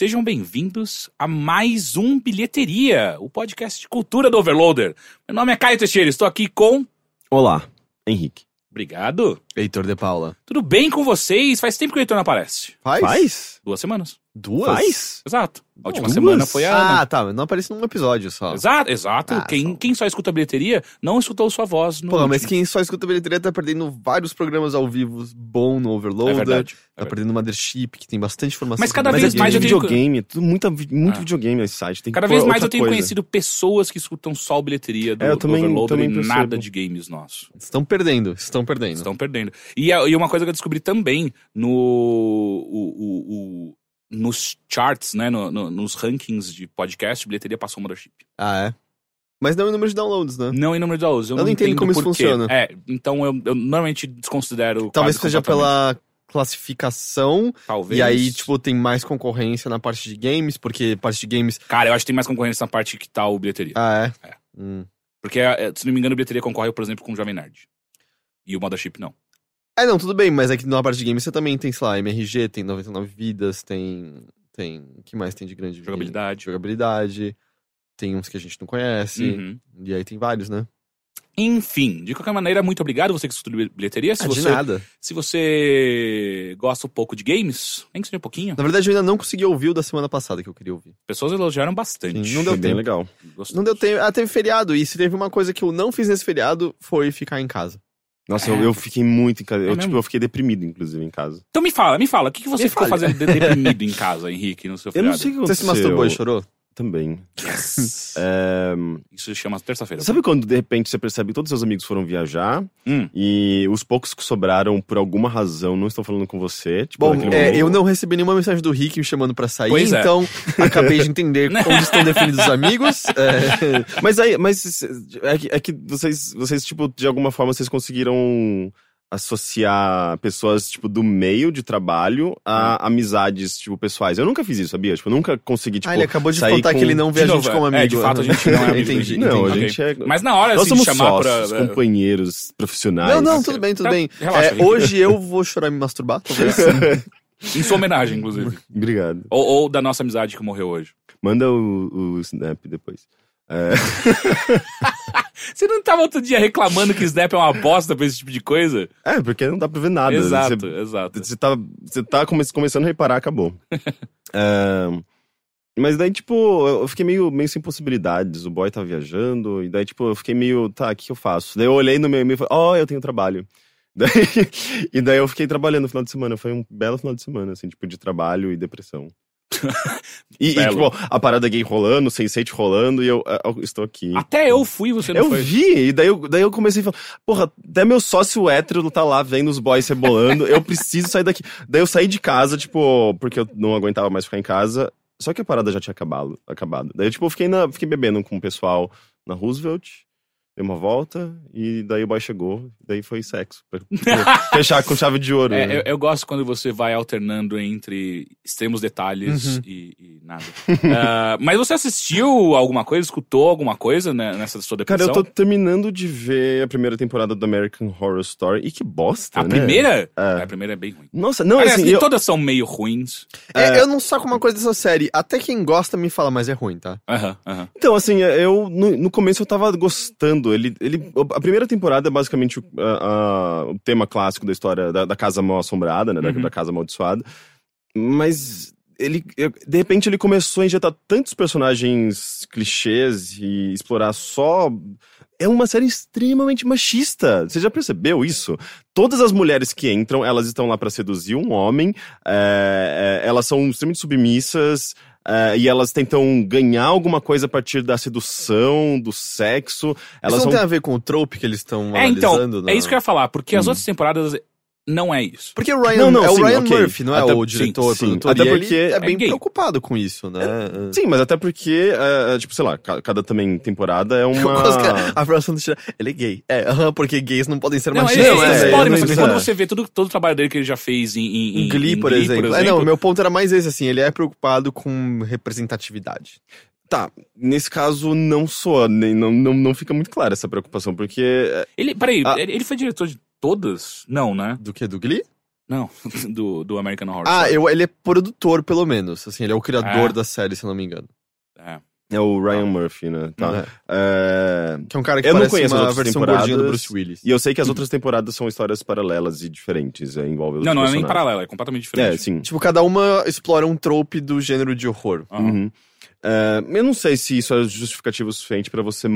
sejam bem-vindos a mais um Bilheteria, o podcast de cultura do Overloader. Meu nome é Caio Teixeira, estou aqui com. Olá, Henrique. Obrigado. Heitor de Paula. Tudo bem com vocês? Faz tempo que o Heitor não aparece. Faz? Faz? Duas semanas. Duas? Faz? Exato. A última Duas? semana foi a Ana. Ah, tá, mas não aparece num episódio só. Exato, exato. Ah, quem, só. quem só escuta a bilheteria não escutou sua voz no. Pô, mas último. quem só escuta bilheteria tá perdendo vários programas ao vivo bom no Overloader. É verdade. é Tá verdade. perdendo Mothership, que tem bastante informação. Mas cada Mas vez é mais eu tenho- videogame, é tudo muita, muito Ah. videogame esse site. Tem que Cada vez mais eu tenho coisa. conhecido pessoas que escutam só a bilheteria do, É, eu do também- Overloader também e nada de games nosso. Estão perdendo, estão perdendo. Estão perdendo. E, a- e uma coisa que eu descobri também no o- o- o- nos charts, né, no- no- nos rankings de podcast, bilheteria passou o Mothership. Ah, é? Mas não em número de downloads, né? Não em número de downloads. Eu, Eu não entendo como isso quê. funciona. É, então eu, eu normalmente desconsidero. Talvez seja pela classificação, Talvez. e aí, tipo, tem mais concorrência na parte de games, porque parte de games... Cara, eu acho que tem mais concorrência na parte que tá o bilheteria. Ah, é? É. Hum. Porque, é, se não me engano, bilheteria concorre, por exemplo, com o Jovem Nerd. E o Mothership não. É, não, tudo bem, mas é que na parte de games você também tem, sei lá, MRG, tem 99 vidas, tem. Tem. O que mais tem de grande? Jogabilidade. Jogabilidade. Tem uns que a gente não conhece. Uhum. E aí tem vários, né? Enfim, de qualquer maneira, muito obrigado você que escuta bilheteria. Se Ah, de você, nada. se você gosta um pouco de games, nem que seja um pouquinho, Na verdade, eu ainda não consegui ouvir o da semana passada que eu queria ouvir. pessoas elogiaram bastante. Sim, não deu Foi bem tempo. legal. Gostei. Não deu tempo. Ah, teve feriado. E se teve uma coisa que eu não fiz nesse feriado, foi ficar em casa. Nossa, É. eu, eu fiquei muito em casa. É Eu, tipo, mesmo? eu fiquei deprimido, inclusive, em casa. Então me fala, me fala, o que, que você Me ficou fale. fazendo de- deprimido em casa, Henrique, no seu Eu não feriado? sei o que Você aconteceu. se masturbou e chorou? Também. Yes. É, Isso se chama terça-feira. Sabe quando, de repente, você percebe que todos os seus amigos foram viajar Hum. e os poucos que sobraram, por alguma razão, não estão falando com você? Tipo, Bom, é, eu não recebi nenhuma mensagem do Rick me chamando pra sair, Pois é. então acabei de entender onde estão definidos os amigos. É, Mas aí, mas é que, é que vocês, vocês, tipo, de alguma forma, vocês conseguiram associar pessoas, tipo, do meio de trabalho a amizades, tipo, pessoais. Eu nunca fiz isso, sabia? Tipo, eu nunca consegui, tipo, ah, ele acabou de contar com- que ele não vê De a novo, gente como é, amigo. de fato, a gente não é amigo, entendi, Não, a entendi. gente é... Mas na hora Nós assim, de somos chamar sócios, pra. companheiros profissionais. Não, não, tudo bem, tudo Tá, bem. relaxa, É, hoje eu vou chorar e me masturbar, talvez. Em sua homenagem, inclusive. Obrigado. ou, ou da nossa amizade que morreu hoje. Manda o, o snap depois. É, Você não tava outro dia reclamando que Snap é uma bosta pra esse tipo de coisa? é, porque não dá pra ver nada. exato, Você- exato. Você tá, você tá come- começando a reparar, acabou. É, mas daí, tipo, eu fiquei meio, meio sem possibilidades. O boy tava viajando, e daí, tipo, eu fiquei meio, tá, o que eu faço? Daí eu olhei no meu e-mail e falei, ó, eu tenho trabalho. Daí, e daí eu fiquei trabalhando no final de semana. Foi um belo final de semana, assim, tipo, de trabalho e depressão. E, e, tipo, a parada gay rolando, o Sense8 rolando, e eu, ah, eu estou aqui. Até eu fui, você não Eu foi. vi, e daí eu, daí eu comecei a falar, porra, até meu sócio hétero tá lá vendo os boys rebolando, eu preciso sair daqui. Daí eu saí de casa, tipo, porque eu não aguentava mais ficar em casa, só que a parada já tinha acabado. acabado. Daí, tipo, eu fiquei, na, fiquei bebendo com o pessoal na Roosevelt, dei uma volta, e daí o boy chegou, daí foi sexo. Pra, pra fechar com chave de ouro. É, né? eu, eu gosto quando você vai alternando entre extremos detalhes Uhum. e, e nada. Ah, mas você assistiu alguma coisa, escutou alguma coisa né, nessa sua Cara, depressão? eu tô terminando de ver a primeira temporada do American Horror Story, e que bosta, A né? primeira? É. A primeira é bem ruim. Nossa, não, Aliás, assim, eu, todas são meio ruins. É, eu não saco uma coisa dessa série. Até quem gosta me fala, mas é ruim, tá? Aham, aham. Então, assim, eu no, no começo eu tava gostando. Ele, ele, a primeira temporada é basicamente o, a- a- o tema clássico da história da, da casa mal assombrada, né? Da, Uhum. da casa amaldiçoada. Mas ele, de repente, ele começou a injetar tantos personagens clichês e explorar só. É uma série extremamente machista. Você já percebeu isso? Todas as mulheres que entram, elas estão lá pra seduzir um homem. é, é, elas são extremamente submissas. É, e elas tentam ganhar alguma coisa a partir da sedução, do sexo. Elas Isso não tem a ver com o trope que eles estão É, então, analisando? é isso que eu ia falar, porque as Hum. outras temporadas não é isso. Porque o Ryan, Não, não, é o sim, Ryan ok. Murphy, não é Até- o diretor, sim. produtor. Até e ele porque é bem é gay. preocupado com isso, né? Sim, mas até porque, é, é, tipo, sei lá, ca- cada também temporada é uma. a frase do ele é gay. É, aham, porque gays não podem ser machistas. Não, eles é, podem, mas é. quando você vê todo, todo o trabalho dele que ele já fez em, em, Em Glee, por exemplo. É, não, meu ponto era mais esse, assim, ele é preocupado com representatividade. Tá, nesse caso não soa, nem, não, não, não fica muito clara essa preocupação, porque. é, Ele, peraí, ele, ele foi diretor de todas? Não, né? Do que? Do Glee? Não, do, do American Horror Ah, Story. eu, ele é produtor, pelo menos. Assim, ele é o criador É. da série, se eu não me engano. É. É o Ryan Murphy, né? Tá. É. É, Que é um cara que Eu não parece conheço as uma outras versão temporadas. gordinha do Bruce Willis. E eu sei que as outras temporadas são histórias paralelas e diferentes, é, envolvem Não, não é nem paralela, é completamente diferente. É, sim. Tipo, cada uma explora um trope do gênero de horror. Aham. Uhum. É, eu não sei se isso é justificativo suficiente pra você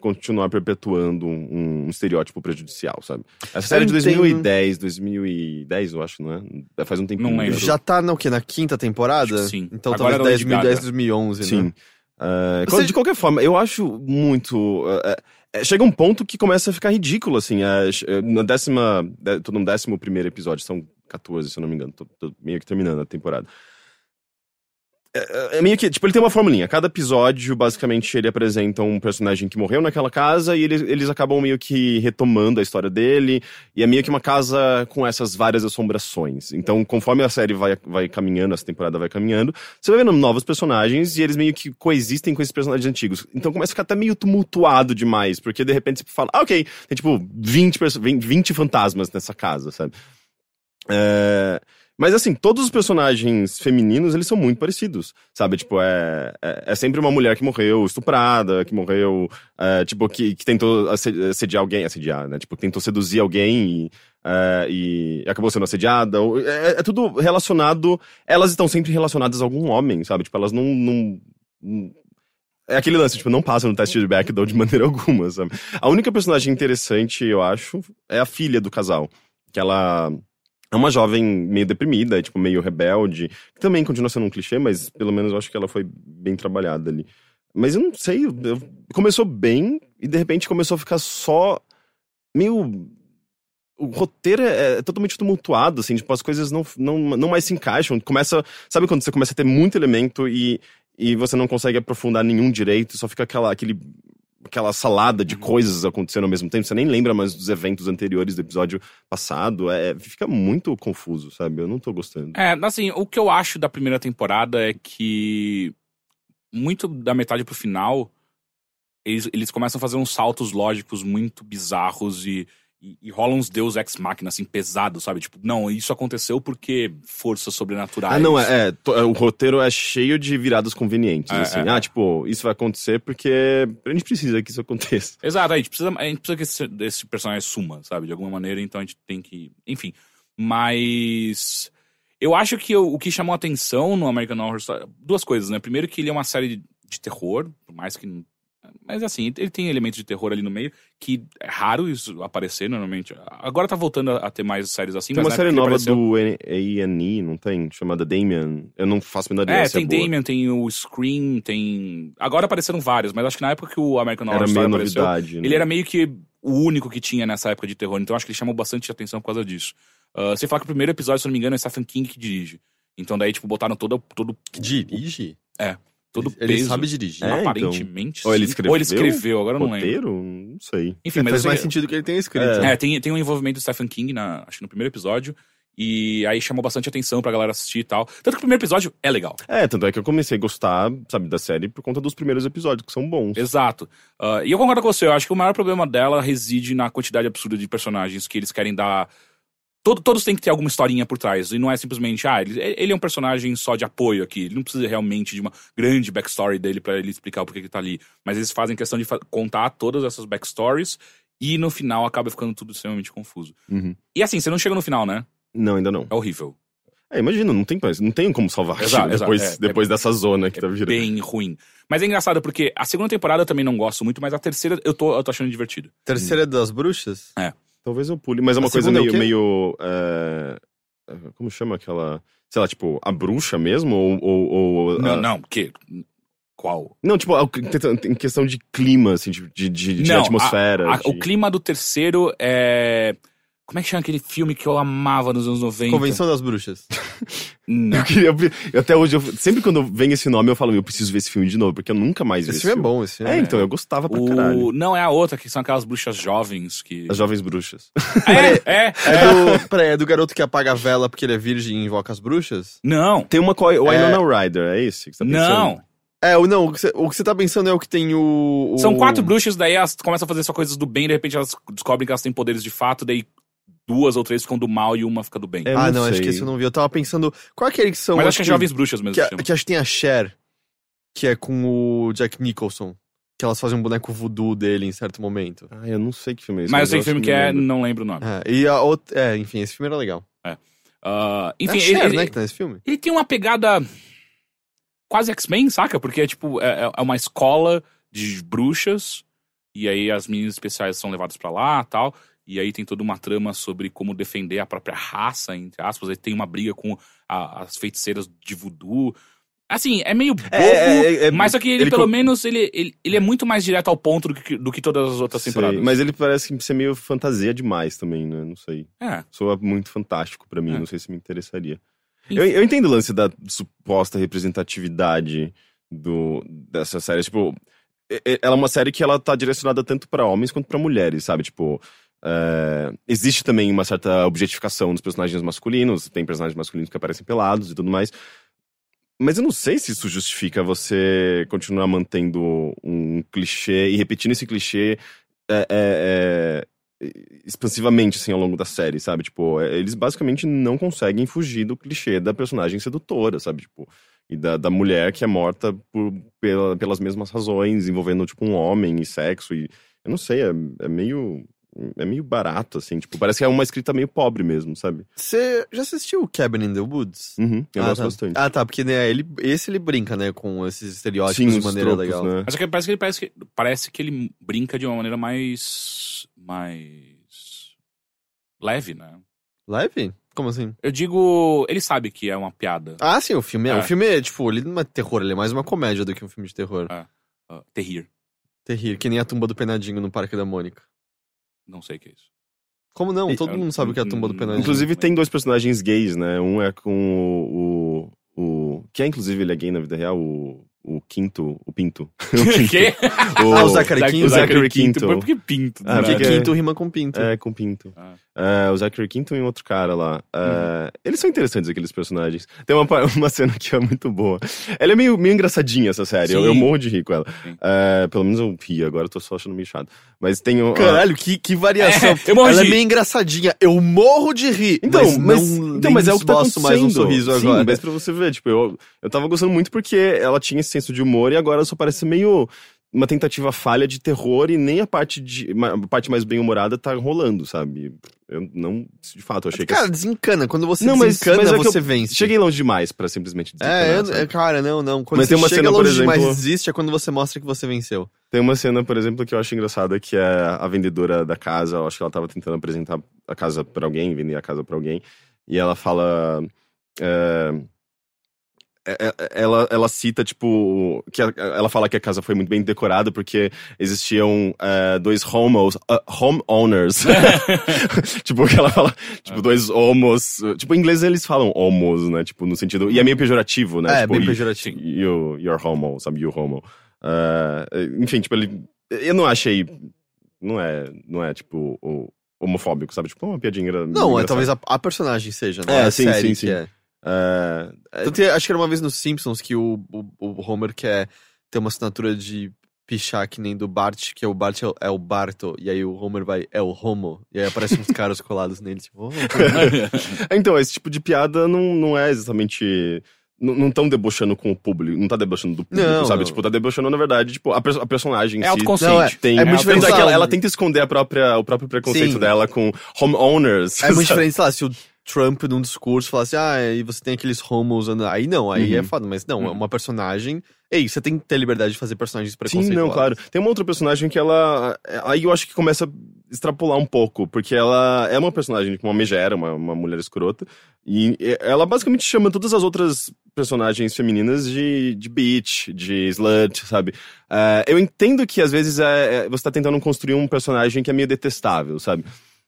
continuar perpetuando um, um estereótipo prejudicial, sabe? Essa série é de Eu entendo. 2010, 2010, eu acho, não é? Faz um tempinho. Não lembro. Já tá na, o quê? Na quinta temporada? Acho que sim. Então Agora talvez é da Lady 2010, Gaga. 2011, Sim. né? É, Você- De qualquer forma, eu acho muito. é, é, chega um ponto que começa a ficar ridículo, assim. é, é, na décima. Tô no décimo primeiro episódio, são 14, se eu não me engano. Tô, tô meio que terminando a temporada. É, é meio que, tipo, ele tem uma formulinha. Cada episódio, basicamente, ele apresenta um personagem que morreu naquela casa e eles, eles acabam meio que retomando a história dele. E é meio que uma casa com essas várias assombrações. Então, conforme a série vai, vai caminhando, essa temporada vai caminhando, você vai vendo novos personagens e eles meio que coexistem com esses personagens antigos. Então começa a ficar até meio tumultuado demais, porque de repente você fala, ah, ok, tem tipo 20, perso- 20 20 fantasmas nessa casa, sabe? É, Mas assim, todos os personagens femininos, eles são muito parecidos, sabe? Tipo, é, é, é sempre uma mulher que morreu estuprada, que morreu, é, tipo, que, que tentou asse- assediar alguém, assediar, né? Tipo, tentou seduzir alguém e, é, e acabou sendo assediada. ou- É, é tudo relacionado, elas estão sempre relacionadas a algum homem, sabe? Tipo, elas não... não, não- é aquele lance, tipo, não passa no teste de backdoor de maneira alguma, sabe? A única personagem interessante, eu acho, é a filha do casal. Que ela é uma jovem meio deprimida, tipo, meio rebelde. Que também continua sendo um clichê, mas pelo menos eu acho que ela foi bem trabalhada ali. Mas eu não sei, eu- começou bem e de repente começou a ficar só meio. O roteiro é, é totalmente tumultuado, assim, tipo, as coisas não, não, não mais se encaixam. Começa. Sabe quando você começa a ter muito elemento e, e você não consegue aprofundar nenhum direito, só fica aquela, aquele, aquela salada de coisas acontecendo ao mesmo tempo, você nem lembra mais dos eventos anteriores do episódio passado. É, fica muito confuso, sabe? Eu não tô gostando. É, assim, o que eu acho da primeira temporada é que muito da metade pro final, eles, eles começam a fazer uns saltos lógicos muito bizarros e, e, e rolam uns deus ex machina, assim, pesados, sabe? Tipo, não, isso aconteceu porque forças sobrenaturais. Ah, não, é, é, to- é, O roteiro é cheio de viradas convenientes, É, assim. é, ah, tipo, isso vai acontecer porque a gente precisa que isso aconteça. Exato, a gente precisa, a gente precisa que esse, esse personagem suma, sabe? De alguma maneira, então a gente tem que. Enfim. Mas. Eu acho que o, o que chamou a atenção no American Horror Story. Duas coisas, né? Primeiro, que ele é uma série de, de terror, por mais que. não- Mas assim, ele tem elementos de terror ali no meio, que é raro isso aparecer normalmente. Agora tá voltando a, a ter mais séries assim, Tem mas uma série nova ele apareceu- do A&E, não tem? Chamada Damien. Eu não faço a menor ideia É, se tem é. Damien, tem o Scream, tem. Agora apareceram vários, mas acho que na época que o American Horror Era Story meio apareceu. novidade, né? Ele era meio que o único que tinha nessa época de terror, então acho que ele chamou bastante atenção por causa disso. Ah, você fala que o primeiro episódio, se eu não me engano, é Stephen King que dirige. Então daí, tipo, botaram todo, todo, Que dirige? Todo ele, ele peso. sabe dirigir. É, então. aparentemente. Ou ele escreveu? Ou ele escreveu, agora eu não lembro. Não sei. Enfim, É, mas faz mais que- sentido que ele tenha escrito. É. É, tem, tem um envolvimento do Stephen King, na, acho que no primeiro episódio. E aí chamou bastante atenção pra galera assistir e tal. Tanto que o primeiro episódio é legal. É, tanto é que eu comecei a gostar, sabe, da série por conta dos primeiros episódios, que são bons. Exato. Ah, e eu concordo com você, eu acho que o maior problema dela reside na quantidade absurda de personagens que eles querem dar. Todo- todos têm que ter alguma historinha por trás. E não é simplesmente, ah, ele, ele é um personagem só de apoio aqui. Ele não precisa realmente de uma grande backstory dele pra ele explicar o porquê que ele tá ali. Mas eles fazem questão de fa- contar todas essas backstories e no final acaba ficando tudo extremamente confuso. Uhum. E assim, você não chega no final, né? Não, ainda não. É horrível. É, imagina, não tem, não tem como salvar Exato, aquilo exato, depois, é, depois dessa zona que tá virando. Bem ruim. Mas é engraçado porque a segunda temporada eu também não gosto muito, mas a terceira eu tô, eu tô achando divertido. Terceira das bruxas? Talvez eu pule, mas é uma A coisa é meio. quê? meio é, é, Como chama aquela. Sei lá, tipo, a bruxa mesmo? Ou. ou, ou Não, a- não, que. Qual? Não, tipo, a- em questão de clima, assim, de, de, de- Não, atmosfera. A- de- O clima do terceiro é. Como é que chama aquele filme que eu amava nos anos 90? Convenção das bruxas. Não. Eu queria. eu Até hoje, eu- sempre quando vem esse nome, eu falo, eu preciso ver esse filme de novo, porque eu nunca mais vi Esse esse, filme é bom, esse filme. É, então, eu gostava pra caralho. O... Não, é a outra, que são aquelas bruxas jovens que. As Jovens Bruxas. É, é, É do, peraí, é do garoto que apaga a vela porque ele é virgem e invoca as bruxas? Não, Tem uma a É. Winona Ryder, é esse que você tá pensando? não. É, o não, o que você, o que você tá pensando é o que tem o. o- São quatro bruxas, daí elas começam a fazer só coisas do bem, de repente elas descobrem que elas têm poderes de fato, daí duas ou três ficam do mal e uma fica do bem. É, ah, não não, acho sei. que esse eu não vi. Eu tava pensando. Qual é aquele que são. Mas acho que é Jovens Bruxas mesmo. que, que que acho que tem a Cher, que é com o Jack Nicholson. Que elas fazem um boneco voodoo dele em certo momento. Ah, eu não sei que filme é esse. Mas eu sei que filme que me é, lembro. não lembro o nome. É, e a outra. É, enfim, esse filme era legal. Ah, enfim, é Cher, ele- né, que tá nesse filme? ele tem uma pegada quase X-Men, saca? Porque é tipo, é, é uma escola de bruxas, e aí as meninas especiais são levadas pra lá tal. E aí tem toda uma trama sobre como defender a própria raça, entre aspas. Aí tem uma briga com a- as feiticeiras de voodoo. Assim, é meio bobo, É, é, é, mas só que ele, ele pelo co- menos, ele, ele, ele é muito mais direto ao ponto do que, do que todas as outras Sei, temporadas. mas ele parece ser meio fantasia demais também, né? Não sei. É. Soa muito fantástico pra mim, É. não sei se me interessaria. Eu, eu entendo o lance da suposta representatividade do, dessa série. Tipo, ela é uma série que ela tá direcionada tanto pra homens quanto pra mulheres, sabe? Tipo, é, existe também uma certa objetificação dos personagens masculinos, tem personagens masculinos que aparecem pelados e tudo mais. Mas eu não sei se isso justifica você continuar mantendo um clichê e repetindo esse clichê é, é, é, expansivamente, assim, ao longo da série, sabe? Tipo, é, eles basicamente não conseguem fugir do clichê da personagem sedutora, sabe? Tipo, e da, da mulher que é morta por, pela- pelas mesmas razões, envolvendo, tipo, um homem e sexo. E eu não sei, é, é meio. É meio barato, assim, tipo, parece que é uma escrita meio pobre mesmo, sabe? Você já assistiu Cabin in the Woods? Uhum, eu ah, gosto tá. bastante. Ah, tá, porque né, ele, esse ele brinca, né, com esses estereótipos Sim, de maneira tropos, legal. né? Mas é que parece que ele parece que, parece que ele brinca de uma maneira mais. mais. leve, né? Leve? Como assim? Eu digo. Ele sabe que é uma piada. Ah, sim, o filme é. É. O filme é, tipo, ele não é terror, ele é mais uma comédia do que um filme de terror. Ah, terrir. Terrível, que nem a tumba do penadinho no Parque da Mônica. Não sei o que é isso. Como não? E- Todo mundo sabe o que é a tumba do penadinho. Inclusive, tem dois personagens gays, né? Um é com o. o, o que é, inclusive, ele é gay na vida real, o, o Quinto. O Pinto. O Quinto. que? Ah, o Zachary Quinto. O Zachary Quinto. Por que Pinto? Ah, Porque porque- quinto rima com pinto. É, com Pinto. Ah. É, o Zachary Quinto e um outro cara lá. É, Eles são interessantes, aqueles personagens. Tem uma, uma cena que é muito boa. Ela é meio, meio engraçadinha, essa série. Eu, eu morro de rir com ela. É, pelo menos eu ri, agora eu tô só achando meio chato. Mas tem o. Caralho, que, que variação. É, eu morro Ela de é meio engraçadinha. Eu morro de rir. Então, mas, mas, não, então, mas é o que tá acontecendo. mais um sorriso Sim, agora. mas pra você ver, tipo, eu, eu tava gostando muito porque ela tinha esse senso de humor e agora só parece meio uma tentativa falha de terror e nem a parte, de, a parte mais bem-humorada tá rolando, sabe? Eu não, de fato, eu achei que... Cara, desencana. Quando você Não, mas- desencana, mas é você eu vence. Cheguei longe demais pra simplesmente dizer É, eu- que é, cara, não, não. Quando Mas você tem uma chega cena, por longe demais e exemplo- desiste é quando você mostra que você venceu. Tem uma cena, por exemplo, que eu acho engraçada, que é a vendedora da casa, eu acho que ela tava tentando apresentar a casa pra alguém, vender a casa pra alguém, e ela fala. é, ela, ela cita, tipo, que ela fala que a casa foi muito bem decorada porque existiam é, dois homos, uh, homeowners. tipo, que ela fala, tipo, dois homos. Tipo, em inglês eles falam homos, né? Tipo, no sentido. E é meio pejorativo, né? é, tipo, bem pejorativo. you, you're homo, sabe? You homo. Ah, enfim, tipo, ele. Eu não achei. Não é, não é tipo, homofóbico, sabe? Tipo, uma piadinha. Não, é, talvez a, a personagem seja, né? É, a sim, série sim, que sim. Tanto que acho que era uma vez nos Simpsons que o, o, o Homer quer ter uma assinatura de pichar que nem do Bart, que é o Bart é o, é o Barto, e aí o Homer vai, é o Homo, e aí aparecem uns caras colados nele, tipo, oh, então, esse tipo de piada não, não é exatamente. Não, não tão debochando com o público, não tá debochando do público, Não, sabe? não. Tipo, tá debochando, na verdade, tipo, a, perso- a personagem em É si autoconsciente. Não, é- tem. é muito diferente, que ela, ela tenta esconder a própria, o próprio preconceito Sim. dela com homeowners. É muito diferente, sei lá, se o Trump num discurso falasse, ah, e você tem aqueles homos. Aí não, aí Uhum. é foda, mas não, é Uhum. uma personagem. Ei, você tem que ter liberdade de fazer personagens Sim, preconceituosos. não, claro. Tem uma outra personagem que ela. Aí eu acho que começa a extrapolar um pouco, porque ela é uma personagem, tipo, uma megera, uma, uma mulher escrota. E ela basicamente chama todas as outras personagens femininas de, de bitch, de slut, sabe? Eh, eu entendo que às vezes é, é- você tá tentando construir um personagem que é meio detestável, sabe?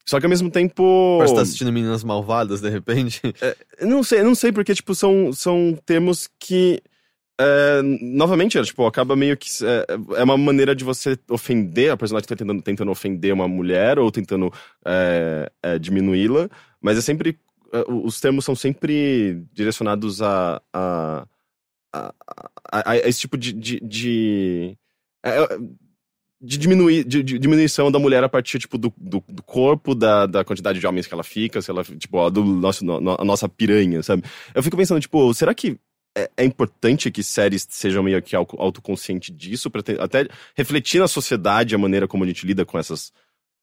Só que ao mesmo tempo. Parece que tá assistindo Meninas Malvadas, de repente. Eu não sei, não sei, porque, tipo, são, são termos que. é, novamente, é, tipo, acaba meio que. É, é uma maneira de você ofender a personagem que tá tentando, tentando ofender uma mulher ou tentando é, é, diminuí-la, mas é sempre. é, os termos são sempre direcionados a. a, a, a- a esse tipo de. de, de, é, é, de diminuir de, de diminuição da mulher a partir tipo do, do, do corpo da, da quantidade de homens que ela fica se ela tipo ó, do nosso no, a nossa piranha sabe eu fico pensando tipo será que é, é importante que séries sejam meio que au- autoconsciente disso para até refletir na sociedade a maneira como a gente lida com essas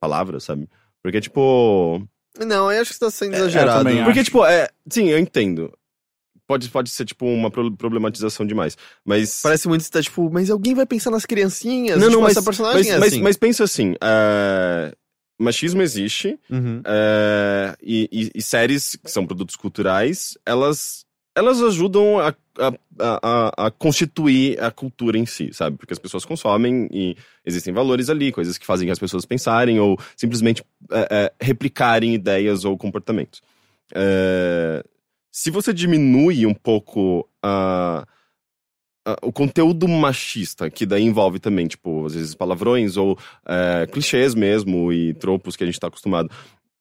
palavras sabe porque tipo Não, eu acho que você tá sendo É, exagerado. eu também acho. porque, tipo, é. Sim, eu entendo. Pode, pode ser, tipo, uma pro- problematização demais. Mas. Parece muito que tá tipo, mas alguém vai pensar nas criancinhas? Não, não, tipo, mas- essa personagem mas, é mas, assim. mas pensa assim: é, machismo existe, Uhum. é, e, e- e séries, que são produtos culturais, elas. Elas ajudam a, a, a, a constituir a cultura em si, sabe? Porque as pessoas consomem e existem valores ali, coisas que fazem as pessoas pensarem ou simplesmente é, é, replicarem ideias ou comportamentos. Se você diminui um pouco a, o conteúdo machista, que daí envolve também, tipo, às vezes palavrões ou é, clichês mesmo e tropos que a gente tá acostumado.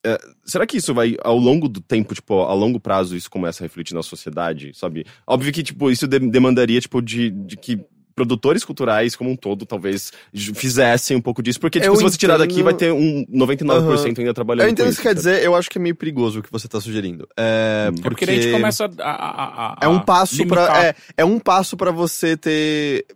É, será que isso vai, ao longo do tempo, tipo, a longo prazo, isso começa a refletir na sociedade, sabe? Óbvio que, tipo, isso de- demandaria, tipo, de, de que produtores culturais como um todo, talvez, fizessem um pouco disso. Porque, tipo, Eu se você tirar daqui, entendo- vai ter um 99% ainda trabalhando Eu entendo o que isso. você quer dizer, eu acho que é meio perigoso o que você tá sugerindo. É, Hum. porque, É porque a gente começa a. a- a- a- É um passo para é, é um passo para você ter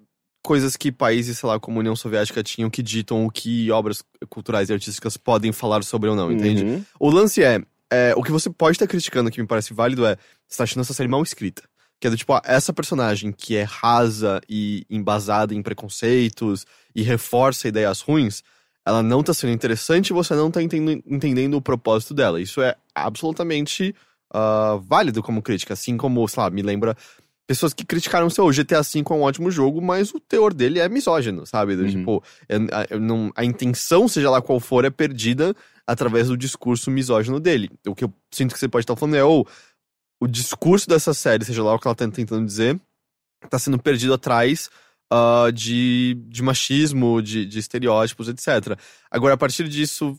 coisas que países, sei lá, como a União Soviética tinham que ditam o que obras culturais e artísticas podem falar sobre ou não, entende? Uhum. O lance é, é, o que você pode estar criticando, que me parece válido, é você tá achando essa série mal escrita. Que é do tipo, ah, essa personagem que é rasa e embasada em preconceitos e reforça ideias ruins, ela não tá sendo interessante e você não tá entendendo, entendendo o propósito dela. Isso é absolutamente ah, válido como crítica. Assim como, sei lá, me lembra pessoas que criticaram o seu GTA V é um ótimo jogo, mas o teor dele é misógino, sabe? Uhum. Tipo, a, não- a intenção, seja lá qual for, é perdida através do discurso misógino dele. O que eu sinto que você pode estar falando é, ou o discurso dessa série, seja lá o que ela tá tentando dizer, tá sendo perdido atrás ah, de, de machismo, de, de estereótipos, etc. Agora, a partir disso,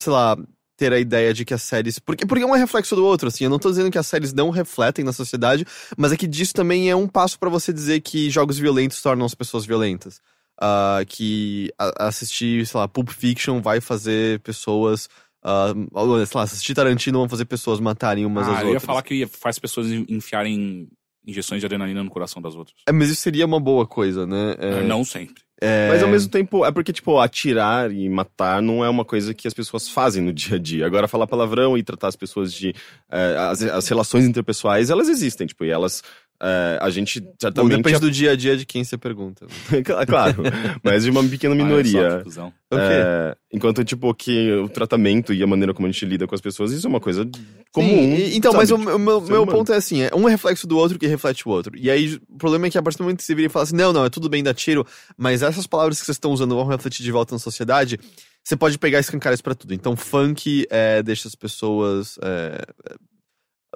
sei lá, ter a ideia de que as séries. Porque, porque um é reflexo do outro, assim. Eu não tô dizendo que as séries não refletem na sociedade, mas é que disso também é um passo pra você dizer que jogos violentos tornam as pessoas violentas. Ah, que assistir, sei lá, Pulp Fiction vai fazer pessoas. Ah, ou, sei lá, assistir Tarantino vão fazer pessoas matarem umas Ah, às eu outras. ia falar que faz pessoas enfiarem injeções de adrenalina no coração das outras. É, mas isso seria uma boa coisa, né? É, Não sempre. é- Mas ao mesmo tempo, é porque, tipo, atirar e matar não é uma coisa que as pessoas fazem no dia a dia. Agora, falar palavrão e tratar as pessoas de. eh, as, as relações interpessoais, elas existem, tipo, e elas. Eh, a gente certamente. depende do dia a dia de quem você pergunta. claro, mas de uma pequena minoria. O quê? É, enquanto, tipo, que o tratamento e a maneira como a gente lida com as pessoas, isso é uma coisa comum. Sim, e- então, sabe? mas o, Tipo, o meu, meu ponto é assim: é um reflexo do outro que reflete o outro. E aí, o problema é que a partir do momento que você vira e fala assim: não, não, é tudo bem dar tiro, mas essas palavras que vocês estão usando vão refletir de volta na sociedade, você pode pegar e escancar isso pra tudo. Então, funk é, deixa as pessoas. É,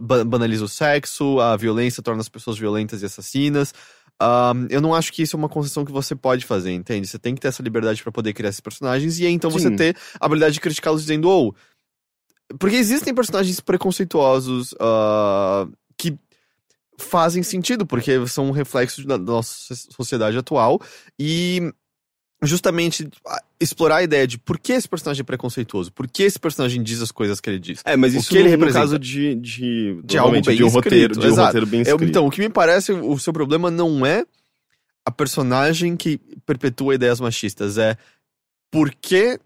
banaliza o sexo, a violência torna as pessoas violentas e assassinas. Ahn, eu não acho que isso é uma concessão que você pode fazer, entende? Você tem que ter essa liberdade pra poder criar esses personagens e aí então você Sim. ter a habilidade de criticá-los dizendo, ou. porque existem personagens preconceituosos ah, que fazem sentido, porque são um reflexo da nossa sociedade atual e justamente explorar a ideia de por que esse personagem é preconceituoso, por que esse personagem diz as coisas que ele diz. É, mas o isso que ele representa. caso de. De, De algo bem de um escrito, roteiro, de um roteiro bem Eu- escrito. então, o que me parece, o seu problema não é a personagem que perpetua ideias machistas, é por que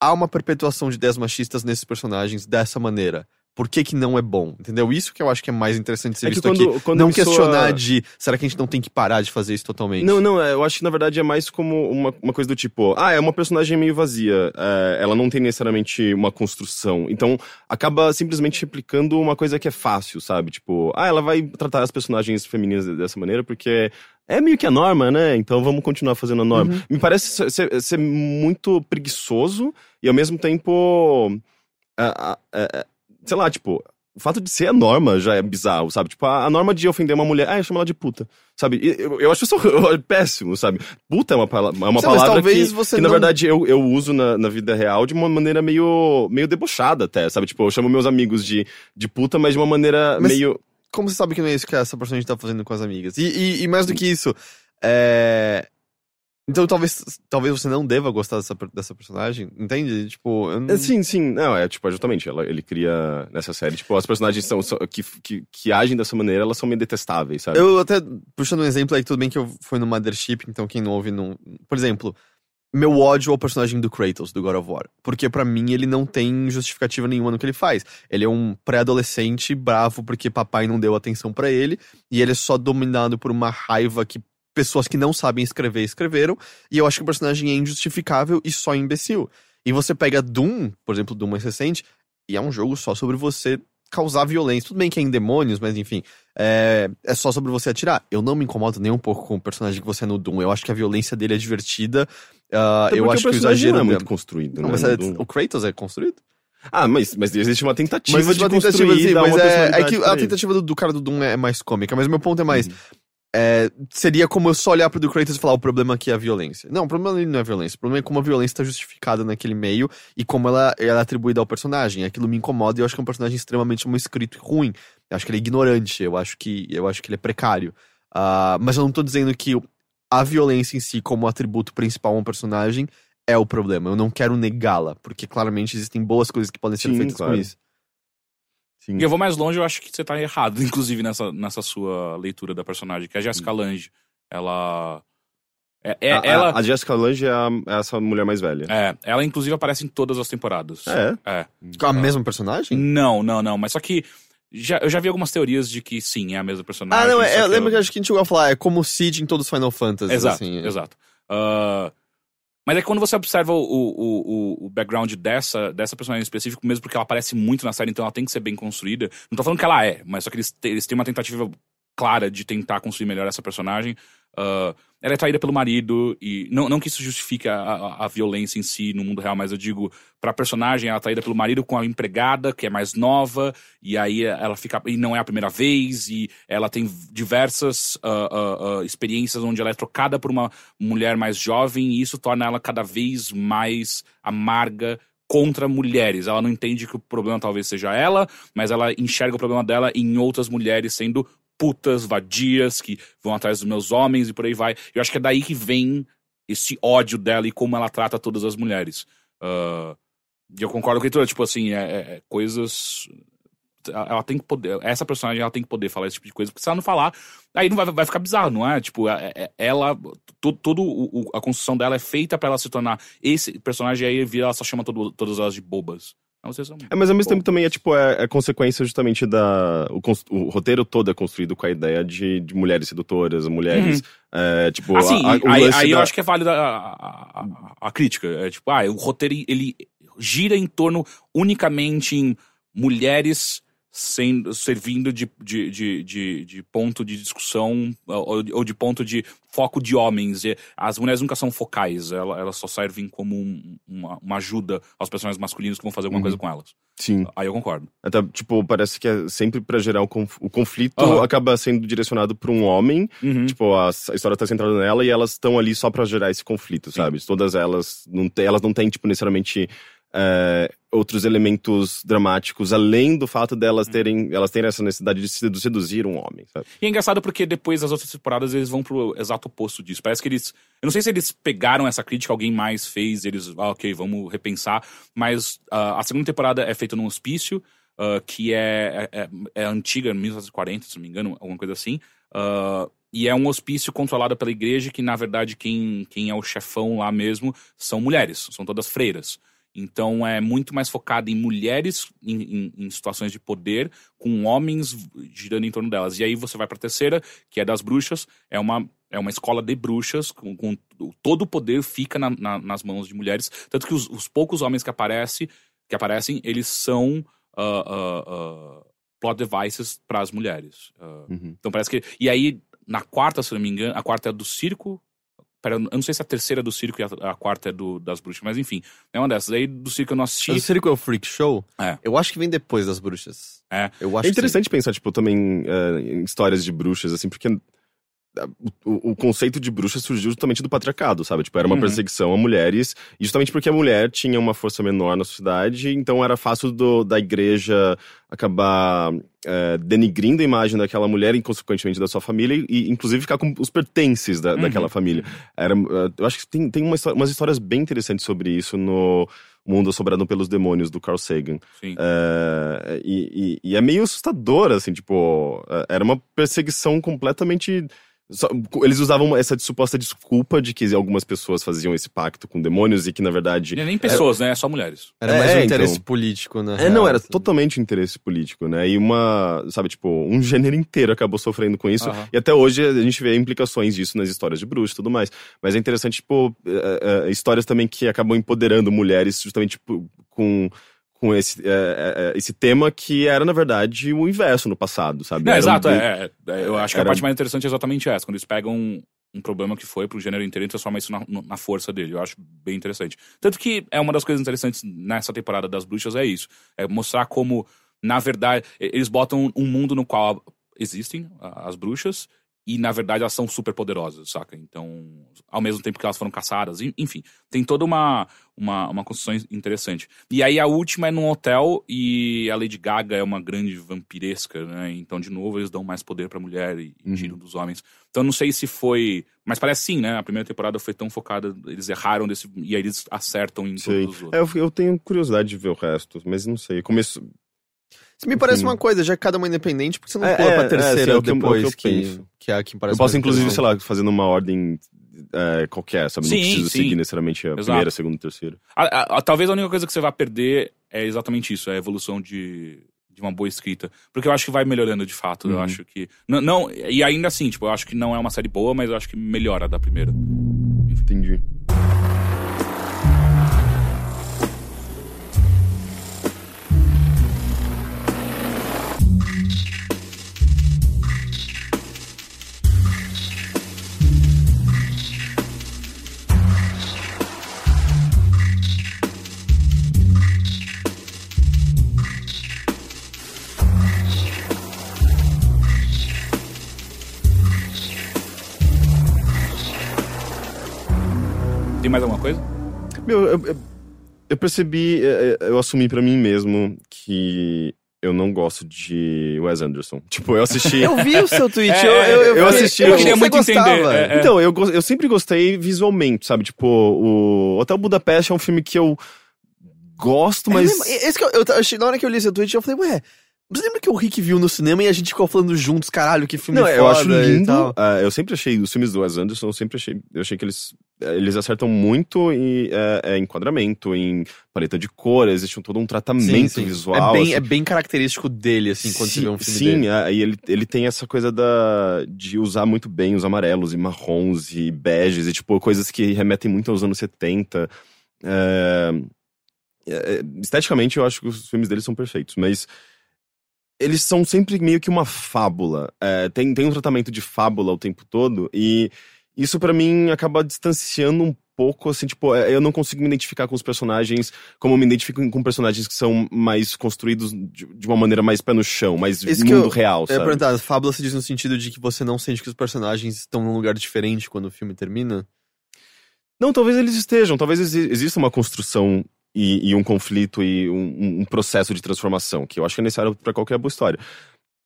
há uma perpetuação de ideias machistas nesses personagens dessa maneira. Por que, que não é bom? Entendeu? Isso que eu acho que é mais interessante ser É que visto quando- aqui. quando não a pessoa- questionar de será que a gente não tem que parar de fazer isso totalmente? Não, não, é, eu acho que na verdade é mais como uma, uma coisa do tipo, ah, é uma personagem meio vazia, é, ela não tem necessariamente uma construção, então acaba simplesmente replicando uma coisa que é fácil, sabe? Tipo, ah, ela vai tratar as personagens femininas dessa maneira porque é meio que a norma, né? Então vamos continuar fazendo a norma. Uhum. Me parece ser- ser, muito preguiçoso e ao mesmo tempo, ah, ah, é, é, sei lá, tipo. O fato de ser a norma já é bizarro, sabe? Tipo, a, a norma de ofender uma mulher, ah, eu chamo ela de puta. Sabe? Eu, eu acho isso péssimo, sabe? Puta é uma, pala- é uma palavra talvez que, você que na não- verdade, eu, eu uso na, na vida real de uma maneira meio, meio debochada até, sabe? Tipo, eu chamo meus amigos de, de puta, mas de uma maneira Mas- meio... Como você sabe que não é isso que essa personagem tá fazendo com as amigas? E, e- e mais do que isso, é... Então talvez, talvez você não deva gostar dessa, dessa personagem, entende? Tipo, não... É, Sim, sim. Não, é tipo, é justamente, ela, ele cria nessa série, tipo, as personagens são, são- que, que, que agem dessa maneira, elas são meio detestáveis, sabe? Eu até, puxando um exemplo aí, tudo bem que eu fui no Mothership, então quem não ouve não. Por exemplo, meu ódio ao personagem do Kratos, do God of War. Porque pra mim ele não tem justificativa nenhuma no que ele faz. Ele é um pré-adolescente bravo porque papai não deu atenção pra ele, e ele é só dominado por uma raiva que pessoas que não sabem escrever escreveram, e eu acho que o personagem é injustificável e só imbecil. E você pega Doom, por exemplo, Doom mais recente, e é um jogo só sobre você causar violência. Tudo bem que é em demônios, mas enfim, é, é só sobre você atirar. Eu não me incomodo nem um pouco com o personagem que você é no Doom. Eu acho que a violência dele é divertida. Até eu acho que o exagero não é muito construído, Não, né? mas é- o Kratos é construído? Ah, mas, mas existe uma tentativa Mas de uma tentativa, construir, sim, mas é, é que a tentativa do, do cara do Doom é mais cômica. Mas meu ponto é mais. Uhum. É, seria como eu só olhar pro do Kratos e falar: o problema aqui é a violência. Não, o problema ali não é a violência. O problema é como a violência está justificada naquele meio e como ela, ela é atribuída ao personagem. Aquilo me incomoda e eu acho que é um personagem extremamente mal escrito e ruim. Eu acho que ele é ignorante, eu acho que, eu acho que ele é precário. Ah, mas eu não tô dizendo que a violência em si, como atributo principal a um personagem, é o problema. Eu não quero negá-la, porque claramente existem boas coisas que podem ser Sim, feitas claro. com isso. Sim. E eu vou mais longe, eu acho que você tá errado, inclusive, nessa, nessa sua leitura da personagem, que é a Jessica Lange. Ela. É, é- a, ela, a Jessica Lange é, a- é essa mulher mais velha. é, ela, inclusive, aparece em todas as temporadas. É? É. Com a mesma personagem? Não, não, não. Mas só que. Já, eu já vi algumas teorias de que sim, é a mesma personagem. Ah, não, é, eu que lembro que acho que a gente chegou a falar, é como o Cid em todos os Final Fantasy. Exato, assim, é. exato. Ah, mas é que quando você observa o, o, o, o background dessa, dessa personagem em específico, mesmo porque ela aparece muito na série, então ela tem que ser bem construída. Não tô falando que ela é, mas só que eles, eles têm uma tentativa clara de tentar construir melhor essa personagem. Ah, ela é traída pelo marido, e não, não que isso justifique a, a, a violência em si no mundo real, mas eu digo, pra personagem, ela é traída pelo marido com a empregada, que é mais nova, e aí ela fica. E não é a primeira vez, e ela tem diversas ah, ah, experiências onde ela é trocada por uma mulher mais jovem, e isso torna ela cada vez mais amarga contra mulheres. Ela não entende que o problema talvez seja ela, mas ela enxerga o problema dela em outras mulheres sendo putas, vadias, que vão atrás dos meus homens e por aí vai. Eu acho que é daí que vem esse ódio dela e como ela trata todas as mulheres. Ah, E eu concordo com a Heitor, tipo assim, é, é- é coisas. Ela tem que poder. Essa personagem ela tem que poder falar esse tipo de coisa, porque se ela não falar, aí não vai, vai ficar bizarro, não é? Tipo, é- é- ela. O- a construção dela é feita pra ela se tornar esse personagem aí vira, ela só chama todo- todas elas de bobas. É, mas ao mesmo tempo também é tipo, é, é consequência justamente da. O, o roteiro todo é construído com a ideia de, de mulheres sedutoras, mulheres. é, tipo, Assim, a- a- aí, aí eu da- acho que é válida a- a crítica. É tipo, ah, o roteiro ele gira em torno unicamente em mulheres sendo, servindo de, de, de, de, de ponto de discussão ou, ou de ponto de foco de homens. E as mulheres nunca são focais, ela- elas só servem como um- uma, uma ajuda aos personagens masculinos que vão fazer alguma Uhum. coisa com elas. Sim. Aí eu concordo. Até, tipo, parece que é sempre pra gerar o, conf- o conflito Aham. acaba sendo direcionado pra um homem. Uhum. Tipo, a, a história tá centrada nela e elas estão ali só pra gerar esse conflito, sabe? Todas elas não, elas não têm, tipo, necessariamente é, outros elementos dramáticos, além do fato delas terem, elas terem essa necessidade de sedu- seduzir um homem, sabe? E é engraçado porque depois das outras temporadas eles vão pro exato oposto disso. Parece que eles. Eu não sei se eles pegaram essa crítica, alguém mais fez, eles. Ah, ok, vamos repensar. Mas ah, a segunda temporada é feita num hospício, ah, que é, é, é antiga, 1940, se não me engano, alguma coisa assim. Ah, e é um hospício controlado pela igreja, que na verdade quem, quem é o chefão lá mesmo são mulheres, são todas freiras. Então é muito mais focado em mulheres em, em- em situações de poder, com homens girando em torno delas. E aí você vai pra terceira, que é das bruxas, é uma, é uma escola de bruxas, com, com todo o poder fica na- na- nas mãos de mulheres. Tanto que os, os poucos homens que, aparece, que aparecem, eles são ah, ah, ah, plot devices para as mulheres. Uhum. então parece que. E aí, na quarta, se não me engano, a quarta é do circo. Pera, eu não sei se a terceira é do circo e a, a quarta é do, das bruxas, mas enfim, é uma dessas. Aí do circo eu não assisti. Mas o Circo é o Freak Show? É. Eu acho que vem depois das bruxas. É. Eu acho É interessante pensar, tipo, também é, em histórias de bruxas, assim, porque é, o, o conceito de bruxa surgiu justamente do patriarcado, sabe? Tipo, era uma Uhum. perseguição a mulheres, justamente porque a mulher tinha uma força menor na sociedade, então era fácil do- da igreja acabar é, denigrindo a imagem daquela mulher e, consequentemente, da sua família, e inclusive ficar com os pertences da, Uhum. daquela família. Era, eh, eu acho que tem, tem uma histó- umas histórias bem interessantes sobre isso no Mundo Assombrado pelos Demônios, do Carl Sagan. Sim. É, e, e- e é meio assustador, assim, tipo, é, era uma perseguição completamente. só- eles usavam essa suposta desculpa de que algumas pessoas faziam esse pacto com demônios e que, na verdade. E nem pessoas, né? É só mulheres. Era É, mais um então. interesse político, né? É, não, era totalmente interesse político, né? E uma, sabe, tipo, um gênero inteiro acabou sofrendo com isso. Aham. E até hoje a gente vê implicações disso nas histórias de bruxos e tudo mais. Mas é interessante, tipo, é, é, histórias também que acabam empoderando mulheres justamente tipo, com, com esse, é, é, esse tema que era, na verdade, o inverso no passado, sabe? Um exato, bem- é, Eu acho que Era- a parte mais interessante é exatamente essa, quando eles pegam um, um problema que foi pro gênero inteiro e transformam isso na, na força dele. Eu acho bem interessante. Tanto que é uma das coisas interessantes nessa temporada das bruxas é isso. É mostrar como, na verdade, eles botam um mundo no qual existem as bruxas e, na verdade, elas são super poderosas, saca? Então, ao mesmo tempo que elas foram caçadas, en- enfim, tem toda uma, uma, uma construção interessante. E aí a última é num hotel e a Lady Gaga é uma grande vampiresca, né? Então, de novo, eles dão mais poder pra mulher e, Uhum. tiram dos homens. Então, não sei se foi. Mas parece sim, né? A primeira temporada foi tão focada, eles erraram desse. E aí eles acertam em Sei. todos os É, outros. eu, eu tenho curiosidade de ver o resto, mas não sei. Começo. Isso me parece Enfim. uma coisa, já que cada uma é independente, porque você não É, pula é, pra é, terceira sim, é o que eu- é o depois que eu que, penso. que é a que parece eu posso, mais inclusive, sei lá, fazendo uma ordem é, qualquer, sabe? Sim, não preciso sim. seguir necessariamente a Exato. primeira, a segunda, a terceira. A- a- a- talvez a única coisa que você vai perder é exatamente isso, é a evolução de, de uma boa escrita. Porque eu acho que vai melhorando de fato. Eu Uhum. acho que. Não, não, e ainda assim, tipo, eu acho que não é uma série boa, mas eu acho que melhora da primeira. Entendi. Tem mais alguma coisa? Meu, eu, eu- eu percebi, é, é, eu assumi pra mim mesmo que eu não gosto de Wes Anderson. Tipo, eu assisti. Eu vi o seu tweet, É, eu, eu, eu, eu assisti, eu queria que muito você entender, gostava. é, é. Então, eu, eu sempre gostei visualmente, sabe? Tipo, o Hotel Budapeste é um filme que eu gosto, mas. É, mesmo, esse que eu, eu achei, na hora que eu li seu tweet, eu falei, ué, você lembra que o Rick viu no cinema e a gente ficou falando juntos, caralho, que filme Não, eu acho e lindo. tal. ah, eu sempre achei os filmes do Wes Anderson, eu sempre achei. Eu achei que eles. Eles acertam muito em é, é, enquadramento, em paleta de cor, existe um- todo um tratamento Sim, sim. visual. É bem, assim. é bem característico dele, assim, quando você vê um filme sim, dele. é, e ele, ele tem essa coisa da, de usar muito bem os amarelos e marrons e beges e, tipo, coisas que remetem muito aos anos 70. É, é, esteticamente, eu acho que os filmes dele são perfeitos, mas eles são sempre meio que uma fábula. É, tem, tem um tratamento de fábula o tempo todo e isso pra mim acaba distanciando um pouco, assim, tipo, é, eu não consigo me identificar com os personagens como eu me identifico com personagens que são mais construídos de, de uma maneira mais pé no chão, mais mundo eu- real, Eu ia sabe? perguntar, fábula se diz no sentido de que você não sente que os personagens estão num lugar diferente quando o filme termina? Não, talvez eles estejam, talvez exi- exista uma construção e, e um conflito e um, um processo de transformação, que eu acho que é necessário pra qualquer boa história.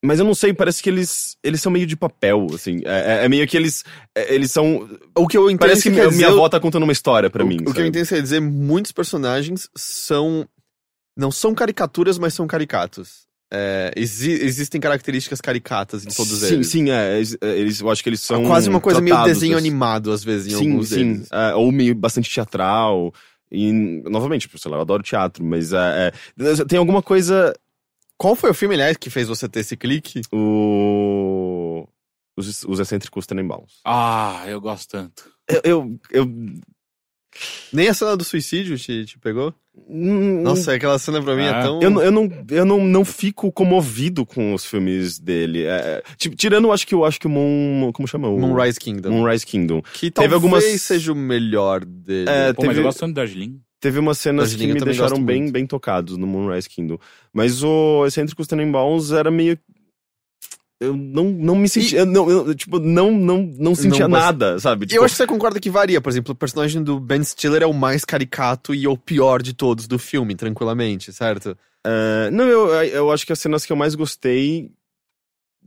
Mas eu não sei, parece que eles, eles são meio de papel, assim. É, é- é meio que eles. é- eles são. O que eu entendo Parece que quer minha, dizer- minha avó tá contando uma história pra o, mim. O que eu sabe? entendo quer dizer, muitos personagens são. Não são caricaturas, mas são caricatos. É, exi- existem características caricatas em todos sim, eles. Sim, é. eles- Eles, eu acho que eles são. É quase uma coisa meio desenho assim. animado, às vezes, em sim, alguns sim. deles. É, ou meio bastante teatral. E, novamente, tipo, sei lá, eu adoro teatro, mas é, é, tem alguma coisa. Qual foi o filme, aliás, que fez você ter esse clique? O. Os, os excêntricos Tenenbaums. Ah, eu gosto tanto. Eu. eu, eu Nem a cena do suicídio te, te pegou? hum, Nossa, aquela cena pra mim é Ah. tão. Eu, não- eu, não, eu não, não fico comovido com os filmes dele. É, tipo, tirando, acho que eu acho que o Moon. Como chama? O, Moonrise Kingdom. Moonrise Kingdom. Que Teve talvez algumas- seja o melhor dele. É, Pô, mas teve- eu gosto tanto Darjeeling. Teve umas cenas Darjeeling que me deixaram bem, muito. bem tocados no Moonrise Kingdom. Mas o Excêntricos Tenenbaums era meio. Eu não, não me sentia. eu não, eu, tipo, não, não, não sentia mas- nada, sabe? E Tipo, eu acho que você concorda que varia. Por exemplo, o personagem do Ben Stiller é o mais caricato e o pior de todos do filme, tranquilamente, certo? é, não, eu, eu acho que as cenas que eu mais gostei.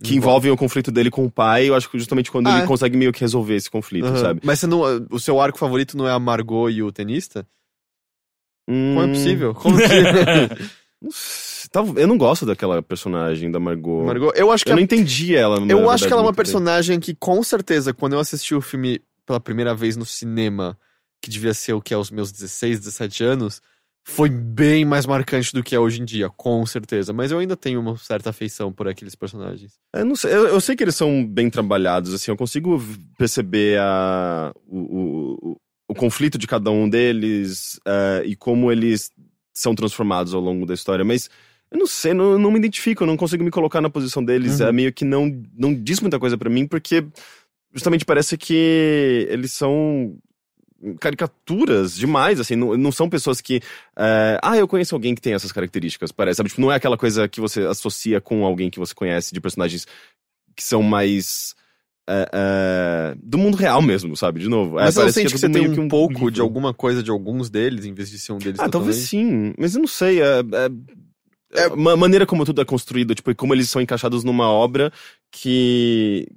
Que envolvem o conflito dele com o pai, eu acho que justamente quando Ah, ele é? consegue meio que resolver esse conflito, Aham. sabe? Mas você não, o seu arco favorito não é a Margot e o tenista? Como é Hum, possível? Como não sei, tal- Eu não gosto daquela personagem da Margot. Margot, eu acho que Eu a- não entendi ela. Eu verdade, acho que ela é uma muito bem. personagem que, com certeza, quando eu assisti o filme pela primeira vez no cinema, que devia ser o que é os meus 16, 17 anos, foi bem mais marcante do que é hoje em dia, com certeza. Mas eu ainda tenho uma certa afeição por aqueles personagens. Eu, não sei, eu, eu sei que eles são bem trabalhados, assim, eu consigo perceber a, o, o, o, conflito de cada um deles eh, e como eles são transformados ao longo da história, mas eu não sei, não, não me identifico, eu não consigo me colocar na posição deles, Uhum. é meio que não, não diz muita coisa pra mim, porque justamente parece que eles são caricaturas demais, assim, não, não são pessoas que. eh, ah, eu conheço alguém que tem essas características, parece. Sabe? Tipo, não é aquela coisa que você associa com alguém que você conhece de personagens que são mais. eh, eh, do mundo real mesmo, sabe? De novo. É, Mas você parece sente é que você tem um que pouco de alguma coisa de alguns deles, em vez de ser um deles Ah, talvez totalmente? sim, mas eu não sei. É, é, é uma maneira como tudo é construído, tipo, e como eles são encaixados numa obra que.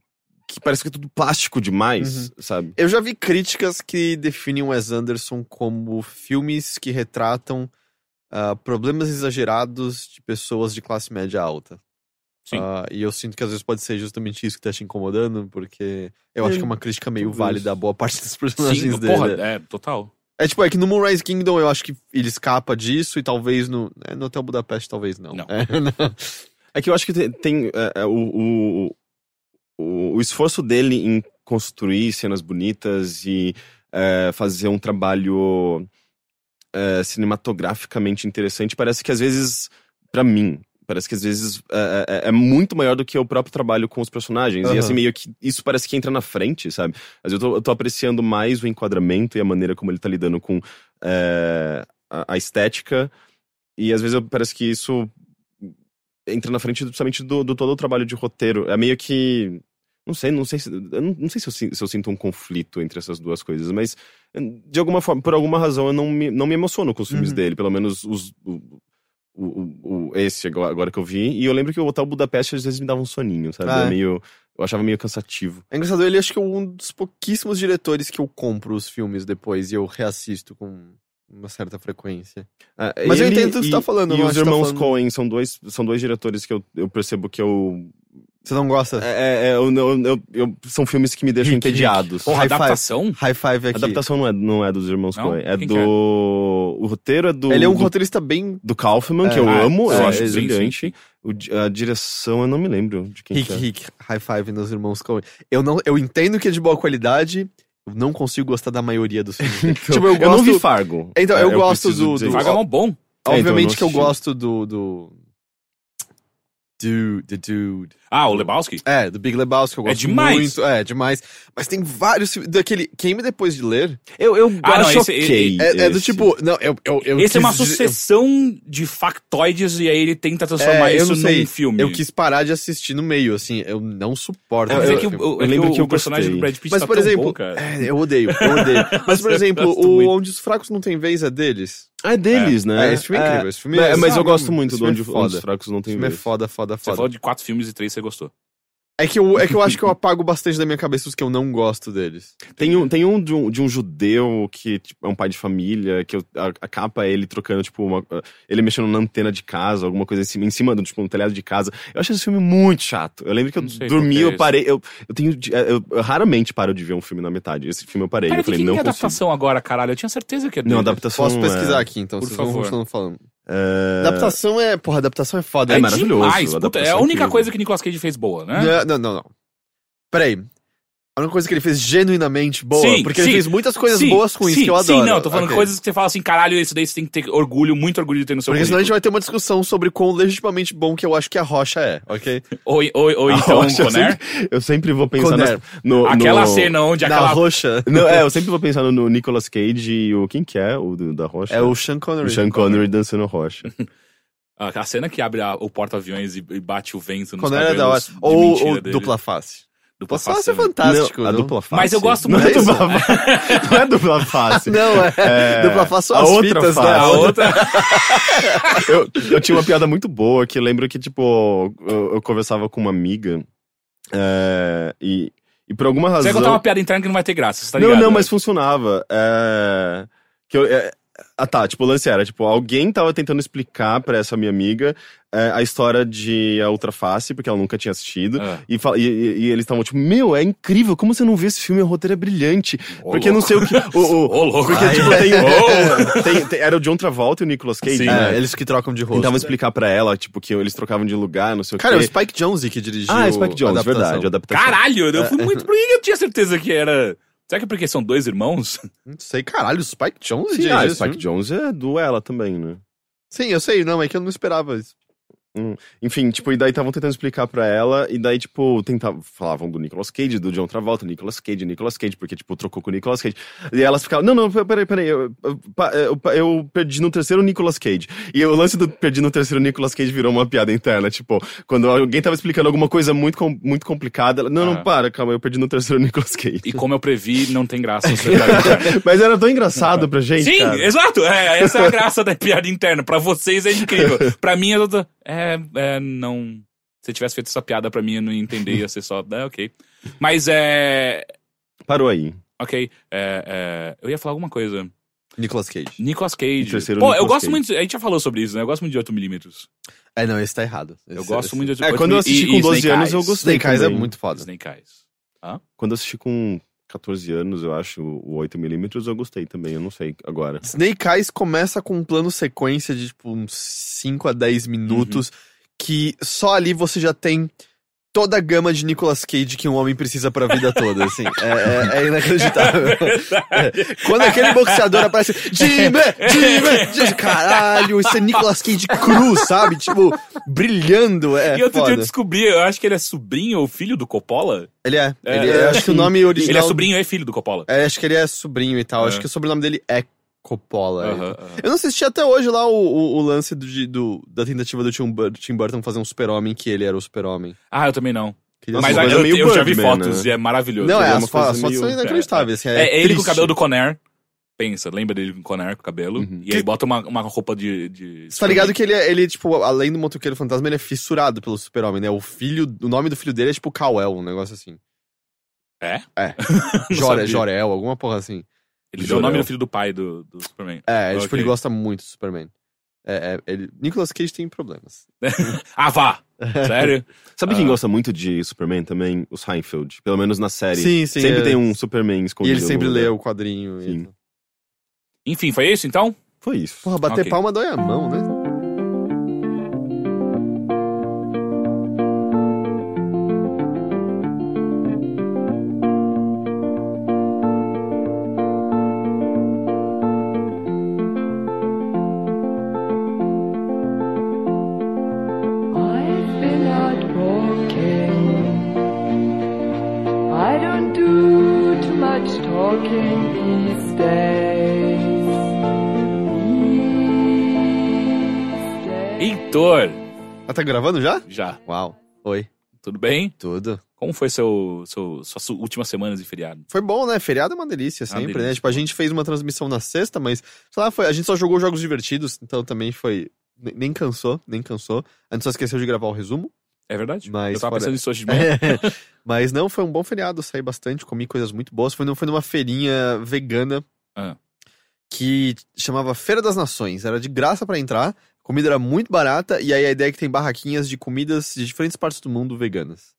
que parece que é tudo plástico demais, sabe? Eu já vi críticas que definem o Wes Anderson como filmes que retratam ah, problemas exagerados de pessoas de classe média alta. Sim. Ah, e eu sinto que às vezes pode ser justamente isso que tá te incomodando, porque eu É, acho que é uma crítica meio válida a boa parte dos Sim, personagens dele. porra, é, total. É tipo, é que no Moonrise Kingdom eu acho que ele escapa disso e talvez no, é, no Hotel Budapeste talvez não. Não. É, não. É que eu acho que tem, tem, é, é, o, o, o, esforço dele em construir cenas bonitas e é, fazer um trabalho é, cinematograficamente interessante parece que às vezes, pra mim, parece que às vezes é, é- é muito maior do que o próprio trabalho com os personagens. E Aham. assim, meio que isso parece que entra na frente, sabe? Mas eu tô, eu tô apreciando mais o enquadramento e a maneira como ele tá lidando com é, a, a estética. E às vezes eu, parece que isso entra na frente principalmente do, do todo o trabalho de roteiro. É meio que. Não sei, não sei se. Eu não, não sei se eu, se eu sinto um conflito entre essas duas coisas, mas de alguma forma, por alguma razão, eu não me, não me emociono com os filmes Uhum. dele, pelo menos os. O, o- esse agora, que eu vi. E eu lembro que o Hotel Budapeste às vezes me dava um soninho, sabe? Ah, É é? meio. Eu achava meio cansativo. É engraçado, ele acho que é um dos pouquíssimos diretores que eu compro os filmes depois e eu reassisto com uma certa frequência. Ah, Mas eu ele entendo o que você e- tá falando, eu E não os tá irmãos falando- Coen são dois, são dois diretores que eu, eu percebo que eu. Você não gosta? É, é, eu, eu, eu- eu- são filmes que me deixam Rick, entediados. Porra, High five. adaptação? High five A aqui. adaptação não é, não é dos irmãos? Coen, é Quem do. é? O roteiro é do. Ele é um do, roteirista bem. do Kaufman, que É, eu ah, amo, eu é, acho sim, sim, brilhante. O a direção eu não me lembro de quem Rick, que é. Rick, high five nos irmãos Coen. Eu, não, eu entendo que é de boa qualidade, eu não consigo gostar da maioria dos filmes. Então, tipo, eu eu não gosto. vi Fargo. Então, É, eu gosto preciso do- do-. Fargo é mó bom. Obviamente então, que eu eu gosto do. do... Dude, the Dude. Ah, o Lebowski? É, do Big Lebowski, eu É gosto demais. muito. É, demais. Mas tem vários filmes. Daquele. Queime depois de ler. Eu, eu Ah, não, acho esse- ok. É, é do esse. tipo. Não, eu. eu, eu Esse é uma quis sucessão de factoides e aí ele tenta transformar É, eu isso num filme. Eu quis parar de assistir no meio, assim. Eu não suporto. Eu- é que, o- eu é que lembro o, que eu o personagem gostei. do Brad Pitt Mas, tá por tão exemplo, bom, cara. é, eu odeio, eu odeio. Mas, por Eu exemplo, o muito. Onde os Fracos Não Têm Vez é deles. É deles, né? É, esse filme é incrível. Esse filme É, é, mas eu gosto muito esse do Onde, é foda. Onde os Fracos Não Esse Tem filme é Vez. foda, foda, Você foda. falou de quatro filmes e três você gostou. É que, eu, é que eu acho que eu apago bastante da minha cabeça os que eu não gosto deles. Tem um, tem um de, um de um judeu que tipo, é um pai de família, que eu- a, a capa é ele trocando, tipo, uma, ele mexendo na antena de casa, alguma coisa assim, em cima do tipo, um telhado de casa. Eu acho esse filme muito chato. Eu lembro que eu dormi, que é eu parei. Eu, eu tenho. Eu, eu raramente paro de ver um filme na metade. Esse filme eu parei. Cara, eu falei, que não é consigo. adaptação agora, caralho? Eu tinha certeza que é Não, adaptação. Posso pesquisar é, aqui, então, Por vocês vão favor. continuando falando. É, Adaptação é. Porra, adaptação é foda. É hein? maravilhoso, demais, puta, é a única incrível. coisa que Nicolas Cage fez boa, né? Não, não, não, não. Peraí. A única coisa que ele fez genuinamente boa, Sim, porque sim. ele fez muitas coisas Sim, boas ruins sim, que eu adoro. Sim, não, tô falando Ok. coisas que você fala assim, caralho, esse daí você tem que ter orgulho, muito orgulho de ter no seu Porque senão a gente vai ter uma discussão sobre quão legitimamente bom que eu acho que a Rocha é, ok? Ou, ou, ou a então, Rocha, eu Conner. sempre, eu sempre vou pensar Conner. nas- no, Aquela no- cena onde aquela... Rocha Não, é, eu sempre vou pensar no, no Nicolas Cage e o. Quem que é? O do- da Rocha? é o Sean Connery. O Sean Connery dançando rocha. A, cena que abre a- o porta-aviões e, e bate o vento nos Quando era da hora. cabelos Ou, ou dupla face. Dupla Dupla face é né? fantástico. Não, a não? dupla face. Mas eu gosto não muito É disso. dupla, não é dupla face. Não, é. É, Dupla face são a as outra fitas, né? face. A outra. eu, eu tinha uma piada muito boa que lembro que, tipo, eu, eu conversava com uma amiga é, e, e por alguma Você razão. vai contar uma piada interna que não vai ter graça, você tá não, ligado? não, mas funcionava. É, que eu, é, ah, tá. Tipo, o lance era, tipo, alguém tava tentando explicar pra essa minha amiga é, a história de A Outra Face, porque ela nunca tinha assistido. Ah. E, e- e- eles estavam tipo, meu, é incrível, como você não vê esse filme? O roteiro é brilhante. Ô, porque não sei o que. O, o- Ô, louco. porque, Ai, tipo, ai. tem, tem- tem- Era o John Travolta e o Nicolas Cage. Sim. né? É, eles que trocam de rosto. Tentavam explicar pra ela, tipo, que eles trocavam de lugar, não sei Cara, o é o. Spike Jonze que dirigiu Ah, Spike a Jones, adaptação. verdade, a adaptação. Caralho, eu fui muito. Por que eu tinha certeza que era. Será que é porque são dois irmãos? Não sei, caralho, o Spike Jonze Sim, ah, esse Spike? Jones é do ela também, né? Sim, eu sei, não, é que eu não esperava isso. Enfim, tipo, e daí estavam tentando explicar pra ela, e daí, tipo, tentavam, falavam do Nicolas Cage, do John Travolta, Nicolas Cage, Nicolas Cage, porque, tipo, trocou com o Nicolas Cage. E elas ficavam, não, não, peraí, peraí, eu, eu, eu, eu perdi no terceiro Nicolas Cage. E o lance do perdi no terceiro Nicolas Cage virou uma piada interna, tipo, quando alguém tava explicando alguma coisa muito, com- muito complicada, ela, não, Ah. não, para, calma, eu perdi no terceiro Nicolas Cage. E como eu previ, não tem graça. Mas era tão engraçado pra gente, Sim, cara. exato. É, essa é a graça da piada interna. Pra vocês é incrível. Pra mim, eu tô... é, é, não. Se tivesse feito essa piada pra mim, eu não ia entender, ia ser só. É, ok. Mas é. Parou aí. Ok. é, é, eu ia falar alguma coisa. Nicolas Cage. Nicolas Cage. O terceiro Pô, eu Nicolas gosto Cage. muito. A gente já falou sobre isso, né? Eu gosto muito de 8mm. É, não, esse tá errado. Eu Esse- gosto esse- muito de É, 8mm. quando eu assisti e- com e 12 Snake anos, eu Eyes. gostei. Snake Eyes é muito foda. Snake Eyes. Quando eu assisti com 14 anos, eu acho, o 8mm, eu gostei também, eu não sei agora. Snake Eyes começa com um plano sequência de tipo uns 5 a 10 minutos que só ali você já tem toda a gama de Nicolas Cage que um homem precisa pra vida toda, assim. É, é- é inacreditável. Quando aquele boxeador aparece, Jimmy, Jimmy, Jimmy, caralho, isso é Nicolas Cage cru, sabe? Tipo, brilhando, é e outro dia eu foda. descobri, eu acho que ele é sobrinho ou filho do Coppola. Ele é, É, ele é, é, acho que o nome original... Ele é sobrinho e filho do Coppola. É, acho que ele é sobrinho e tal, É. acho que o sobrenome dele é Coppola. Aham. Eu não assisti até hoje lá o, o- o lance do, do- da tentativa do Tim, Bur- Tim Burton fazer um super-homem que ele era o super-homem. Ah, eu também não. Queria Mas uma saber- eu, meio eu já vi fotos né? e é maravilhoso. Não, é, é as, fo- as fotos meio- são inacreditáveis. assim, É, é, ele com o cabelo do Conner. Pensa, lembra dele com o Conner, com o cabelo. Uhum. E aí bota uma, uma roupa de. de Você tá ligado que ele, é- ele, tipo, além do motoqueiro fantasma, ele é fissurado pelo super-homem, né? O filho, o nome do filho dele é tipo Kal-El, um negócio assim. É? É. Não Jore, sabia. Jorel, alguma porra assim. Ele deu o nome do filho do pai do, do Superman. É, Ok. tipo, ele gosta muito do Superman. É, é, ele... Nicolas Cage tem problemas. Ah, vá! Sério? Sabe quem Ah. gosta muito de Superman também? O Seinfeld. Pelo menos na série. Sim, sim. sempre é. tem um Superman E escondido. ele sempre lê o quadrinho. Sim. E... Enfim, foi isso então? Foi isso. Porra, bater Ok. palma dói a mão, né? Tá gravando já? Já. Uau. Oi. Tudo bem? Tudo. Como foi seu, seu, suas su- últimas semanas de feriado? Foi bom, né? Feriado é uma delícia Uma sempre, né? delícia. Tipo, a gente fez uma transmissão na sexta, mas, sei lá, foi, a gente só jogou jogos divertidos, então também foi. ne- Nem cansou, nem cansou. A gente só esqueceu de gravar o resumo. É verdade? Mas eu tava fora- pensando nisso hoje de manhã. mas não, foi um bom feriado, saí bastante, comi coisas muito boas. Foi, foi numa feirinha vegana Ah. que chamava Feira das Nações. Era de graça pra entrar, comida era muito barata, e aí a ideia é que tem barraquinhas de comidas de diferentes partes do mundo veganas.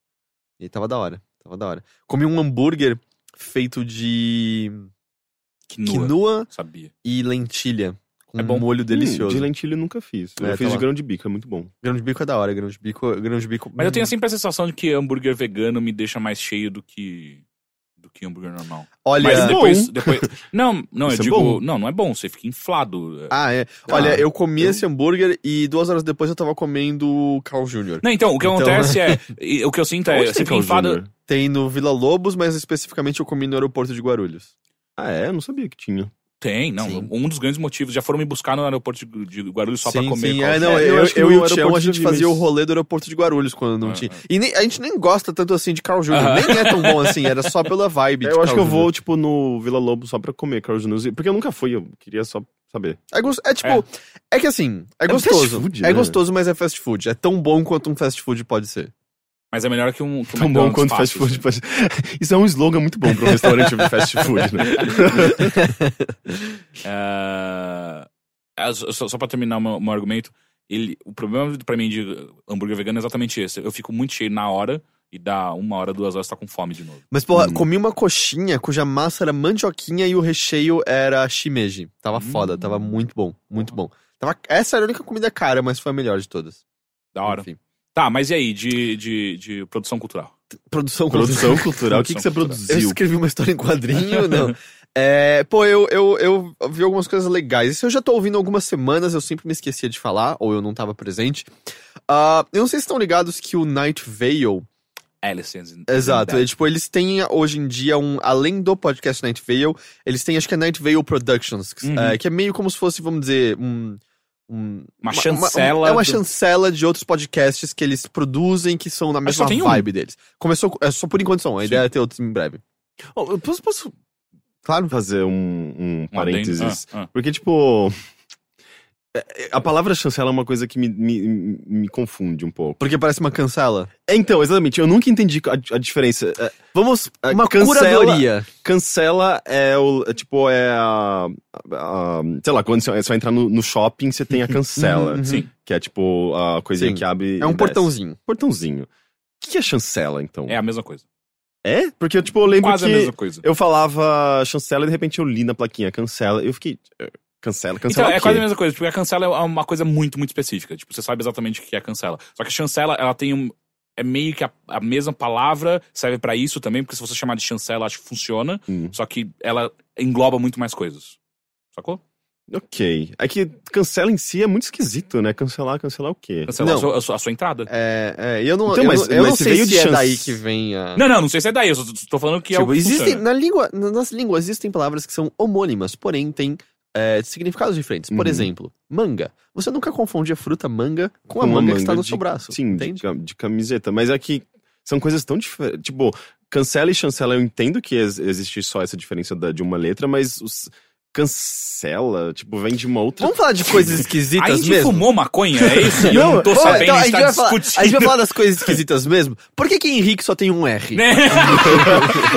E tava da hora, tava da hora. Comi um hambúrguer feito de Quinoa. quinoa Sabia. e lentilha. Com É bom. um molho delicioso. Hum, de lentilha eu nunca fiz. É, eu fiz tá de grão de bico, é muito bom. Grão de bico é da hora, grão de bico. Grão de bico Mas eu tenho hum. sempre a sensação de que hambúrguer vegano me deixa mais cheio do que do que hambúrguer normal. Olha. Mas é depois, bom. depois. Não, não, eu Isso é digo. bom. Não, não é bom, você fica inflado. Ah, é. Olha, Ah, eu comi eu- esse hambúrguer e duas horas depois eu tava comendo Carl Jr. Não, então, o que Então- acontece é. e- O que eu sinto é. Onde Você tem fica Carl inflado. Jr.? Tem no Vila Lobos, mas especificamente eu comi no aeroporto de Guarulhos. Ah, é? Eu não sabia que tinha. Tem, não. Sim. Um dos grandes motivos. Já foram me buscar no aeroporto de, Guarulhos só sim, pra comer. sim. É, não, É, eu eu, eu no e o Tião, a gente fazia o rolê do aeroporto de Guarulhos quando não Ah, tinha. ah. E nem- a gente nem gosta tanto assim de Carl Jr., Aham. nem é tão bom assim, era só pela vibe de Eu acho que Carl eu vou, tipo, no Vila Lobo só pra comer Carl Jr. Porque eu nunca fui, eu queria só saber. É, é tipo, é. que assim, é, É gostoso. fast food, é né? gostoso, mas é fast food. É tão bom quanto um fast food pode ser. Mas é melhor que um. Que Tão bom quanto fast food. pode- Isso é um slogan muito bom pra um restaurante de fast food, né? É, só, só pra terminar o meu, meu argumento, ele, o problema pra mim de hambúrguer vegano é exatamente esse. Eu fico muito cheio na hora e dá uma hora, duas horas, tá com fome de novo. Mas, pô, Hum. comi uma coxinha cuja massa era mandioquinha e o recheio era shimeji. Tava Hum. foda, tava muito bom, muito bom. Tava, essa era a única comida cara, mas foi a melhor de todas. Da hora. Enfim. Tá, mas e aí, de, de, de produção cultural? Produção Produção cultural. O que, que você Eu produziu? escrevi uma história em quadrinho, não. É, pô, eu, eu, eu vi algumas coisas legais. Isso eu já tô ouvindo algumas semanas, eu sempre me esquecia de falar, ou eu não tava presente. Ah, eu não sei se estão ligados que o Night Vale. Alice Exato, é, tipo, eles têm hoje em dia um. Além do podcast Night Vale, eles têm acho que é Night Vale Productions, que, Uhum. é, que é meio como se fosse, vamos dizer, um. Um- Uma chancela é uma do- chancela de outros podcasts que eles produzem que são na mesma tem um. vibe deles. Começou. É só por enquanto são, a Sim. ideia é ter outros em breve. Oh, eu posso, posso, claro, fazer um, um Um parênteses? Ah, ah. Porque, tipo. É- A palavra chancela é uma coisa que me, me, me confunde um pouco. Porque parece uma cancela. É, Então, exatamente, eu nunca entendi a, a diferença. É, Vamos. a Uma cancela- curadoria. Cancela é o. é, tipo, é a, a- Sei lá, quando você você vai entrar no, no shopping, você tem a cancela. Uhum. Sim, Que é tipo a coisinha Sim. que abre. É um e desce. portãozinho. Portãozinho. O que é chancela, então? é a mesma coisa. É? Porque, tipo, eu lembro Quase que a mesma coisa. eu falava chancela e de repente eu li na plaquinha cancela. E eu fiquei. Eh, Cancela, Então, cancela. é o quase a mesma coisa, porque a cancela é uma coisa muito, muito específica. Tipo, você sabe exatamente o que é cancela. Só que a chancela, ela tem um. É meio que a, a mesma palavra, serve pra isso também, porque se você chamar de chancela, acho que funciona. Hum. Só que ela engloba muito mais coisas. Sacou? Ok. É que cancela em si é muito esquisito, né? Cancelar, cancelar o quê? Cancelar Não. a sua, a sua- a sua entrada. É, é, e eu não, Então, eu, mas- não- eu mas não se sei veio se é chance- daí que vem a. Não, não, não sei se é daí, eu só tô, tô falando que é o Tipo, que existem, funciona. na língua, na- nas línguas existem palavras que são homônimas, porém têm é, significados diferentes. Por Uhum. exemplo, manga. Você nunca confunde a fruta manga com, a uma manga, que está no de- seu braço. Sim, de, entende? ca- de camiseta. Mas é que são coisas tão diferentes. Tipo, cancela e chancela, eu entendo que ex- existe só essa diferença da- de uma letra, mas os cancela, tipo, vem de uma outra. Vamos falar de coisas A esquisitas gente mesmo? fumou maconha, é isso? Eu não tô sabendo, então a a, gente tá vai falar, a gente vai falar das coisas esquisitas mesmo? Por que que Henrique só tem um R? Né?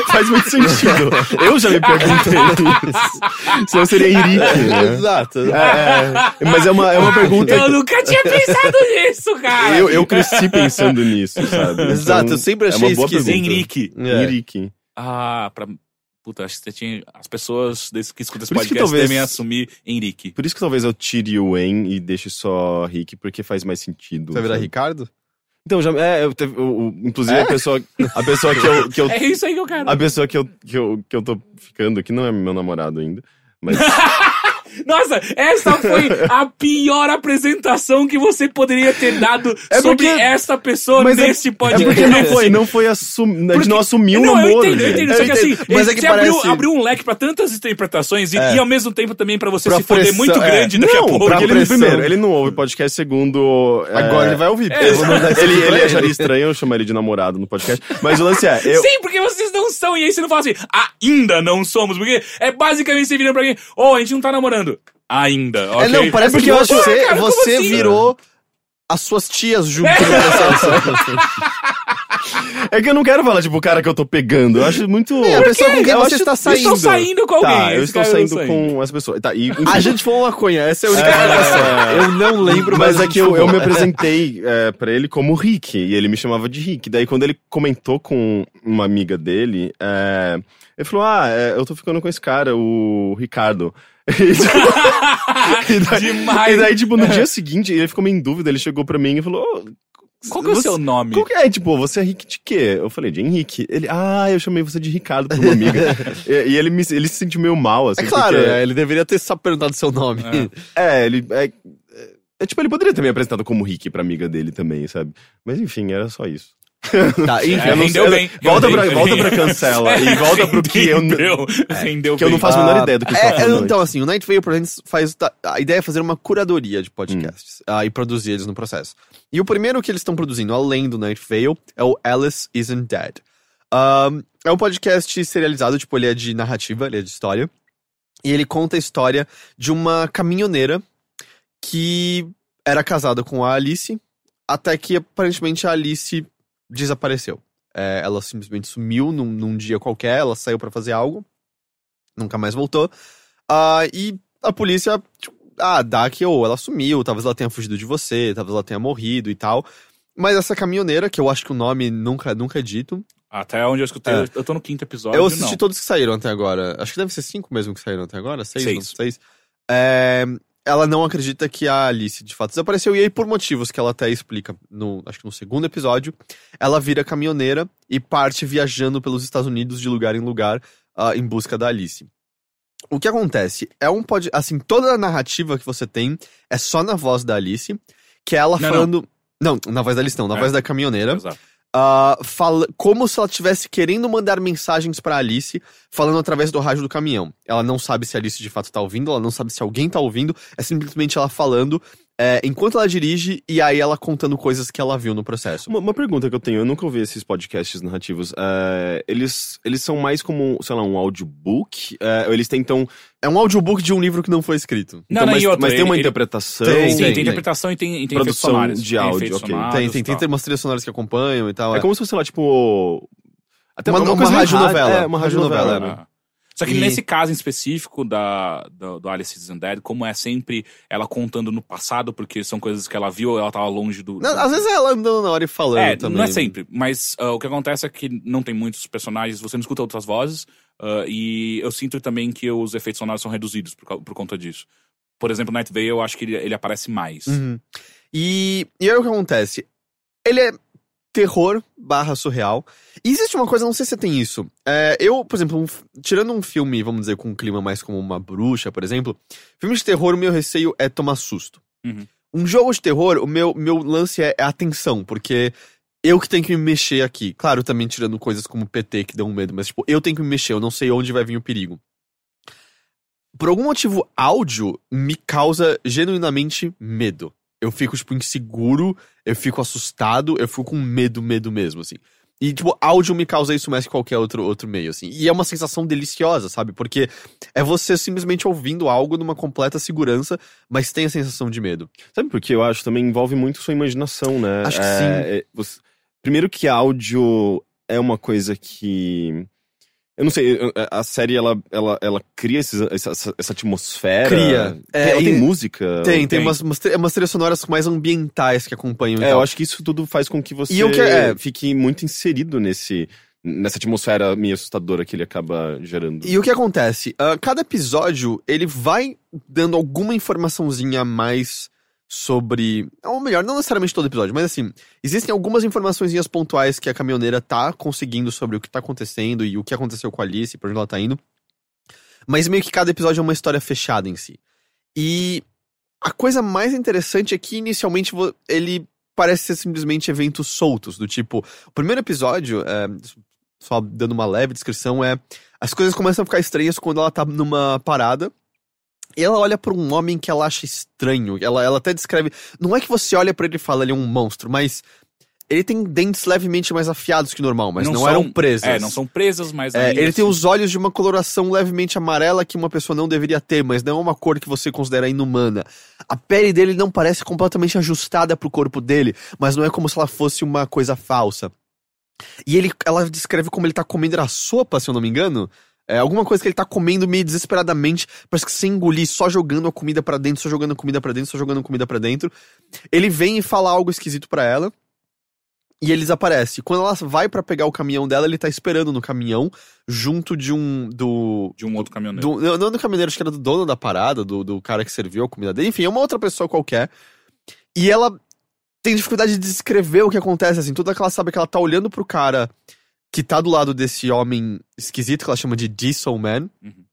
Faz muito sentido. eu já me perguntei isso. Senão seria Henrique, né? Exato. É, é, mas é uma, é uma pergunta. Eu nunca tinha pensado nisso, cara. Eu, eu cresci pensando nisso, sabe? Exato, Então, eu sempre é achei uma boa esquisito. Henrique. É. Henrique. Ah, pra. Puta, acho que você tinha. As pessoas desse, que escutam esse Por isso que podcast talvez- devem assumir Henrique. Por isso que talvez eu tire o En e deixe só Rick, porque faz mais sentido. Você vai virar sabe? Ricardo? Então, já, é, eu teve, inclusive É? a pessoa, a pessoa que eu, que eu, É isso aí que eu quero. a pessoa que eu, que eu, que eu tô ficando, que não é meu namorado ainda, mas Nossa, essa foi a pior apresentação que você poderia ter dado É sobre porque- essa pessoa mas é- nesse é podcast. porque não foi, não foi assum, a gente Porque- não assumiu o Não, eu namoro. entendo, eu entendo. Só que Eu assim, mas ele- é que você abriu, parece- abriu um leque pra tantas interpretações e, É. e ao mesmo tempo também pra você Pra se foder muito é. grande daqui a Não, pouco. porque ele, primeiro, ele não ouve podcast, segundo... é, Agora ele vai ouvir. porque É, eu Ele, ele acharia estranho eu chamar ele de namorado no podcast, mas o lance é, eu... Sim, porque vocês não são. E aí você não fala assim, ainda não somos. Porque é basicamente você virando pra alguém, oh, a gente não tá namorando. Ainda, ok? É, não, parece porque que você, Cara, você assim? virou as suas tias junto É. É que eu não quero falar, tipo, o cara que eu tô pegando. Eu acho muito. É, a pessoa com quem Eu você está Eu saindo. estou saindo com alguém. Tá, eu estou cara saindo tá com essa pessoa. Tá, e, A gente falou maconha, essa é a única É. informação. Eu não lembro, mas, Mas é que eu, eu me apresentei é, pra ele como Rick, e ele me chamava de Rick. Daí, quando ele comentou com uma amiga dele, é, ele falou: Ah, é, eu tô ficando com esse cara, o Ricardo. E, daí, Demais. e daí, tipo, no dia seguinte, ele ficou meio em dúvida, ele chegou pra mim e falou: "Ô, Qual que é o seu nome? Qual que é? Tipo, você é Rick de quê? Eu falei, de Henrique. Ele, ah, eu chamei você de Ricardo por uma amiga. e, e ele, me, ele se sentiu meio mal, assim. É claro, porque- é, ele deveria ter só perguntado seu nome. É, ele. É, é, é, tipo, ele poderia ter me apresentado como Rick pra amiga dele também, sabe? Mas enfim, era só isso. Tá, enfim, É, Eu não rendeu sei- bem. Volta rendeu pra, bem. volta pra cancela e volta pro que eu, Rendeu, rendeu que eu não faço a menor Ah, ideia do que é, tá é, Então, assim, o Night Vale Presents faz. tá- A ideia é fazer uma curadoria de podcasts ah, e produzir eles no processo. E o primeiro que eles estão produzindo, além do Night Vale, é o Alice Isn't Dead. Ahn, é um podcast serializado, tipo, ele é de narrativa, ele é de história. E ele conta a história de uma caminhoneira que era casada com a Alice, até que aparentemente a Alice desapareceu. É, ela simplesmente sumiu num, num dia qualquer, ela saiu pra fazer algo, nunca mais voltou. Ah, e a polícia, tipo, ah, dá que ou ela sumiu, talvez ela tenha fugido de você, talvez ela tenha morrido e tal. Mas essa caminhoneira, que eu acho que o nome nunca, nunca é dito, Até onde eu escutei, É. eu tô no quinto episódio. eu assisti não. todos que saíram até agora. Acho que deve ser cinco mesmo que saíram até agora. Seis, Seis. não? Seis. É, ela não acredita que a Alice de fato desapareceu. E aí, por motivos que ela até explica, no, acho que no segundo episódio, ela vira caminhoneira e parte viajando pelos Estados Unidos de lugar em lugar ah, em busca da Alice. O que acontece? É um pod... Assim, toda a narrativa que você tem é só na voz da Alice, que é ela Não, falando. Não. na voz da Alice não, na É. voz da caminhoneira Exato. Ah, fala, como se ela estivesse querendo mandar mensagens pra Alice, falando através do rádio do caminhão. Ela não sabe se a Alice de fato tá ouvindo, ela não sabe se alguém tá ouvindo, é simplesmente ela falando é, enquanto ela dirige e aí ela contando coisas que ela viu no processo. Uma, uma pergunta que eu tenho, eu nunca ouvi esses podcasts narrativos. é, eles, eles são mais como, sei lá, um audiobook? É, ou eles tentam. É um audiobook de um livro que não foi escrito. Não, então, não, mas, e outra, mas tem uma ele- interpretação. Tem, Sim, tem, tem. interpretação e tem, e tem Produção de Tem áudio, ok. tem, tem, tem tal. umas trilhas sonoras que acompanham e tal. É como se fosse lá, tipo. Até Uma- uma meio radionovela. rádio- É, uma radionovela. Só que E- nesse caso em específico da, do, do Alice is Dead, como é sempre ela contando no passado, porque são coisas que ela viu, ela tava longe do. Não, do- às vezes é ela andando na hora e falando é, também. não é sempre, mas ah, o que acontece é que não tem muitos personagens, você não escuta outras vozes, ah, e eu sinto também que os efeitos sonoros são reduzidos por, por conta disso. Por exemplo, Night Vale, eu acho que ele, ele aparece mais. Uhum. E, e aí o que acontece? Ele é terror barra surreal. E existe uma coisa, não sei se você tem isso. É, eu, por exemplo, um tirando um filme, vamos dizer, com um clima mais como uma bruxa, por exemplo, filme de terror, o meu receio é tomar susto. Uhum. Um jogo de terror, o meu, meu lance é, é atenção, porque eu que tenho que me mexer aqui. Claro, também tirando coisas como PT que dão medo, mas tipo, eu tenho que me mexer, eu não sei onde vai vir o perigo. Por algum motivo, áudio me causa genuinamente medo. Eu fico, tipo, inseguro, eu fico assustado, eu fico com medo, medo mesmo, assim. E, tipo, áudio me causa isso mais que qualquer outro, outro meio, assim. E é uma sensação deliciosa, sabe? Porque é você simplesmente ouvindo algo numa completa segurança, mas tem a sensação de medo. Sabe por que eu acho? Também envolve muito sua imaginação, né? Acho que É, sim. é, você- Primeiro que áudio é uma coisa que. Eu não sei, a série ela, ela, ela cria esses- essa, essa- atmosfera. Cria. É, ela tem música. Tem, tem, tem. umas, umas, umas trilhas sonoras mais ambientais que acompanham É, tal. eu acho que isso tudo faz com que você que é- fique muito inserido nesse, nessa atmosfera meio assustadora que ele acaba gerando. E o que acontece? Ah, cada episódio, ele vai dando alguma informaçãozinha a mais sobre. Ou melhor, não necessariamente todo episódio, mas assim, existem algumas informaçõezinhas pontuais que a caminhoneira tá conseguindo sobre o que tá acontecendo e o que aconteceu com a Alice, por onde ela tá indo. Mas meio que cada episódio é uma história fechada em si. E a coisa mais interessante é que inicialmente ele parece ser simplesmente eventos soltos, do tipo, o primeiro episódio, é, só dando uma leve descrição, é as coisas começam a ficar estranhas quando ela tá numa parada. E ela olha pra um homem que ela acha estranho. Ela, ela até descreve. Não é que você olha pra ele e fala ele é um monstro, mas ele tem dentes levemente mais afiados que o normal, mas não, são- eram presas. É, não são presas, mas. É, ele tem assim- os olhos de uma coloração levemente amarela que uma pessoa não deveria ter, mas não é uma cor que você considera inumana. A pele dele não parece completamente ajustada pro corpo dele, mas não é como se ela fosse uma coisa falsa. E ele, ela descreve como ele tá comendo era sopa, se eu não me engano. É alguma coisa que ele tá comendo meio desesperadamente, parece que sem engolir, só jogando a comida pra dentro, só jogando a comida pra dentro, só jogando a comida pra dentro. Ele vem e fala algo esquisito pra ela. E ele desaparece. Quando ela vai pra pegar o caminhão dela, ele tá esperando no caminhão, junto de um. do. De um outro caminhoneiro. do não, do caminhoneiro, acho que era do dono da parada, do, do cara que serviu a comida dele. Enfim, é uma outra pessoa qualquer. E ela tem dificuldade de descrever o que acontece, assim. Tudo que ela sabe é que ela tá olhando pro cara que tá do lado desse homem esquisito, que ela chama de Diesel Man, Uhum.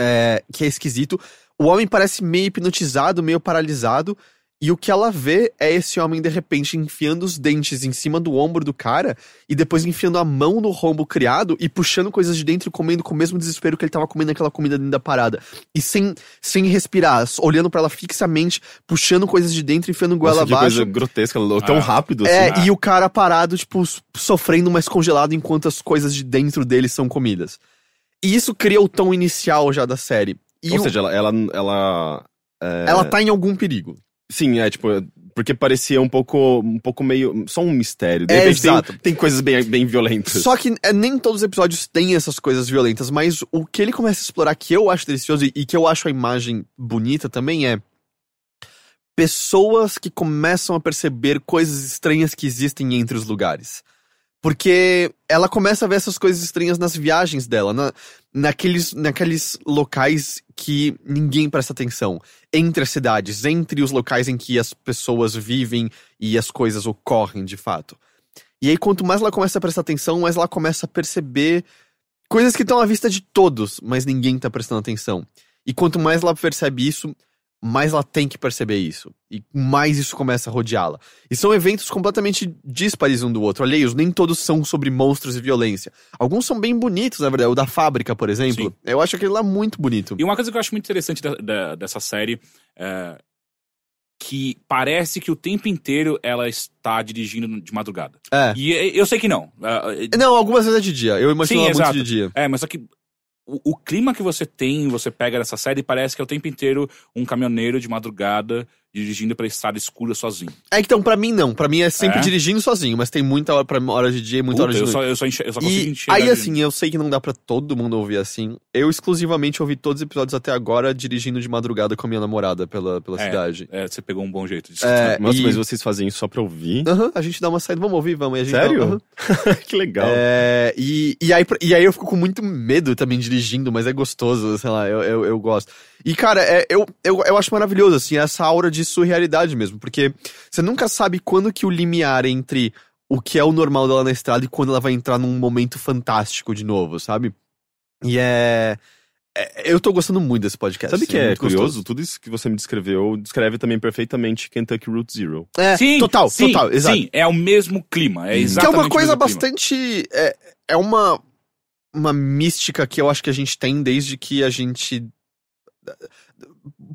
é, que é esquisito. O homem parece meio hipnotizado, meio paralisado. E o que ela vê é esse homem, de repente, enfiando os dentes em cima do ombro do cara e depois enfiando a mão no rombo criado e puxando coisas de dentro e comendo com o mesmo desespero que ele tava comendo aquela comida dentro da parada. E sem, sem respirar, olhando pra ela fixamente, puxando coisas de dentro e enfiando goela Nossa, que abaixo. coisa grotesca, tão Ah. rápido É, assim. e o cara parado, tipo, sofrendo, mas congelado enquanto as coisas de dentro dele são comidas. E isso cria o tom inicial já da série. E Ou o- seja, ela. ela, ela é, ela tá em algum perigo. Sim, é tipo. Porque parecia um pouco, um pouco meio. Só um mistério. De É, repente tem- exato. Tem, coisas bem, bem violentas. Só que é, nem todos os episódios têm essas coisas violentas, mas o que ele começa a explorar que eu acho delicioso e, e que eu acho a imagem bonita também é pessoas que começam a perceber coisas estranhas que existem entre os lugares. Porque ela começa a ver essas coisas estranhas nas viagens dela, na, naqueles, naqueles locais que ninguém presta atenção. Entre as cidades, entre os locais em que as pessoas vivem e as coisas ocorrem de fato. E aí, quanto mais ela começa a prestar atenção, mais ela começa a perceber coisas que estão à vista de todos, mas ninguém tá prestando atenção. E quanto mais ela percebe isso, mais ela tem que perceber isso. E mais isso começa a rodeá-la. E são eventos completamente díspares um do outro, alheios. Nem todos são sobre monstros e violência. Alguns são bem bonitos, na verdade. O da fábrica, por exemplo. Sim. Eu acho aquele lá muito bonito. E uma coisa que eu acho muito interessante da- da- dessa série é que parece que o tempo inteiro ela está dirigindo de madrugada. É. E eu sei que não. É, Não, algumas vezes é de dia. Eu imagino Sim, muito de dia. É, mas só que o, clima que você tem, você pega nessa série, parece que é o tempo inteiro um caminhoneiro de madrugada dirigindo pela estrada escura sozinho. É, então, pra mim não. Pra mim é sempre É? dirigindo sozinho, mas tem muita hora, pra, hora de dia e muita Puta, hora de eu, noite. só, eu, só enxer- eu só consigo E enxergar. aí, assim, eu sei que não dá pra todo mundo ouvir assim. Eu exclusivamente ouvi todos os episódios até agora dirigindo de madrugada com a minha namorada pela, pela É. cidade. É, você pegou um bom jeito disso. É, Nossa, e- mas vocês fazem isso só pra ouvir? Aham, a gente dá uma saída, vamos ouvir, vamos. E a gente Sério? Dá, que legal. É, e, e, aí, e aí eu fico com muito medo também dirigindo, mas é gostoso, sei lá, eu, eu, eu gosto. E, cara, é, eu, eu, eu acho maravilhoso, assim, essa aura de surrealidade mesmo, porque você nunca sabe quando que o limiar entre o que é o normal dela na estrada e quando ela vai entrar num momento fantástico de novo, sabe? E é. é- eu tô gostando muito desse podcast. Sabe o que é muito curioso? gostoso. Tudo isso que você me descreveu descreve também perfeitamente Kentucky Route Zero. É, Sim, total, sim, total, exato. Sim, é o mesmo clima. É Que é Que é exatamente uma coisa bastante. É, é uma, uma mística que eu acho que a gente tem desde que a gente.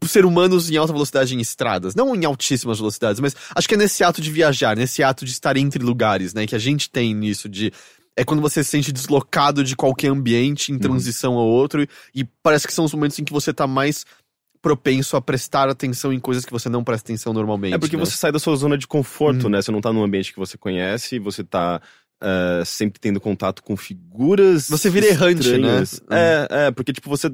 Ser humanos em alta velocidade em estradas. Não em altíssimas velocidades, mas acho que é nesse ato de viajar, nesse ato de estar entre lugares, né? Que a gente tem nisso de. É quando você se sente deslocado de qualquer ambiente em transição ao outro. E parece que são os momentos em que você tá mais propenso a prestar atenção em coisas que você não presta atenção normalmente. É porque né? você sai da sua zona de conforto, Hum. né? Você não tá num ambiente que você conhece, você tá eh, sempre tendo contato com figuras. Você vira errante, estranhas. né? É, é, porque, tipo, você.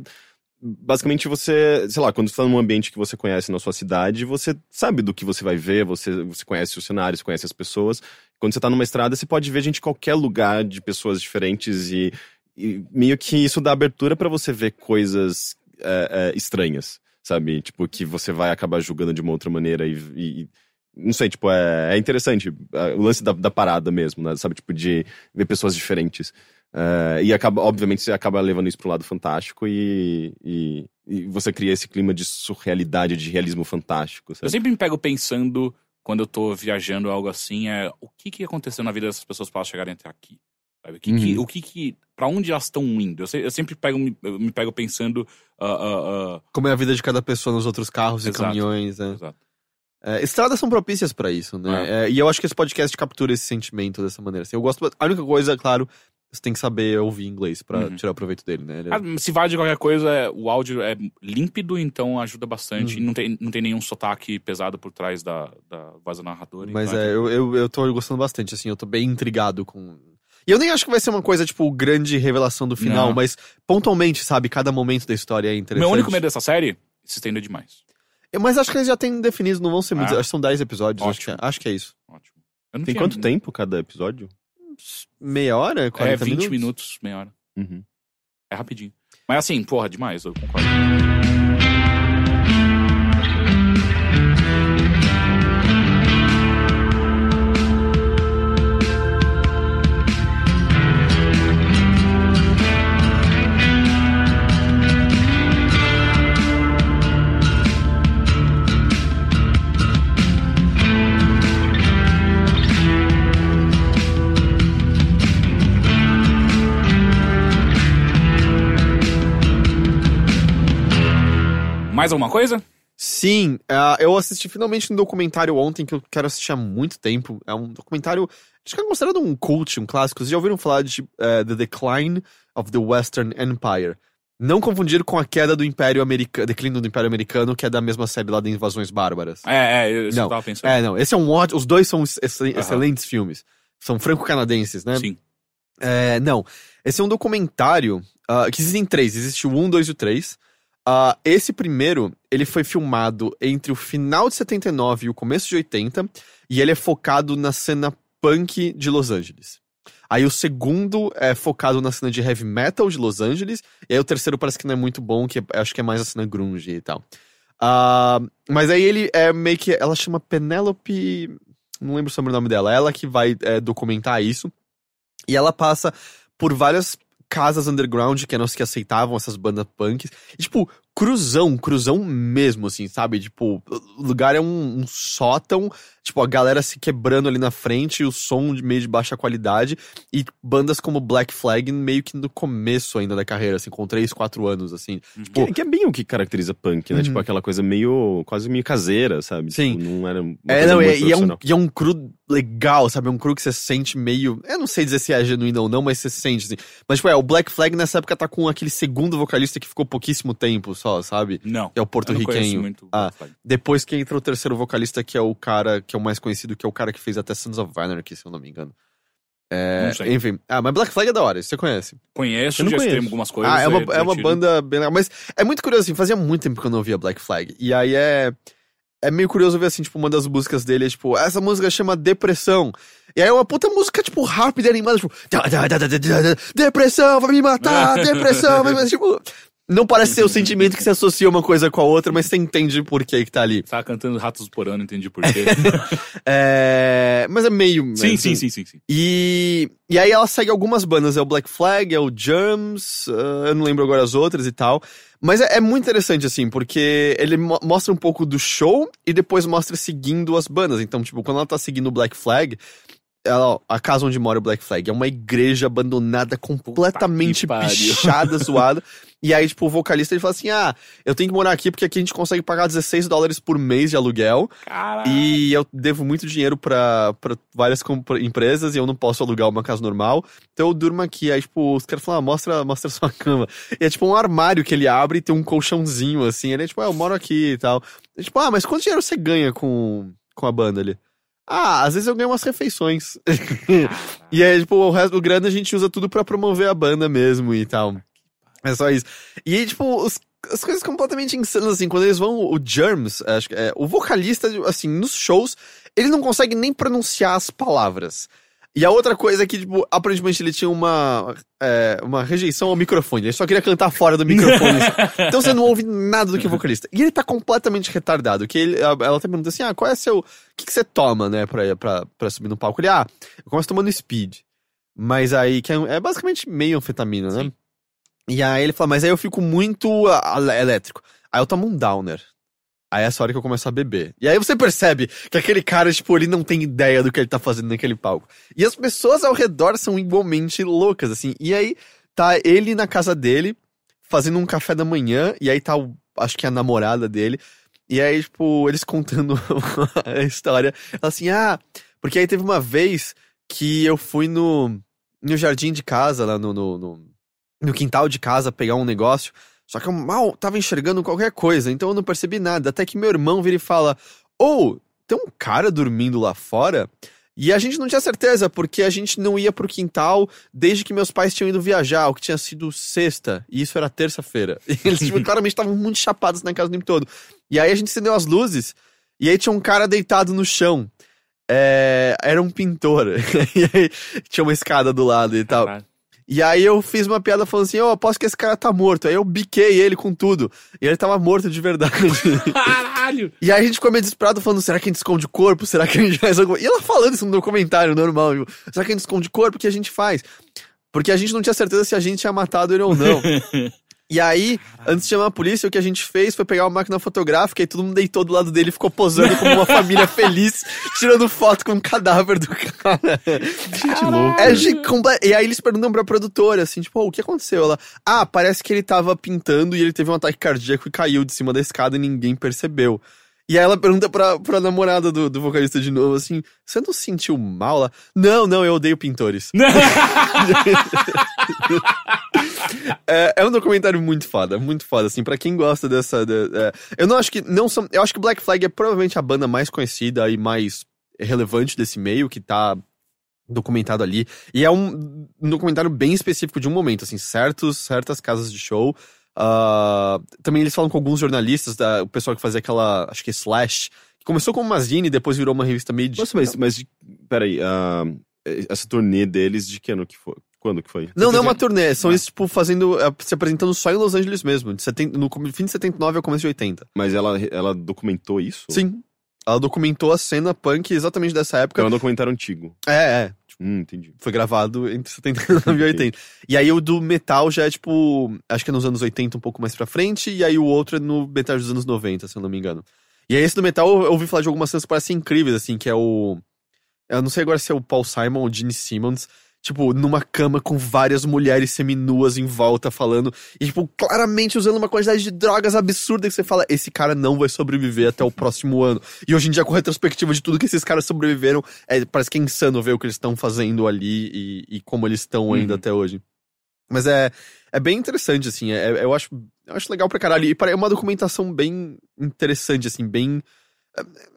Basicamente, você. Sei lá, quando você tá num ambiente que você conhece na sua cidade, você sabe do que você vai ver, você, você conhece os cenários, conhece as pessoas. Quando você tá numa estrada, você pode ver gente de qualquer lugar, de pessoas diferentes, e, e meio que isso dá abertura pra você ver coisas é, é, estranhas, sabe? Tipo, que você vai acabar julgando de uma outra maneira e. e- não sei, tipo, é, é interessante. é, o lance da, da parada mesmo, né? Sabe? Tipo, de ver pessoas diferentes. É, e acaba, obviamente, você acaba levando isso pro lado fantástico e, e, e você cria esse clima de surrealidade, de realismo fantástico, Eu sabe? sempre me pego pensando, quando eu tô viajando algo assim, é o que que aconteceu na vida dessas pessoas para elas chegarem até aqui? Sabe? O que que, Uhum. o que que, pra onde elas estão indo? Eu, se- eu sempre pego, me, eu me pego pensando, ah, ah, Como é a vida de cada pessoa nos outros carros e Exato. caminhões, né? exato. É, estradas são propícias pra isso, né? É, e eu acho que esse podcast captura esse sentimento dessa maneira. Assim, eu gosto. A única coisa, claro, você tem que saber ouvir inglês pra Uhum. tirar proveito dele, né? Ele- Ah, se vale de qualquer coisa, é- o áudio é límpido, então ajuda bastante. Uhum. E não tem, não tem nenhum sotaque pesado por trás da, da voz do narrador. Mas então é, eu, eu, eu tô gostando bastante, assim, eu tô bem intrigado com. E eu nem acho que vai ser uma coisa, tipo, grande revelação do final, Não. mas pontualmente, sabe? Cada momento da história é interessante. Meu único medo dessa série, se estende demais. Eu- Mas acho que eles já têm definido, não vão ser muitos. Ah. Acho que são 10 episódios, acho que, é, acho que é isso. Ótimo. Tem tinha- quanto tempo cada episódio? Meia hora? 40 É, 20 minutos? minutos, meia hora. Uhum. É rapidinho. Mas assim, porra, demais, eu concordo. Mais alguma coisa? Sim, ah, eu assisti finalmente um documentário ontem que eu quero assistir há muito tempo. É um documentário, acho que é considerado um cult, um clássico. Vocês já ouviram falar de eh, The Decline of the Western Empire? Não confundir com a queda do Império Americano, declínio do Império Americano, que é da mesma série lá de Invasões Bárbaras. É, é, isso Não. eu tava pensando. É, não, esse é um ótimo, os dois são excel- excelentes filmes. São franco-canadenses, né? Sim. É, não. Esse é um documentário ah, que existem três. Existe o 1, 2 e o 3. Ah, esse primeiro, ele foi filmado entre o final de 79 e o começo de 80. E ele é focado na cena punk de Los Angeles. Aí o segundo é focado na cena de heavy metal de Los Angeles. E aí o terceiro parece que não é muito bom, que é- acho que é mais a cena grunge e tal. Ah, mas aí ele é meio que. Ela chama Penelope. Não lembro sobre o nome dela. Ela que vai é, documentar isso. E ela passa por várias casas underground que eram as que aceitavam essas bandas punks. E, tipo, cruzão, cruzão mesmo, assim, sabe? Tipo, o lugar é um, um sótão, tipo, a galera se quebrando ali na frente, o som de meio de baixa qualidade, e bandas como Black Flag meio que no começo ainda da carreira, assim, com 3, 4 anos, assim. Que, que é bem o que caracteriza punk, né? Uhum. Tipo, aquela coisa meio. quase meio caseira, sabe? Sim. Tipo, não era. É, não, muito e, é um, e é um cru legal, sabe? É um cru que você sente meio. Eu não sei dizer se é genuíno ou não, mas você sente, assim. Mas, tipo, é, o Black Flag nessa época tá com aquele segundo vocalista que ficou pouquíssimo tempo só, sabe? Não. É o porto-riquenho. muito. Ah. Depois que entra o terceiro vocalista, que é o cara que é o mais conhecido, que é o cara que fez até Sons of Anarchy, se eu não me engano. É, Não sei. enfim. Ah, mas Black Flag é da hora, você conhece. Conheço, Eu não já conheço. algumas coisas. ah, é uma, é uma divertido. banda bem legal. Mas é muito curioso, assim, fazia muito tempo que eu não ouvia Black Flag. E aí é. É meio curioso ver, assim, tipo, uma das músicas dele é, tipo, essa música chama Depressão. E aí é uma puta música, tipo, rápida e animada, tipo, "Da, da, da, da, da, da, da, depressão, vai me matar, depressão, vai me matar", tipo. Não parece ser o sentimento que se associa uma coisa com a outra, mas você entende por que que tá ali. Tava cantando Ratos por Ano, entendi por quê. É... Mas é meio. sim, né, sim, sim, sim, sim. E, e aí ela segue algumas bandas, é o Black Flag, é o Germs, ah, eu não lembro agora as outras e tal. Mas é, é muito interessante, assim, porque ele mo- mostra um pouco do show e depois mostra seguindo as bandas. Então, tipo, quando ela tá seguindo o Black Flag, ela, a casa onde mora o Black Flag é uma igreja abandonada, completamente pichada, zoada. E aí, tipo, o vocalista ele fala assim: Ah, eu tenho que morar aqui porque aqui a gente consegue pagar 16 dólares por mês de aluguel. Caralho. E eu devo muito dinheiro pra, pra várias empresas e eu não posso alugar uma casa normal. Então eu durmo aqui. Aí, tipo, os caras falam, ah, mostra, mostra sua cama. E é tipo um armário que ele abre e tem um colchãozinho, assim. Ele é tipo, ah, eu moro aqui e tal. É tipo, ah, mas quanto dinheiro você ganha com, com a banda ali? Ah, às vezes eu ganho umas refeições. e aí, tipo, o resto do grana a gente usa tudo pra promover a banda mesmo e tal. É só isso. E aí, tipo, os- as coisas completamente insanas, assim, quando eles vão, o Germs, acho que é, o vocalista, assim, nos shows, ele não consegue nem pronunciar as palavras. E a outra coisa é que, tipo, aparentemente ele tinha uma, é, uma rejeição ao microfone. Ele só queria cantar fora do microfone. então você não ouve nada do que o vocalista. E ele tá completamente retardado. Que ele, ela até pergunta assim: ah, qual é seu. O que, que você toma, né, pra, pra, pra subir no palco? Ele, ah, eu começo tomando speed. Mas aí, que é, é basicamente meio anfetamina, né? E aí ele fala, mas aí eu fico muito elétrico. Aí eu tomo um downer. Aí é essa hora que eu começo a beber. E aí você percebe que aquele cara, tipo, ele não tem ideia do que ele tá fazendo naquele palco. E as pessoas ao redor são igualmente loucas, assim. E aí tá ele na casa dele, fazendo um café da manhã, e aí tá, o, acho que é a namorada dele. E aí, tipo, eles contando a história. Ela assim, ah, porque aí teve uma vez que eu fui no, no jardim de casa, lá no, no, no, no quintal de casa, pegar um negócio. Só que eu mal tava enxergando qualquer coisa, então eu não percebi nada. Até que meu irmão vira e fala: Ô, oh, tem um cara dormindo lá fora? E a gente não tinha certeza, porque a gente não ia pro quintal desde que meus pais tinham ido viajar, o que tinha sido sexta, e isso era terça-feira. E eles tipo, claramente estavam muito chapados na casa o tempo todo. E aí a gente acendeu as luzes, e aí tinha um cara deitado no chão. É, era um pintor. e aí tinha uma escada do lado e tal. E aí eu fiz uma piada falando assim, eu aposto que esse cara tá morto. Aí eu biquei ele com tudo. E ele tava morto de verdade. Caralho! e aí a gente ficou meio desesperado falando, será que a gente esconde o corpo? Será que a gente faz alguma... E ela falando isso no documentário normal. Será que a gente esconde o corpo? O que a gente faz? Porque a gente não tinha certeza se a gente tinha matado ele ou não. E aí, antes de chamar a polícia, o que a gente fez foi pegar uma máquina fotográfica e todo mundo deitou do lado dele e ficou posando como uma família feliz, tirando foto com o cadáver do cara. Gente louca. É de E aí eles perguntam pra produtora, assim, tipo, "Ô, o que aconteceu? Ela, ah, parece que ele tava pintando e ele teve um ataque cardíaco e caiu de cima da escada e ninguém percebeu. E aí ela pergunta pra, pra namorada do, do vocalista de novo, assim, você não sentiu mal? Ela, não, não, eu odeio pintores. É, é um documentário muito foda, muito foda, assim, pra quem gosta dessa... de- é, eu não acho que, não são, eu acho que Black Flag é provavelmente a banda mais conhecida e mais relevante desse meio, que tá documentado ali. E é um, um documentário bem específico de um momento, assim, certos, certas casas de show. Ah, também eles falam com alguns jornalistas, da, o pessoal que fazia aquela, acho que é Slash, que começou como uma zine e depois virou uma revista meio de... Nossa, mas, mas peraí, ah, essa turnê deles, de que ano que foi? Quando que foi? Não, não é uma turnê, são eles, tipo, fazendo, eh, se apresentando só em Los Angeles mesmo, de 70, no fim de 79 ao começo de 80. Mas ela, ela documentou isso? Sim. Ela documentou a cena punk exatamente dessa época. É um documentário antigo. É, é. Hum, entendi. Foi gravado entre 79 e 80. E aí o do metal já é tipo. Acho que é nos anos 80, um pouco mais pra frente. E aí o outro é no metade dos anos 90, se eu não me engano. E aí esse do metal eu ouvi falar de algumas cenas que parecem incríveis, assim, que é o. Eu não sei agora se é o Paul Simon ou o Gene Simmons. Tipo, numa cama com várias mulheres seminuas em volta falando. E, tipo, claramente usando uma quantidade de drogas absurda que você fala: esse cara não vai sobreviver até o próximo ano. E hoje em dia, com a retrospectiva de tudo que esses caras sobreviveram, é, parece que é insano ver o que eles estão fazendo ali e, e como eles estão ainda Uhum. até hoje. Mas é, é bem interessante, assim. é- eu, acho, eu acho legal pra caralho. E é uma documentação bem interessante, assim, bem.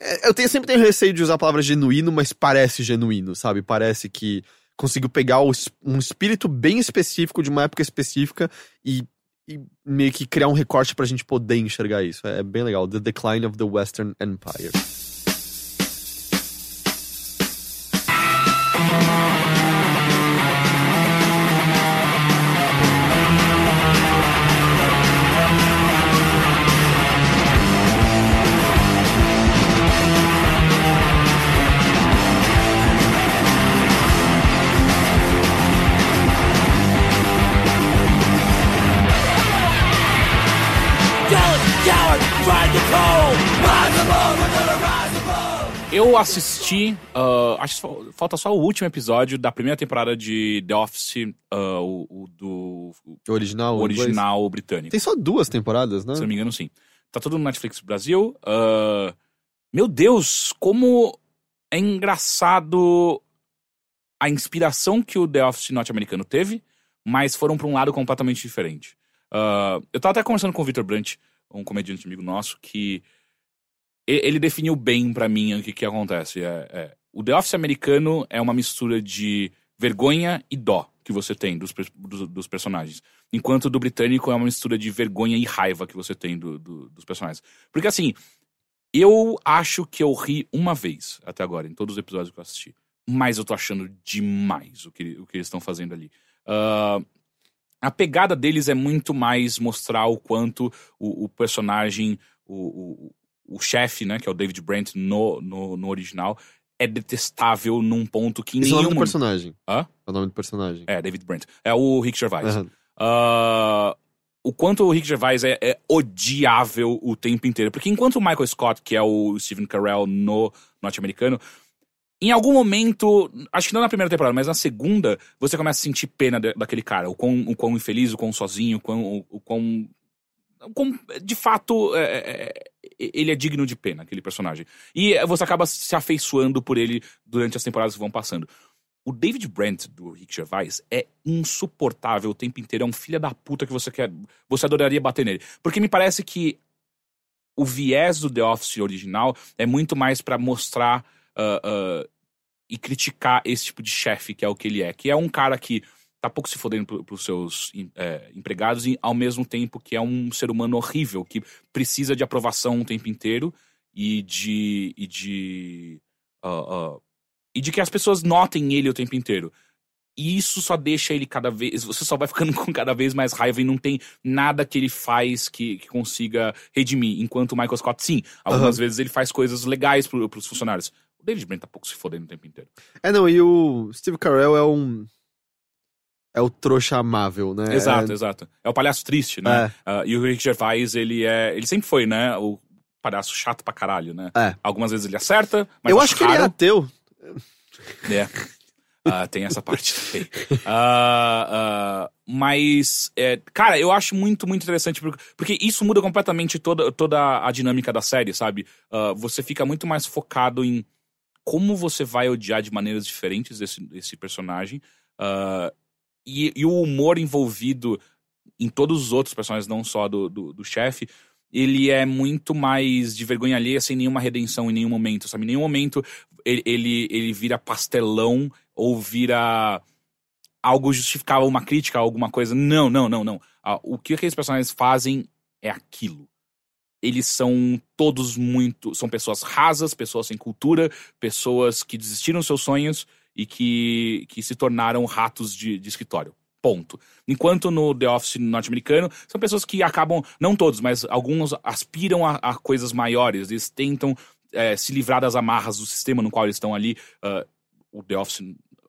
é- Eu tenho, sempre tenho receio de usar a palavra genuíno, mas parece genuíno, sabe? Parece que conseguiu pegar um espírito bem específico de uma época específica e, e meio que criar um recorte pra gente poder enxergar isso. É, é bem legal. The Decline of the Western Empire. Eu assisti, ah, acho que falta só o último episódio da primeira temporada de The Office, ah, o, o do O original? o inglês? original britânico. Tem só duas temporadas, né? Se não me engano, sim. Tá tudo no Netflix Brasil. Ah, meu Deus, como é engraçado a inspiração que o The Office norte-americano teve, mas foram pra um lado completamente diferente. Eu tava até conversando com o Victor Brant, um comediante amigo nosso, que ele definiu bem pra mim o que, que acontece. É, é, o The Office americano é uma mistura de vergonha e dó que você tem dos, dos, dos personagens. Enquanto o do britânico é uma mistura de vergonha e raiva que você tem do- do- dos personagens. Porque assim, eu acho que eu ri uma vez até agora, em todos os episódios que eu assisti. Mas eu tô achando demais o que, o que eles estão fazendo ali. Ah, a pegada deles é muito mais mostrar o quanto o, o personagem, o, o chefe, né, que é o David Brent no, no, no original, é detestável num ponto que Esse é o nenhum nome do personagem. Hã? É o nome do personagem. É, David Brent. É o Rick Gervais. Aham. Ah, o quanto o Rick Gervais é, é odiável o tempo inteiro. Porque enquanto o Michael Scott, que é o Stephen Carell no norte-americano, em algum momento, acho que não na primeira temporada, mas na segunda, você começa a sentir pena da- daquele cara. O quão, o quão infeliz, o quão sozinho, o quão. O, o quão, o quão, de fato, é, é, ele é digno de pena, aquele personagem. E é, você acaba se afeiçoando por ele durante as temporadas que vão passando. O David Brent, do Rick Gervais, é insuportável o tempo inteiro. É um filho da puta que você quer. Você adoraria bater nele. Porque me parece que o viés do The Office original é muito mais pra mostrar ah, ah, e criticar esse tipo de chefe, que é o que ele é. Que é um cara que tá pouco se fodendo pro, pros seus é, empregados e ao mesmo tempo que é um ser humano horrível, que precisa de aprovação o tempo inteiro e de. e de. ah, ah, e de que as pessoas notem ele o tempo inteiro. E isso só deixa ele cada vez. Você só vai ficando com cada vez mais raiva e não tem nada que ele faz que, que consiga redimir. Enquanto o Michael Scott, sim, algumas vezes ele faz coisas legais pro, pros funcionários. O David Brent tá pouco se fodendo o tempo inteiro. É, não, e o Steve Carell é um. É o trouxa amável, né? Exato, É- exato. É o palhaço triste, né? É. Ah, e o Rick Gervais, ele é. Ele sempre foi, né? O palhaço chato pra caralho, né? É. Algumas vezes ele acerta, mas Eu acho que ele é ateu. É. Ah, tem essa parte também. Ah, mas, é, cara, eu acho muito, muito interessante, porque, porque isso muda completamente toda, toda a dinâmica da série, sabe? Você fica muito mais focado em como você vai odiar de maneiras diferentes esse, esse personagem. E, e o humor envolvido em todos os outros personagens, não só do, do, do chefe, ele é muito mais de vergonha alheia, sem nenhuma redenção em nenhum momento, sabe? Em nenhum momento ele, ele, ele vira pastelão ou vira algo justificável, uma crítica a alguma coisa. Não, não, não, não. O que aqueles personagens fazem é aquilo. Eles são todos muito. São pessoas rasas, pessoas sem cultura, pessoas que desistiram dos seus sonhos e que, que se tornaram ratos de, de escritório. Ponto. Enquanto no The Office norte-americano, são pessoas que acabam, não todos, mas alguns aspiram a, a coisas maiores. Eles tentam eh, se livrar das amarras do sistema no qual eles estão ali. Ah, o The Office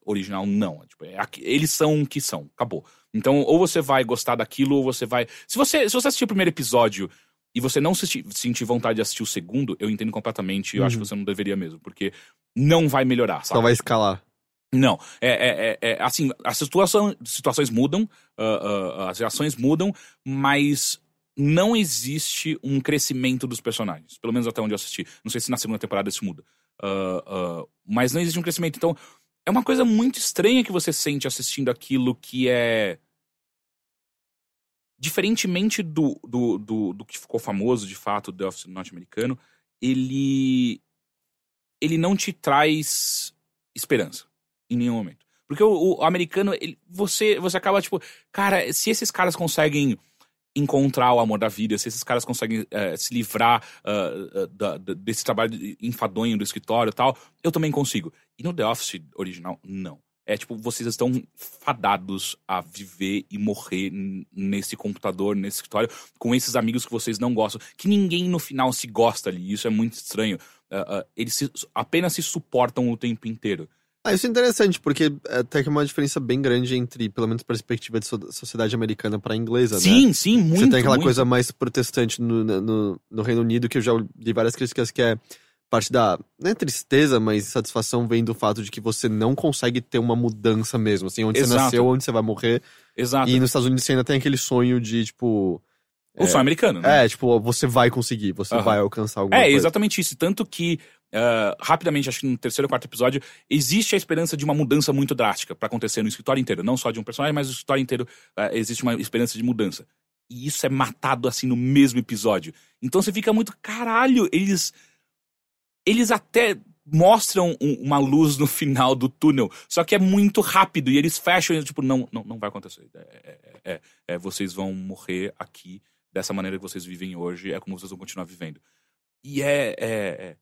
original, não. Tipo, é eles são o que são. Acabou. Então, ou você vai gostar daquilo, ou você vai. Se você, se você assistir o primeiro episódio e você não senti- sentir vontade de assistir o segundo, eu entendo completamente. Eu acho que você não deveria mesmo, porque não vai melhorar, Só sabe? vai escalar. Não, é, é, é, é, assim, as situação, situações mudam, ah, ah, as reações mudam, mas não existe um crescimento dos personagens. Pelo menos até onde eu assisti. Não sei se na segunda temporada isso muda. Ah, mas não existe um crescimento. Então, é uma coisa muito estranha que você sente assistindo aquilo que é. Diferentemente do, do, do, do que ficou famoso, de fato, The Office norte-americano, ele. Ele não te traz esperança em nenhum momento. Porque o, o americano, ele- você, você acaba tipo, cara, se esses caras conseguem encontrar o amor da vida, se esses caras conseguem eh, se livrar ah, da- da- desse trabalho enfadonho do escritório e tal, eu também consigo. E no The Office original, não. É tipo, vocês estão fadados a viver e morrer nesse computador, nesse escritório, com esses amigos que vocês não gostam, que ninguém no final se gosta ali. Isso é muito estranho. Ah, eles se- apenas se suportam o tempo inteiro. Ah, isso é interessante, porque até que é uma diferença bem grande entre, pelo menos, perspectiva de so- sociedade americana para inglesa, né? Sim, sim, muito. Você tem aquela muito. coisa mais protestante no, no, no Reino Unido, que eu já li várias críticas, que é parte da, não é tristeza, mas satisfação vem do fato de que você não consegue ter uma mudança mesmo, assim, onde você Exato. nasceu, onde você vai morrer. Exato. E nos Estados Unidos você ainda tem aquele sonho de, tipo... O sonho americano, né? É, tipo, você vai conseguir, você Aham. vai alcançar alguma É, coisa. exatamente isso. Tanto que, ah, rapidamente, acho que no terceiro ou quarto episódio, existe a esperança de uma mudança muito drástica pra acontecer no escritório inteiro. Não só de um personagem, mas no escritório inteiro ah, existe uma esperança de mudança. E isso é matado assim no mesmo episódio. Então você fica muito, caralho, eles. Eles até mostram um- uma luz no final do túnel, só que é muito rápido e eles fecham e tipo, não, não, não vai acontecer. É, é, é, é, vocês vão morrer aqui dessa maneira que vocês vivem hoje, é como vocês vão continuar vivendo. E é.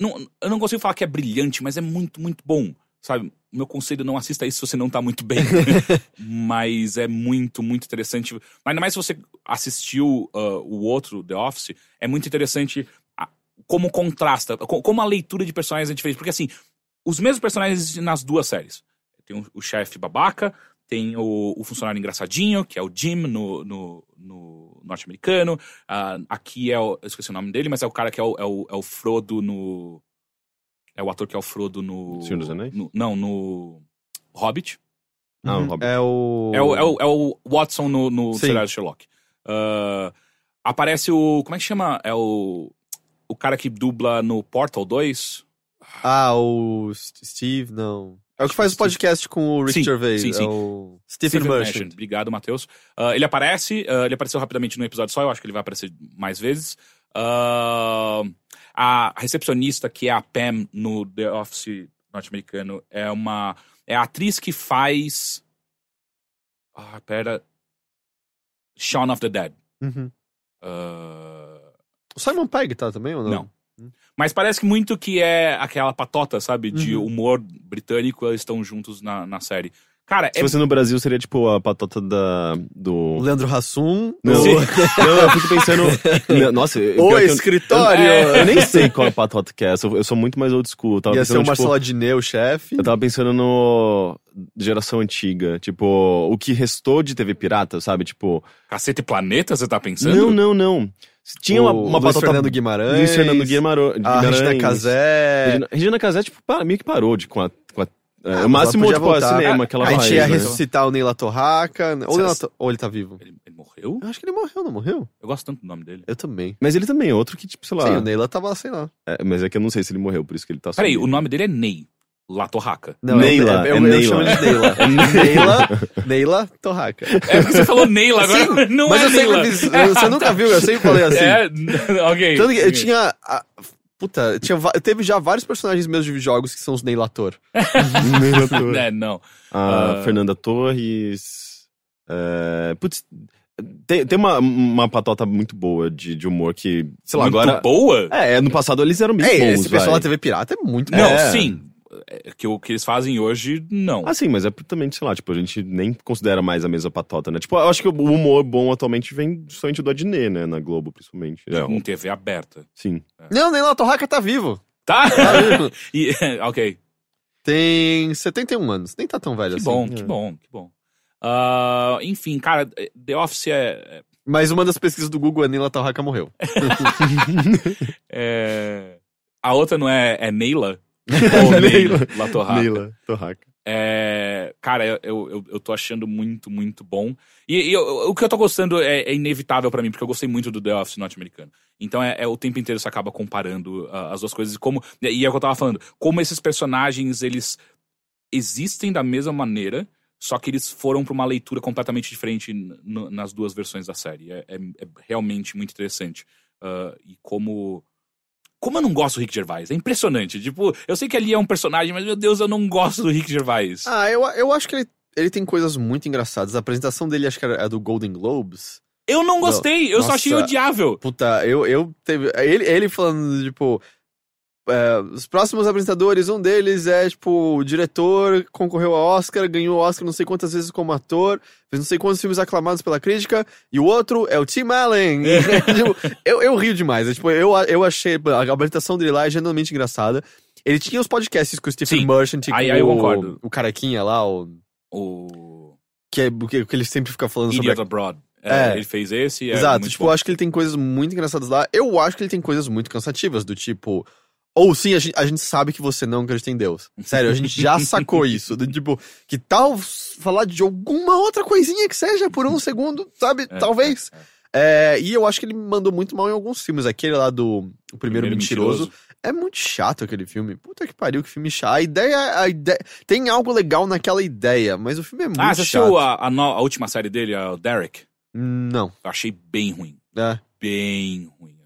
Não, eu não consigo falar que é brilhante, mas é muito, muito bom. Sabe? O meu conselho não assista isso se você não tá muito bem. mas é muito, muito interessante. Ainda mais se você assistiu ah, o outro, The Office, é muito interessante a- como contrasta, co- como a leitura de personagens é diferente. Porque assim, os mesmos personagens existem nas duas séries. Tem o, o chefe babaca, tem o, o funcionário engraçadinho, que é o Jim no, no, no norte-americano. Ah, aqui é o. Eu esqueci o nome dele, mas é o cara que é o, é o, é o Frodo no. É o ator que é o Frodo no. Senhor dos Anéis? no- não, no. Hobbit. Ah, Uhum. Hobbit. É o... É o, é, o, é o Watson no, no seriado Sherlock. Ah, aparece o. Como é que chama? É o. O cara que dubla no Portal 2. Ah, o Steve, não. É o que faz o podcast com o Rick Sim, Gervais. sim, sim. É o Stephen, Merchant. Obrigado, Matheus. Ah, ele aparece, ah, ele apareceu rapidamente no episódio só, eu acho que ele vai aparecer mais vezes. Ah, a recepcionista, que é a Pam no The Office norte-americano, é uma. É a atriz que faz. Ah, pera. Shaun of the Dead. Uhum. O Simon Pegg tá também ou não? Não. Mas parece que muito que é aquela patota, sabe? De Uhum. humor britânico, eles estão juntos na, na série. Cara, Se é fosse no Brasil, seria tipo a patota da. O do. Leandro Hassum. Não, o- não, eu fico pensando. Nossa, eu- O que eu- escritório. eu nem sei qual a patota que é. Eu sou, eu sou muito mais old school. Eu tava Ia ser pensando, o tipo, Marcelo Adnet, o chefe. Eu tava pensando no. Geração antiga. Tipo, o que restou de TV Pirata, sabe? Tipo. Cacete Planeta, você tá pensando? Não, não, não. Tinha uma, o uma Luiz patota. Fernando Guimarães. Luiz Fernando Guimaro- A Regina Guimarães. Casé. Regina, Regina Casé, tipo, meio que parou de com a. A é, Ah, o máximo, tipo, a voltar. cinema que ela a gente faz, ia né? ressuscitar o Neila Torraca. Ou, Neila Cê- To- ou ele tá vivo? Ele, ele morreu? Eu acho que ele morreu, não morreu? Eu gosto tanto do nome dele. Eu também. Mas ele também é outro que, tipo, sei lá. Sim, o Neila tava, sei lá. é, mas é que eu não sei se ele morreu, por isso que ele tá Peraí, o nome dele é Ney. Latorraca. Não, Neila, eu, eu, é eu, Neila. de Neila. Neila, Neila Torraca. É porque você falou Neila agora. não Mas é eu sempre Neila. fiz, você nunca viu, eu sempre falei assim. É, ok. Tanto que eu tinha. a- puta, tinha, teve já vários personagens meus de jogos que são os Neilator. É, não. A Ah. Fernanda Torres. É, putz, tem, tem uma, uma patota muito boa de, de humor que, sei lá, Muito agora. boa? É, no passado eles eram bem É, bons, esse pessoal vai. da TV Pirata é muito Não, bom. É. sim. É que o que eles fazem hoje, não. Ah, sim, mas é também, sei lá, tipo, a gente nem considera mais a mesma patota, né? Tipo, eu acho que o humor bom atualmente vem justamente do Adnet, né? Na Globo, principalmente. É, Com TV aberta. sim. Não, Neila Torraca tá vivo. Tá? Tá vivo. E- ok. Tem 71 anos, nem tá tão velho Que assim. bom, é. que bom, que bom. Ah, enfim, cara, The Office é, Mas uma das pesquisas do Google é Neila Torraca morreu. é- A outra não é, é Neila? Ou Neila Neila. Latorraca? Neila, Torraca. É, Cara, eu, eu, eu tô achando muito, muito bom. E, e eu- o que eu tô gostando é, é inevitável pra mim, porque eu gostei muito do The Office norte-americano. Então é, é o tempo inteiro você acaba comparando ah, as duas coisas. E como, e é o que eu tava falando. Como esses personagens, eles existem da mesma maneira, só que eles foram pra uma leitura completamente diferente nas duas versões da série. É, é- é realmente muito interessante. Ah, e como. Como eu não gosto do Rick Gervais. É impressionante. Tipo, eu sei que ali é um personagem, mas meu Deus, eu não gosto do Rick Gervais. Ah, eu, eu acho que ele, ele tem coisas muito engraçadas. A apresentação dele, acho que era a do Golden Globes. Eu não gostei, eu só achei Nossa. odiável. Puta, eu, eu teve. Ele, ele falando, tipo. É, os próximos apresentadores, um deles é, tipo, o diretor, concorreu ao Oscar, ganhou o Oscar não sei quantas vezes como ator, fez não sei quantos filmes aclamados pela crítica, e o outro é o Tim Allen. Tipo, eu, eu rio demais. é, tipo, eu, eu achei a apresentação dele lá é genuinamente engraçada. Ele tinha os podcasts com o Stephen Sim. Merchant, com Aí- aí eu o, concordo. o carequinha lá, o, O que, é, o que, que ele sempre fica falando sobre Idiot Abroad. É, É. Ele fez esse. é Exato, tipo, bom. eu acho que ele tem coisas muito engraçadas lá. Eu acho que ele tem coisas muito cansativas, do tipo. Ou sim, a gente, a gente sabe que você não acredita em Deus. Sério, a gente já sacou isso. Do tipo, que tal falar de alguma outra coisinha que seja por um segundo, sabe? É, Talvez. é, é. É, e eu acho que ele mandou muito mal em alguns filmes. Aquele lá do o Primeiro, Mentiroso. É muito chato aquele filme. Puta que pariu, que filme chato. A ideia, a ideia. Tem algo legal naquela ideia, mas o filme é muito Ah, você chato. assistiu a, a, no- a última série dele, a Derek? Não. Eu achei bem ruim. É. Bem ruim.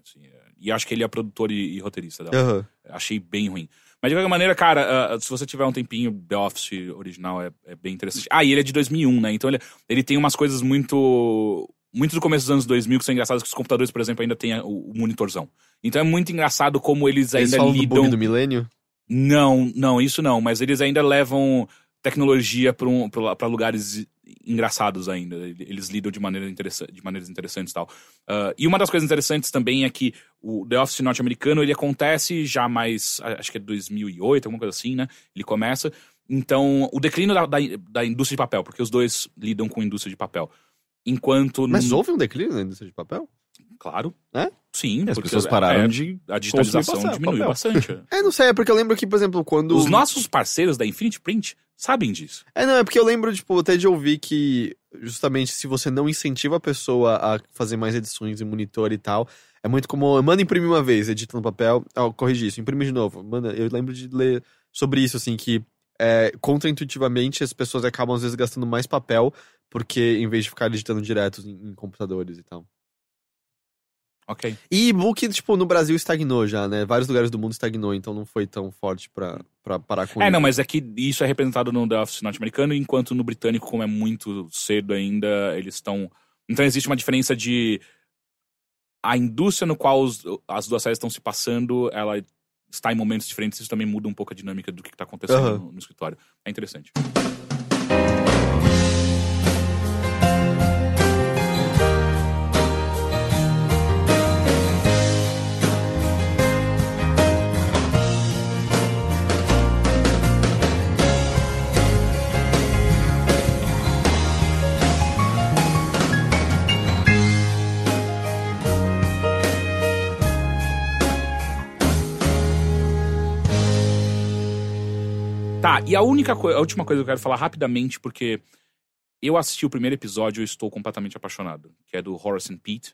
E acho que ele é produtor e, e roteirista dela. Aham. Achei bem ruim. Mas de qualquer maneira, cara, ah, se você tiver um tempinho, The Office original é, é bem interessante. Ah, e ele é de 2001, né? Então ele, ele tem umas coisas muito. Muito do começo dos anos 2000 que são engraçadas, que os computadores, por exemplo, ainda têm o, o monitorzão. Então é muito engraçado como eles Eles ainda falam do lidam. bug do milênio? Não, não, isso não. Mas eles ainda levam tecnologia para um, pra lugares engraçados ainda. Eles lidam de, maneira interessa de maneiras interessantes e tal. Ah, e uma das coisas interessantes também é que o The Office norte-americano, ele acontece já mais, acho que é 2008, alguma coisa assim, né? Ele começa. Então, o declínio da, da, da indústria de papel, porque os dois lidam com indústria de papel. Enquanto... Mas no- houve um declínio na indústria de papel? Claro. É? Sim. As porque pessoas pararam é, de. A digitalização consumir diminuiu papel. bastante. É, não sei, é porque eu lembro que, por exemplo, quando. Os nossos parceiros da Infinity Print sabem disso. É, não, é porque eu lembro, tipo, até de ouvir que, justamente, se você não incentiva a pessoa a fazer mais edições em monitor e tal, é muito como, manda imprimir uma vez, edita no papel, ó, corrige isso, imprime de novo. Manda, eu lembro de ler sobre isso, assim, que é, contraintuitivamente as pessoas acabam, às vezes, gastando mais papel, porque em vez de ficar editando direto em, em computadores e tal. Ok. E e-book, tipo, no Brasil estagnou já, né? Vários lugares do mundo estagnou, então não foi tão forte pra, pra parar com É, isso. não, mas é que isso é representado no The Office norte-americano, enquanto no britânico, como é muito cedo ainda, eles estão. Então existe uma diferença de. A indústria no qual os- as duas séries estão se passando, ela está em momentos diferentes, isso também muda um pouco a dinâmica do que está acontecendo Aham. no, no escritório. É interessante. E a única coisa, a última coisa que eu quero falar rapidamente, porque eu assisti o primeiro episódio e eu estou completamente apaixonado, que é do Horace and Pete,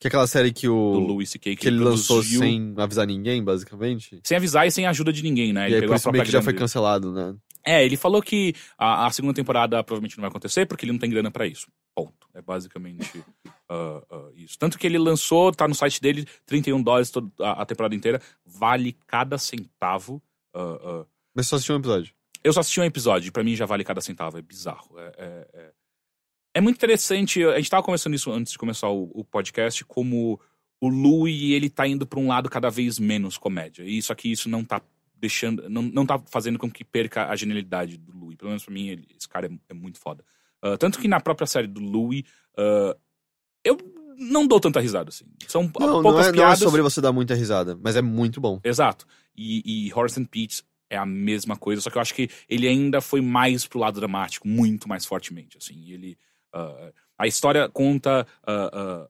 Que é aquela série que do o. Louis C.K. que ele lançou sem avisar ninguém, basicamente. sem avisar e sem ajuda de ninguém, né? e aí pegou por isso meio que já foi cancelado, né? É, ele falou que a, a segunda temporada provavelmente não vai acontecer porque ele não tem grana pra isso. Ponto. É basicamente ah, ah, isso. Tanto que ele lançou, tá no site dele, 31 dólares toda a, a temporada inteira. Vale cada centavo. ah. Mas só assistiu um episódio. Eu só assisti um episódio, e pra mim já vale cada centavo. É bizarro. É, é, é- é muito interessante. A gente tava conversando isso antes de começar o, o podcast, como o Louis, ele tá indo pra um lado cada vez menos comédia. E isso aqui, isso não tá deixando. Não, não tá fazendo com que perca a genialidade do Louis. Pelo menos pra mim, ele- esse cara é, é muito foda. Ah, tanto que na própria série do Louis, ah, eu não dou tanta risada, assim. São Não, não poucas é, não é piadas. sobre você dar muita risada, mas é muito bom. Exato. E, e Horace and Pete é a mesma coisa, só que eu acho que ele ainda foi mais pro lado dramático, muito mais fortemente, assim. Ele... ah, a história conta... ah, ah,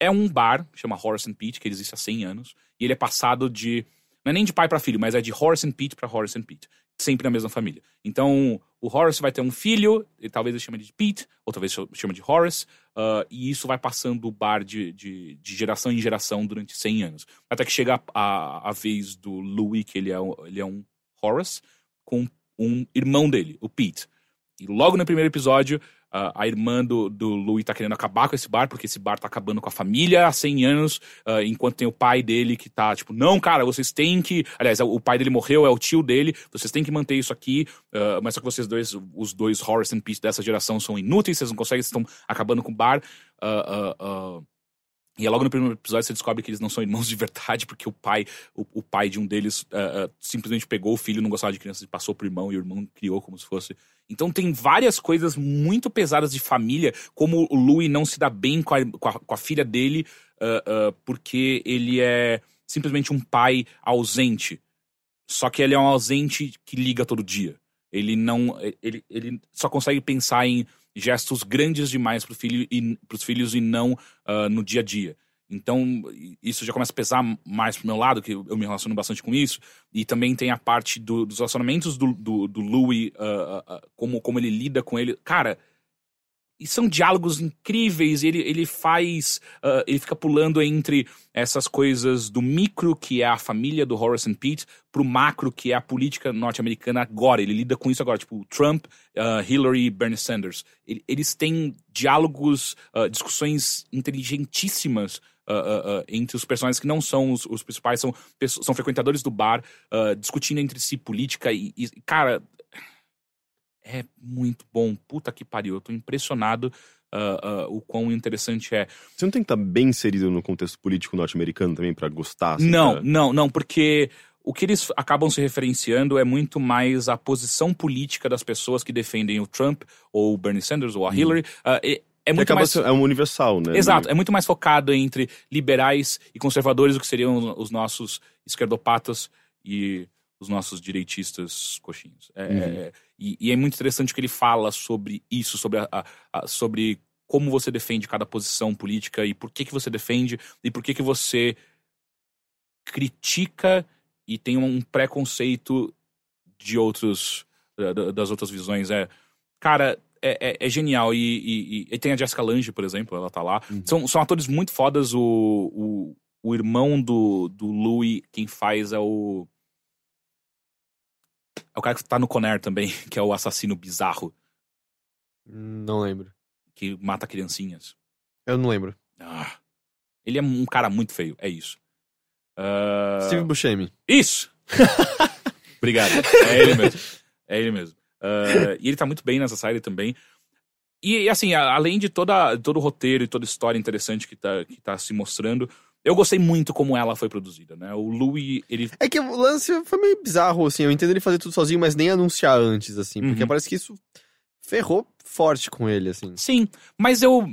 é um bar, chama Horace and Pete, que existe há 100 anos, e ele é passado de... Não é nem de pai pra filho, mas é de Horace and Pete pra Horace and Pete. Sempre na mesma família. Então, o Horace vai ter um filho, e talvez ele chame de Pete, ou talvez chame de Horace, ah, e isso vai passando o bar de, de, de geração em geração durante 100 anos. Até que chega a, a, a vez do Louis, que ele é, ele é um Horace, com um irmão dele, o Pete. E logo no primeiro episódio, ah, a irmã do, do Louis tá querendo acabar com esse bar, porque esse bar tá acabando com a família há 100 anos, ah, enquanto tem o pai dele que tá tipo, não, cara, vocês têm que. Aliás, o pai dele morreu, é o tio dele, vocês têm que manter isso aqui, ah, mas só que vocês dois, os dois Horace and Pete dessa geração são inúteis, vocês não conseguem, vocês estão acabando com o bar. Ah, e é logo no primeiro episódio você descobre que eles não são irmãos de verdade, porque o pai, o, o pai de um deles ah, ah, simplesmente pegou o filho, não gostava de crianças e passou pro irmão, e o irmão criou como se fosse. Então tem várias coisas muito pesadas de família, como o Louis não se dá bem com a, com a, com a filha dele, ah, porque ele é simplesmente um pai ausente. Só que ele é um ausente que liga todo dia. Ele não. Ele, ele só consegue pensar em gestos grandes demais pro filho pros filhos e não ah, no dia a dia. Então, isso já começa a pesar mais pro meu lado, que eu me relaciono bastante com isso. E também tem a parte do- dos relacionamentos do, do, do Louis, ah, ah, ah, como, como ele lida com ele. Cara, e são diálogos incríveis. Ele, ele faz. ah, ele fica pulando entre essas coisas do micro, que é a família do Horace and Pete, pro macro, que é a política norte-americana agora. Ele lida com isso agora, tipo, Trump, ah, Hillary Bernie Sanders. Ele- eles têm diálogos, ah, discussões inteligentíssimas. entre os personagens que não são os, os principais, são, são frequentadores do bar, discutindo entre si política e, e, cara, é muito bom. Puta que pariu. Eu tô impressionado ah, ah, o quão interessante é. Você não tem que estar bem inserido no contexto político norte-americano também pra gostar? assim, não, pra- não, não, porque o que eles acabam se referenciando é muito mais a posição política das pessoas que defendem o Trump, ou o Bernie Sanders, ou a Hillary. Ah, é, é muito acaba mais. sendo- é um universal, né? Exato, é muito mais focado entre liberais e conservadores, o que seriam os nossos esquerdopatas e os nossos direitistas coxinhos. É, Uhum. é, e, e é muito interessante que ele fala sobre isso, sobre, a, a- a- sobre como você defende cada posição política e por que, que você defende e por que, que você critica e tem um preconceito de outros da- da- das outras visões. É, cara, é, é- é genial. E, e- e- tem a Jessica Lange, por exemplo, ela tá lá. São, são atores muito fodas. O, o, o irmão do, do Louis, quem faz é o. É o cara que tá no Conair também, que é o assassino bizarro, Não lembro. que mata criancinhas. Eu não lembro. Ah, ele é um cara muito feio, é isso. Ah, Steve Buscemi. Isso! Obrigado. É ele mesmo. É ele mesmo. Ah, e ele tá muito bem nessa série também. E, assim, a- além de toda, todo o roteiro e toda a história interessante que tá, que tá se mostrando, eu gostei muito como ela foi produzida, né? O Louis, ele. É que o lance foi meio bizarro, assim. Eu entendo ele fazer tudo sozinho, mas nem anunciar antes, assim. Porque Uhum. parece que isso ferrou forte com ele, assim. Sim, mas eu.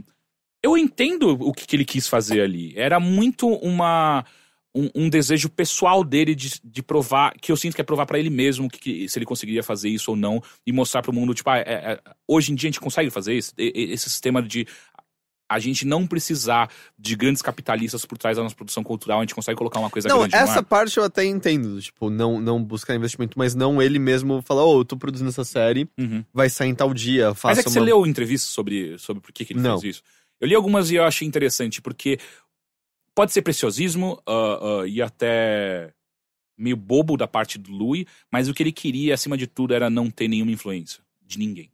Eu entendo o que, que ele quis fazer ali. Era muito uma. Um, um desejo pessoal dele de, de provar, que eu sinto que é provar pra ele mesmo que, que- se ele conseguiria fazer isso ou não, e mostrar pro mundo, tipo, ah, é- é- hoje em dia a gente consegue fazer isso, esse sistema de. A gente não precisar de grandes capitalistas por trás da nossa produção cultural, a gente consegue colocar uma coisa Não, grande essa ar. parte eu até entendo. Tipo, não, não buscar investimento, mas não ele mesmo falar, ô, eu tô produzindo essa série, Uhum. vai sair em tal dia, faça Mas é que uma... você leu entrevistas sobre, sobre por que, que ele Não. fez isso. Eu li algumas e eu achei interessante, porque pode ser preciosismo ah, ah, e até meio bobo da parte do Louis, mas o que ele queria, acima de tudo, era não ter nenhuma influência de ninguém.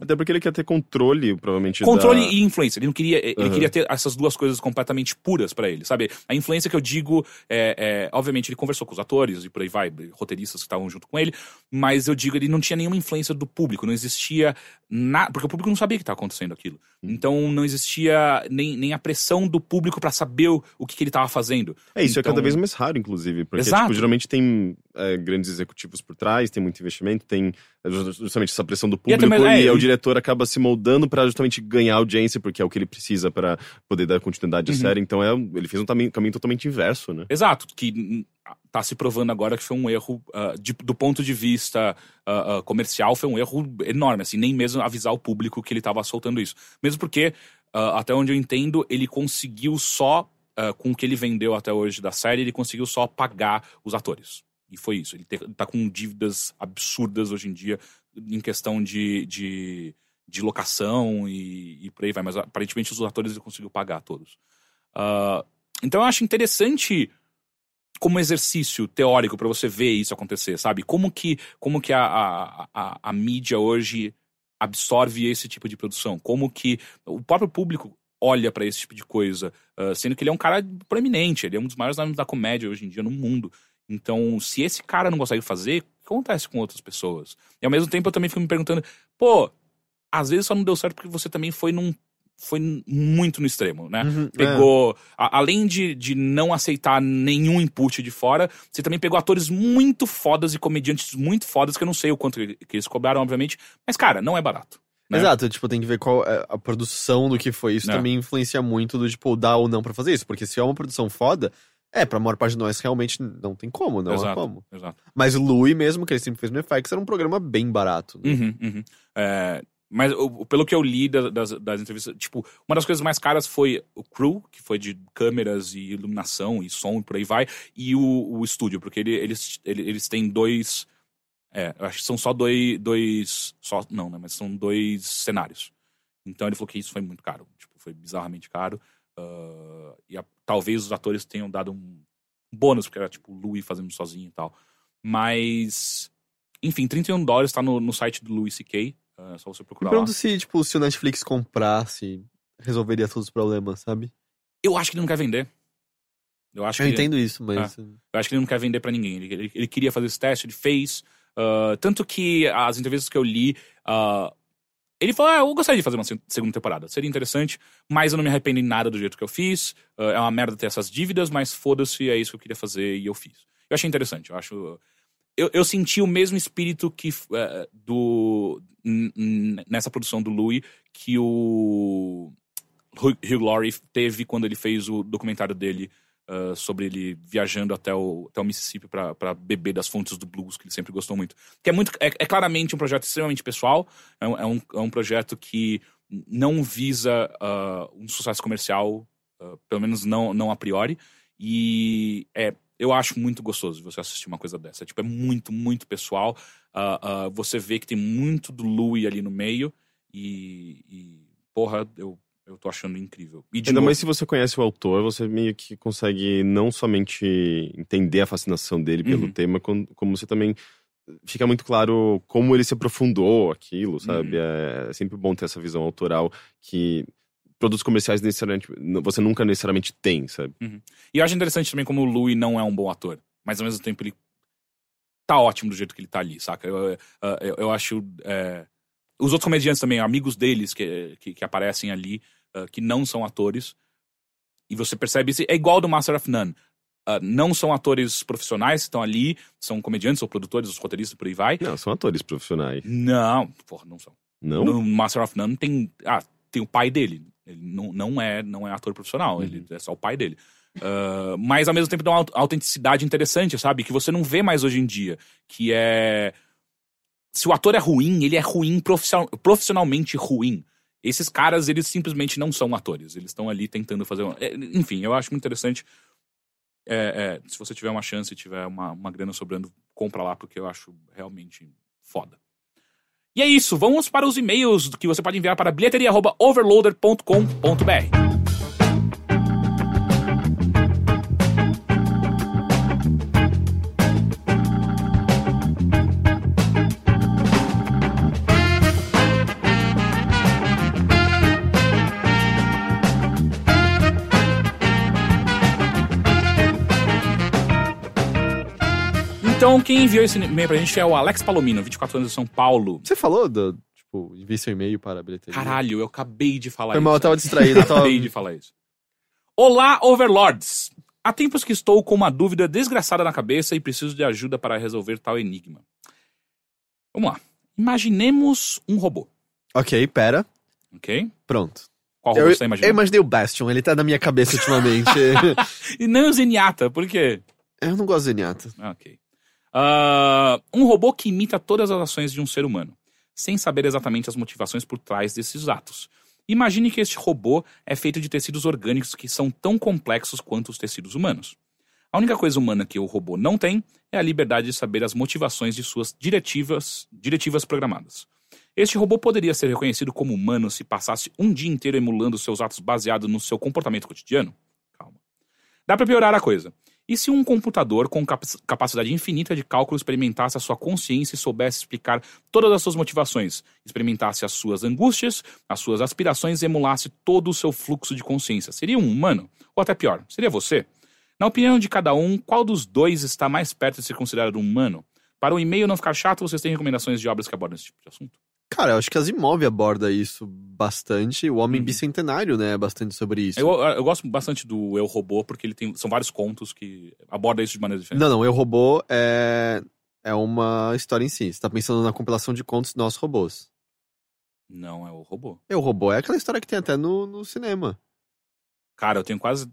Até porque ele quer ter controle, provavelmente. Controle da... e influência. Ele não queria. Ele Uhum. queria ter essas duas coisas completamente puras pra ele, sabe? A influência que eu digo é, é, obviamente, ele conversou com os atores e por aí vai, roteiristas que estavam junto com ele, mas eu digo, ele não tinha nenhuma influência do público, não existia nada, porque o público não sabia que estava acontecendo aquilo. Uhum. Então não existia nem, nem a pressão do público pra saber o, o que, que ele tava fazendo. É, isso Então- é cada vez mais raro, inclusive. Porque, tipo, geralmente tem é, grandes executivos por trás, tem muito investimento, tem é, justamente essa pressão do E público e, é, o e- diretor acaba se moldando pra justamente ganhar audiência, porque é o que ele precisa pra poder dar continuidade à Uhum. série. Então é, ele fez um caminho, caminho totalmente inverso, né? Exato, que hum, tá se provando agora que foi um erro ah, de- do ponto de vista ah, ah, comercial, foi um erro enorme, assim, nem mesmo avisar o público que ele tava soltando isso. Mesmo porque, até onde eu entendo, ele conseguiu só, com o que ele vendeu até hoje da série, ele conseguiu só pagar os atores. E foi isso. Ele, te- ele tá com dívidas absurdas hoje em dia em questão de, de, de locação e, e por aí vai. Mas aparentemente os atores ele conseguiu pagar todos. Então eu acho interessante como exercício teórico pra você ver isso acontecer, sabe? Como que, como que a, a, a, a mídia hoje absorve esse tipo de produção? Como que o próprio público olha pra esse tipo de coisa? Ah, sendo que ele é um cara proeminente, ele é um dos maiores nomes da comédia hoje em dia no mundo. Então, se esse cara não consegue fazer, o que acontece com outras pessoas? E ao mesmo tempo eu também fico me perguntando, pô, às vezes só não deu certo porque você também foi num. Foi muito no extremo, né? Uhum, Pegou. a- além de, de não aceitar nenhum input de fora, você também pegou atores muito fodas e comediantes muito fodas, que eu não sei o quanto que eles cobraram, obviamente. Mas, cara, não é barato. é. né? Exato, tipo, tem que ver qual é a produção do que foi. Isso É. também influencia muito do, tipo, dar ou não pra fazer isso. Porque se é uma produção foda, é, pra maior parte de nós realmente não tem como, não exato, há como. exato. Mas o Louis mesmo, que ele sempre fez no FX, era um programa bem barato. né? Uhum, uhum. É, mas pelo que eu li da- das, das entrevistas, tipo, uma das coisas mais caras foi o crew, que foi de câmeras e iluminação e som e por aí vai, e o, o estúdio, porque ele- eles, ele- eles têm dois. É, acho que são só dois. dois só, não, né? Mas são dois cenários. Então ele falou que isso foi muito caro. Tipo, foi bizarramente caro. ah, e a- talvez os atores tenham dado um bônus, porque era tipo o Louis fazendo sozinho e tal. Mas. Enfim, 31 dólares tá no, no site do Louis C.K. ah, É só você procurar lá. pergunto se, tipo, se o Netflix comprasse, resolveria todos os problemas, sabe? Eu acho que ele não quer vender. Eu acho Eu que ele- entendo isso, mas. Eu acho que ele não quer vender pra ninguém. Ele, ele- ele queria fazer esse teste, ele fez. Ah, tanto que as entrevistas que eu li, ah, ele falou: ah, eu gostaria de fazer uma se- segunda temporada. Seria interessante, mas eu não me arrependo em nada do jeito que eu fiz. Ah, é uma merda ter essas dívidas, mas foda-se, é isso que eu queria fazer e eu fiz. Eu achei interessante, eu acho. Eu, eu senti o mesmo espírito que eh, do nessa produção do Louis que o Hugh Laurie teve quando ele fez o documentário dele uh, sobre ele viajando até o, até o Mississippi pra beber das fontes do blues, que ele sempre gostou muito. Que é muito. É, é claramente um projeto extremamente pessoal. É um, é um, é um projeto que não visa uh, um sucesso comercial, uh, pelo menos não, não a priori. E é, eu acho muito gostoso você assistir uma coisa dessa. Tipo, é muito, muito pessoal. Uh, uh, você vê que tem muito do Louis ali no meio. E, e, porra, eu, eu tô achando incrível. E Ainda novo- mais se você conhece o autor, você meio que consegue não somente entender a fascinação dele pelo Uhum. tema, com- como você também fica muito claro como ele se aprofundou aquilo, sabe? Uhum. É sempre bom ter essa visão autoral que produtos comerciais necessariamente você nunca necessariamente tem, sabe? E eu acho interessante também como o Louis não é um bom ator. Mas ao mesmo tempo ele tá ótimo do jeito que ele tá ali, saca? Eu, eu, eu- acho. é, Os outros comediantes também, amigos deles que, que, que aparecem ali, ah, que não são atores. E você percebe isso. É igual do Master of None. Ah, não são atores profissionais que estão ali, são comediantes ou produtores, os roteiristas, por aí vai. Não, são atores profissionais. Não, porra, não são. Não? No Master of None tem. Ah, tem o pai dele. Ele não, não, é, não é ator profissional, ele é só o pai dele. Ah, mas ao mesmo tempo tem uma aut- autenticidade interessante, sabe? Que você não vê mais hoje em dia. Que é. Se o ator é ruim, ele é ruim profissional, profissionalmente ruim. Esses caras, eles simplesmente não são atores. Eles estão ali tentando fazer. uma- é, Enfim, eu acho muito interessante. É, é, se você tiver uma chance e tiver uma, uma grana sobrando, compra lá, porque eu acho realmente foda. E é isso, vamos para os e-mails que você pode enviar para bilheteria.overloader.com.br. Então, quem enviou esse e-mail pra gente é o Alex Palomino, 24 anos de São Paulo. Você falou do, tipo, envie seu e-mail para a bilheteria? Caralho, eu acabei de falar Foi isso. mal, eu tava distraído. Eu tava... Acabei de falar isso. Olá, Overlords! Há tempos que estou com uma dúvida desgraçada na cabeça e preciso de ajuda para resolver tal enigma. Vamos lá. Imaginemos um robô, ok, pera. ok? Pronto. Qual robô Eu, você tá eu imaginando? imaginei o Bastion, ele tá na minha cabeça ultimamente. E não o Zenyatta, por quê? eu não gosto de Zenyatta. Ah, Ok. Ah, um robô que imita todas as ações de um ser humano, sem saber exatamente as motivações por trás desses atos. Imagine que este robô é feito de tecidos orgânicos que são tão complexos quanto os tecidos humanos. A única coisa humana que o robô não tem é a liberdade de saber as motivações de suas diretivas, diretivas programadas. Este robô poderia ser reconhecido como humano se passasse um dia inteiro emulando seus atos baseados no seu comportamento cotidiano? Calma. Dá pra piorar a coisa. E se um computador com cap- capacidade infinita de cálculo experimentasse a sua consciência e soubesse explicar todas as suas motivações, experimentasse as suas angústias, as suas aspirações e emulasse todo o seu fluxo de consciência? Seria um humano? Ou até pior, seria você? Na opinião de cada um, qual dos dois está mais perto de ser considerado um humano? Para o e-mail não ficar chato, vocês têm recomendações de obras que abordam esse tipo de assunto? Cara, eu acho que as Imove aborda isso bastante. O Homem Uhum. Bicentenário, né, é bastante sobre isso. Eu, eu gosto bastante do Eu Robô, porque ele tem. São vários contos que abordam isso de maneira diferente. Não, não, Eu Robô é, é uma história em si. Você tá pensando na compilação de contos Nós Robôs. Não, é o robô. Eu Robô é aquela história que tem até no, no cinema. Cara, eu tenho quase.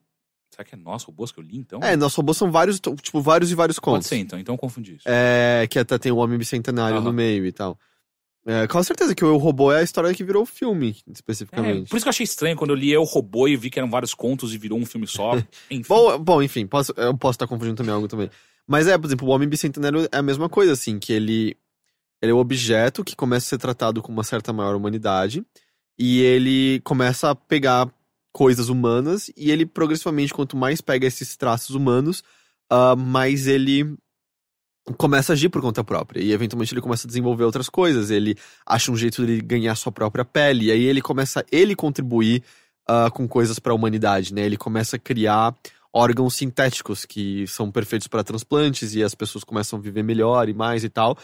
Será que é nós robôs que eu li então? É, Nós Robôs são vários, tipo, vários e vários Pode contos. ser então, então eu confundi isso. É, que até tem o Homem Bicentenário Aham. no meio e tal. É, com certeza que o Eu Robô é a história que virou filme, É, especificamente. por isso que eu achei estranho quando eu li Eu Robô e vi que eram vários contos e virou um filme só. Enfim. Bom, bom, enfim, posso, eu posso estar confundindo também algo também. Mas é, por exemplo, o Homem Bicentenário é a mesma coisa, assim, que ele, ele é um objeto que começa a ser tratado com uma certa maior humanidade e ele começa a pegar coisas humanas e ele progressivamente, quanto mais pega esses traços humanos, ah, mais ele começa a agir por conta própria e eventualmente ele começa a desenvolver outras coisas, ele acha um jeito de ganhar sua própria pele e aí ele começa ele contribuir ah, com coisas para a humanidade, né? Ele começa a criar órgãos sintéticos que são perfeitos para transplantes e as pessoas começam a viver melhor e mais e tal.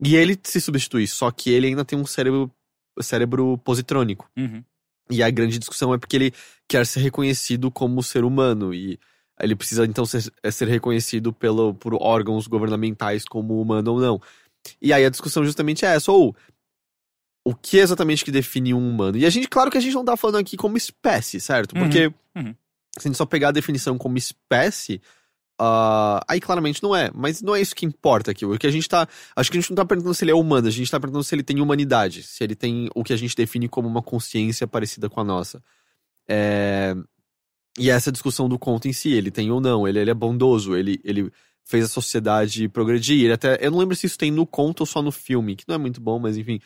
E ele se substitui, só que ele ainda tem um cérebro cérebro positrônico. Uhum. E a grande discussão é porque ele quer ser reconhecido como ser humano e ele precisa então ser, é ser reconhecido pelo, por órgãos governamentais como humano ou não. E aí a discussão justamente é essa, ou o que é exatamente que define um humano? E a gente, claro que a gente não tá falando aqui como espécie, certo? Uhum, Porque uhum. se a gente só pegar a definição como espécie, ah, aí claramente não é. Mas não é isso que importa aqui. O que a gente tá. Acho que a gente não tá perguntando se ele é humano, a gente tá perguntando se ele tem humanidade, se ele tem o que a gente define como uma consciência parecida com a nossa. É, E essa discussão do conto em si, ele tem ou não, ele, ele é bondoso, ele, ele fez a sociedade progredir. Ele até. Eu não lembro se isso tem no conto ou só no filme, que não é muito bom, mas enfim.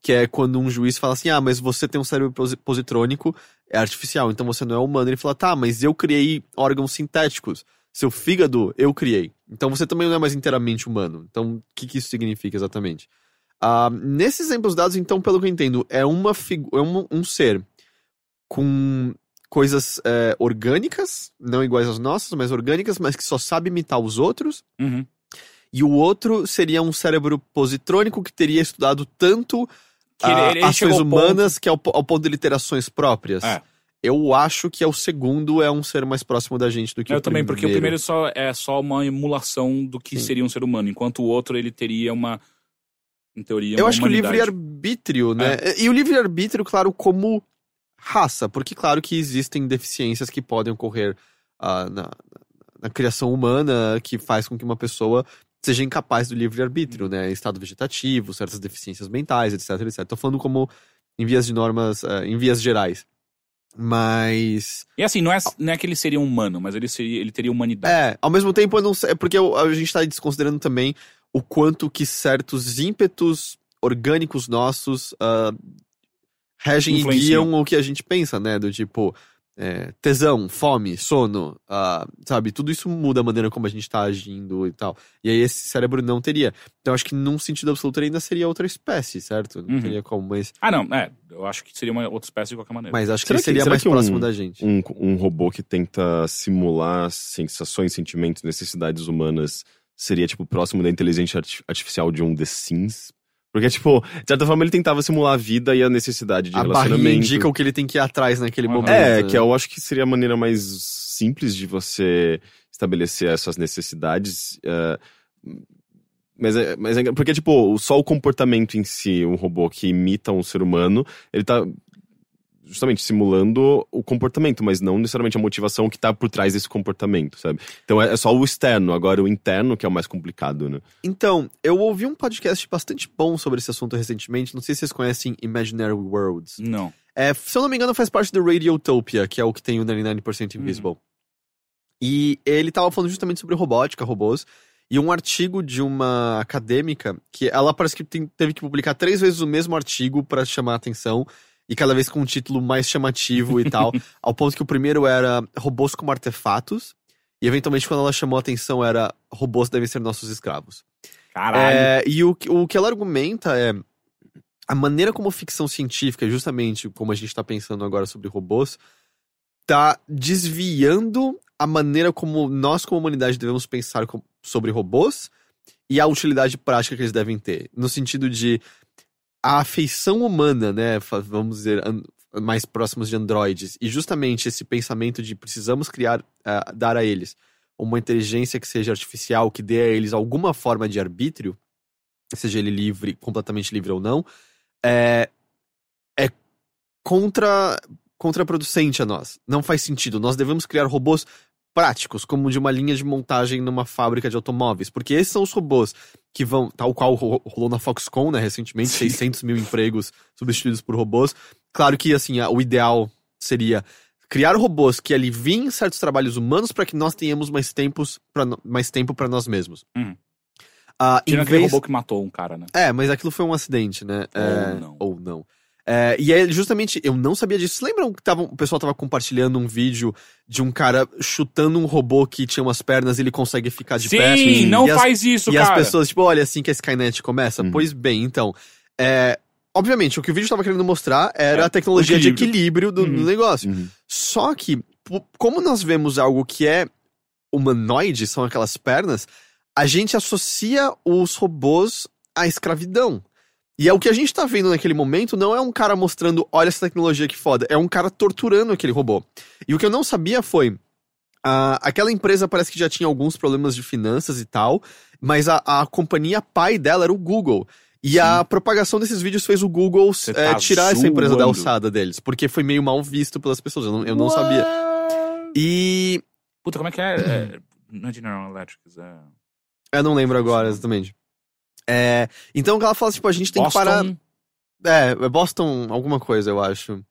Que é quando um juiz fala assim: ah, mas você tem um cérebro posi- positrônico, é artificial, então você não é humano. Ele fala: tá, mas eu criei órgãos sintéticos. Seu fígado, eu criei. Então você também não é mais inteiramente humano. Então, o que, que isso significa exatamente? Ah, nesses exemplos dados, então, pelo que eu entendo, é, uma é um, um ser com coisas é, orgânicas, não iguais às nossas, mas orgânicas, mas que só sabe imitar os outros. Uhum. E o outro seria um cérebro positrônico que teria estudado tanto Que ele- ele ações humanas que ao, ao ponto de ele ter ações próprias. É. Eu acho que é o segundo é um ser mais próximo da gente do que Eu o também, primeiro. porque o primeiro só é só uma emulação do que Sim. seria um ser humano, enquanto o outro ele teria uma. Em teoria, Eu acho que o humanidade. livre-arbítrio, né? E o livre-arbítrio, claro, como raça, porque claro que existem deficiências que podem ocorrer ah, na, na criação humana que faz com que uma pessoa seja incapaz do livre-arbítrio, né? Estado vegetativo, certas deficiências mentais, etc, etc. Tô falando como Em vias de normas, eh, em vias gerais. Mas. E assim, não é, não é que ele seria humano, mas ele, seria, ele teria humanidade. É, ao mesmo tempo eu não sei. É porque a gente tá desconsiderando também o quanto que certos ímpetos orgânicos nossos ah, regem e Influenciam. guiam o que a gente pensa, né? Do tipo. é, tesão, fome, sono, ah, sabe? Tudo isso muda a maneira como a gente tá agindo e tal. E aí esse cérebro não teria. Então acho que num sentido absoluto ele ainda seria outra espécie, certo? Não Uhum. teria como, mas, Ah, não, é. Eu acho que seria uma outra espécie de qualquer maneira. mas acho que Será ele que- seria será mais que um- próximo da gente. Um, um robô que tenta simular sensações, sentimentos, necessidades humanas seria, tipo, próximo da inteligência arti- artificial de um The Sims? Porque, tipo, de certa forma ele tentava simular a vida e a necessidade de a relacionamento. indica o que ele tem que ir atrás naquele Aham. momento. É, né? que eu acho que seria a maneira mais simples de você estabelecer essas necessidades. é, mas, é, mas é, porque, tipo, só o comportamento em si, um robô que imita um ser humano, ele tá justamente simulando o comportamento, mas não necessariamente a motivação que tá por trás desse comportamento, sabe? Então é, é só o externo, agora o interno que é o mais complicado, né? Então, eu ouvi um podcast bastante bom sobre esse assunto recentemente. Não sei se vocês conhecem Imaginary Worlds. Não. É, se eu não me engano, faz parte do Radiotopia, que é o que tem o 99% Invisible. E ele tava falando justamente sobre robótica, robôs. E um artigo de uma acadêmica, que ela parece que tem- teve que publicar três vezes o mesmo artigo para chamar a atenção. E cada vez com um título mais chamativo e tal. ao ponto que o primeiro era robôs como artefatos. E eventualmente, quando ela chamou a atenção, era robôs devem ser nossos escravos. Caralho. É, e o, que- o que ela argumenta é a maneira como ficção científica, justamente como a gente está pensando agora sobre robôs, tá desviando a maneira como nós, como humanidade, devemos pensar sobre robôs e a utilidade prática que eles devem ter. No sentido de a afeição humana, né? Vamos dizer, mais próximos de androides. E justamente esse pensamento de precisamos criar, ah, dar a eles uma inteligência que seja artificial, que dê a eles alguma forma de arbítrio, seja ele livre, completamente livre ou não, é, é contra, contraproducente a nós. Não faz sentido. Nós devemos criar robôs práticos, como de uma linha de montagem numa fábrica de automóveis, porque esses são os robôs que vão, tal qual ro- rolou na Foxconn, né, recentemente, Sim. 600 mil empregos substituídos por robôs. Claro que, assim, o ideal seria criar robôs que aliviem certos trabalhos humanos para que nós tenhamos mais, tempos pra, mais tempo para nós mesmos. Uhum. Ah, em Tirando aquele vez... robô que matou um cara, né? É, mas aquilo foi um acidente, né? É, Ou não. Ou não. É, e aí, justamente, eu não sabia disso. Vocês lembram que tava, o pessoal tava compartilhando um vídeo de um cara chutando um robô que tinha umas pernas e ele consegue ficar de Sim, pé? não e as, faz isso, E cara. as pessoas, tipo, olha, assim que a Skynet começa. Uhum. Pois bem, então. É, obviamente, o que o vídeo tava querendo mostrar era É, a tecnologia o de equilíbrio. equilíbrio do, do Uhum. negócio. Uhum. Só que, como nós vemos algo que é humanoide, são aquelas pernas, a gente associa os robôs à escravidão. E é o que a gente tá vendo naquele momento não é um cara mostrando, olha essa tecnologia que foda, é um cara torturando aquele robô. E o que eu não sabia foi. ah, aquela empresa parece que já tinha alguns problemas de finanças e tal, mas a, a companhia pai dela era o Google. E a propagação desses vídeos fez o Google eh, tá tirar essa empresa da zoando. alçada deles, porque foi meio mal visto pelas pessoas. Eu não, eu não sabia. E Puta, como é que é? é não é General Electric, é... eu não lembro agora exatamente. É, então ela fala, tipo, a gente tem Boston... que parar. É, é Boston, alguma coisa, eu acho.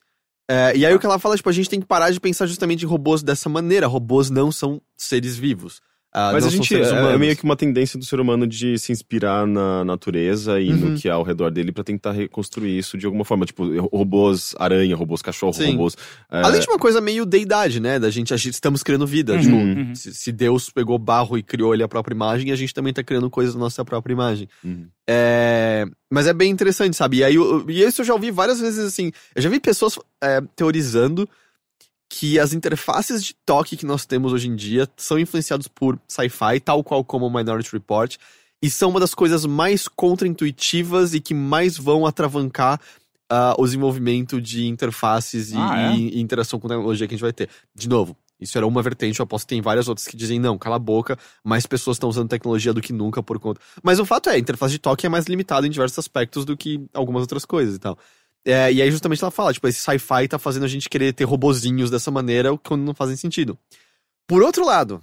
É, e aí o que ela fala, tipo, a gente tem que parar de pensar justamente em robôs dessa maneira. Robôs não são seres vivos. Ah, Mas a gente é, é meio que uma tendência do ser humano de se inspirar na natureza e Uhum. no que há ao redor dele pra tentar reconstruir isso de alguma forma. Tipo, robôs aranha, robôs cachorro, Sim. robôs. é, Além de uma coisa meio deidade, né? Da gente, a gente estamos criando vida. Uhum, tipo, uhum. se, se Deus pegou barro e criou ele a própria imagem, a gente também tá criando coisas da nossa própria imagem. uhum. É, mas é bem interessante, sabe? E aí, eu- e isso eu já ouvi várias vezes assim. Eu já vi pessoas é, teorizando que as interfaces de toque que nós temos hoje em dia são influenciados por sci-fi, tal qual como o Minority Report, e são uma das coisas mais contra-intuitivas e que mais vão atravancar ah, o desenvolvimento de interfaces e, Ah, é? e interação com tecnologia que a gente vai ter. De novo, isso era uma vertente, eu aposto que tem várias outras que dizem, não, cala a boca, mais pessoas estão usando tecnologia do que nunca por conta. Mas o fato é, a interface de toque é mais limitada em diversos aspectos do que algumas outras coisas e tal. É, e aí justamente ela fala, tipo, esse sci-fi tá fazendo a gente querer ter robozinhos dessa maneira, quando não fazem sentido. Por outro lado,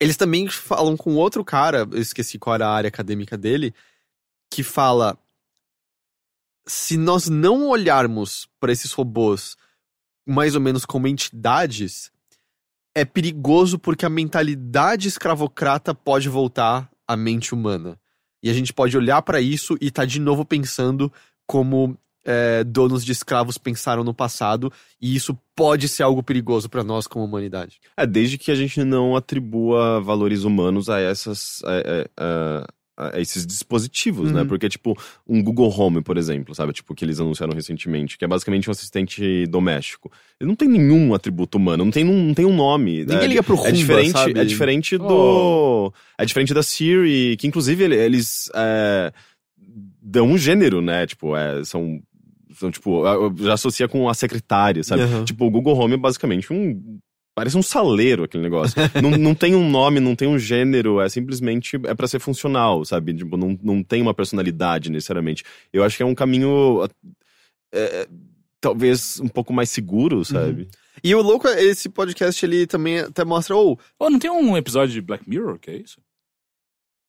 eles também falam com outro cara, eu esqueci qual era a área acadêmica dele, que fala. se nós não olharmos para esses robôs mais ou menos como entidades, é perigoso porque a mentalidade escravocrata pode voltar à mente humana. E a gente pode olhar para isso e tá de novo pensando como é, donos de escravos pensaram no passado, e isso pode ser algo perigoso para nós como humanidade. É, desde que a gente não atribua valores humanos a essas. a- a- a- a esses dispositivos, né? Uhum. Porque, tipo, um Google Home, por exemplo, sabe? Tipo, que eles anunciaram recentemente, que é basicamente um assistente doméstico. Ele não tem nenhum atributo humano, não tem um, não tem um nome. Ninguém né? liga pro Roomba, É diferente, sabe? é diferente do. Oh. É diferente da Siri, que inclusive ele- eles é, dão um gênero, né? Tipo, é, são. São, tipo, eu já associa com a secretária, sabe? Aham. Tipo, o Google Home é basicamente um. Parece um saleiro aquele negócio. não, não tem um nome, não tem um gênero, é simplesmente é para ser funcional, sabe? Tipo, não, não tem uma personalidade necessariamente. Eu acho que é um caminho. é, talvez um pouco mais seguro, sabe? E o louco é esse podcast, ele também até mostra, ou Pô, não tem um episódio de Black Mirror que é isso?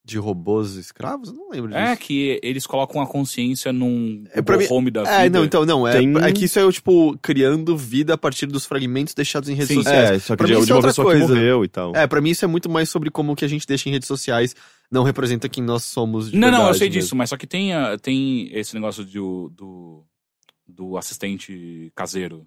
De robôs escravos? Eu não lembro disso. É, que eles colocam a consciência num É, pra mim- Home da É, vida. não, então, não. É, Tem- é que isso é, tipo, criando vida a partir dos fragmentos deixados em redes Sim. sociais. É, só que Pra de, mim de é uma outra pessoa coisa. que morreu e tal. É, pra mim isso é muito mais sobre como o que a gente deixa em redes sociais não representa quem nós somos de Não, não, eu verdade sei mesmo. disso, mas só que tem, tem esse negócio do, do, do assistente caseiro.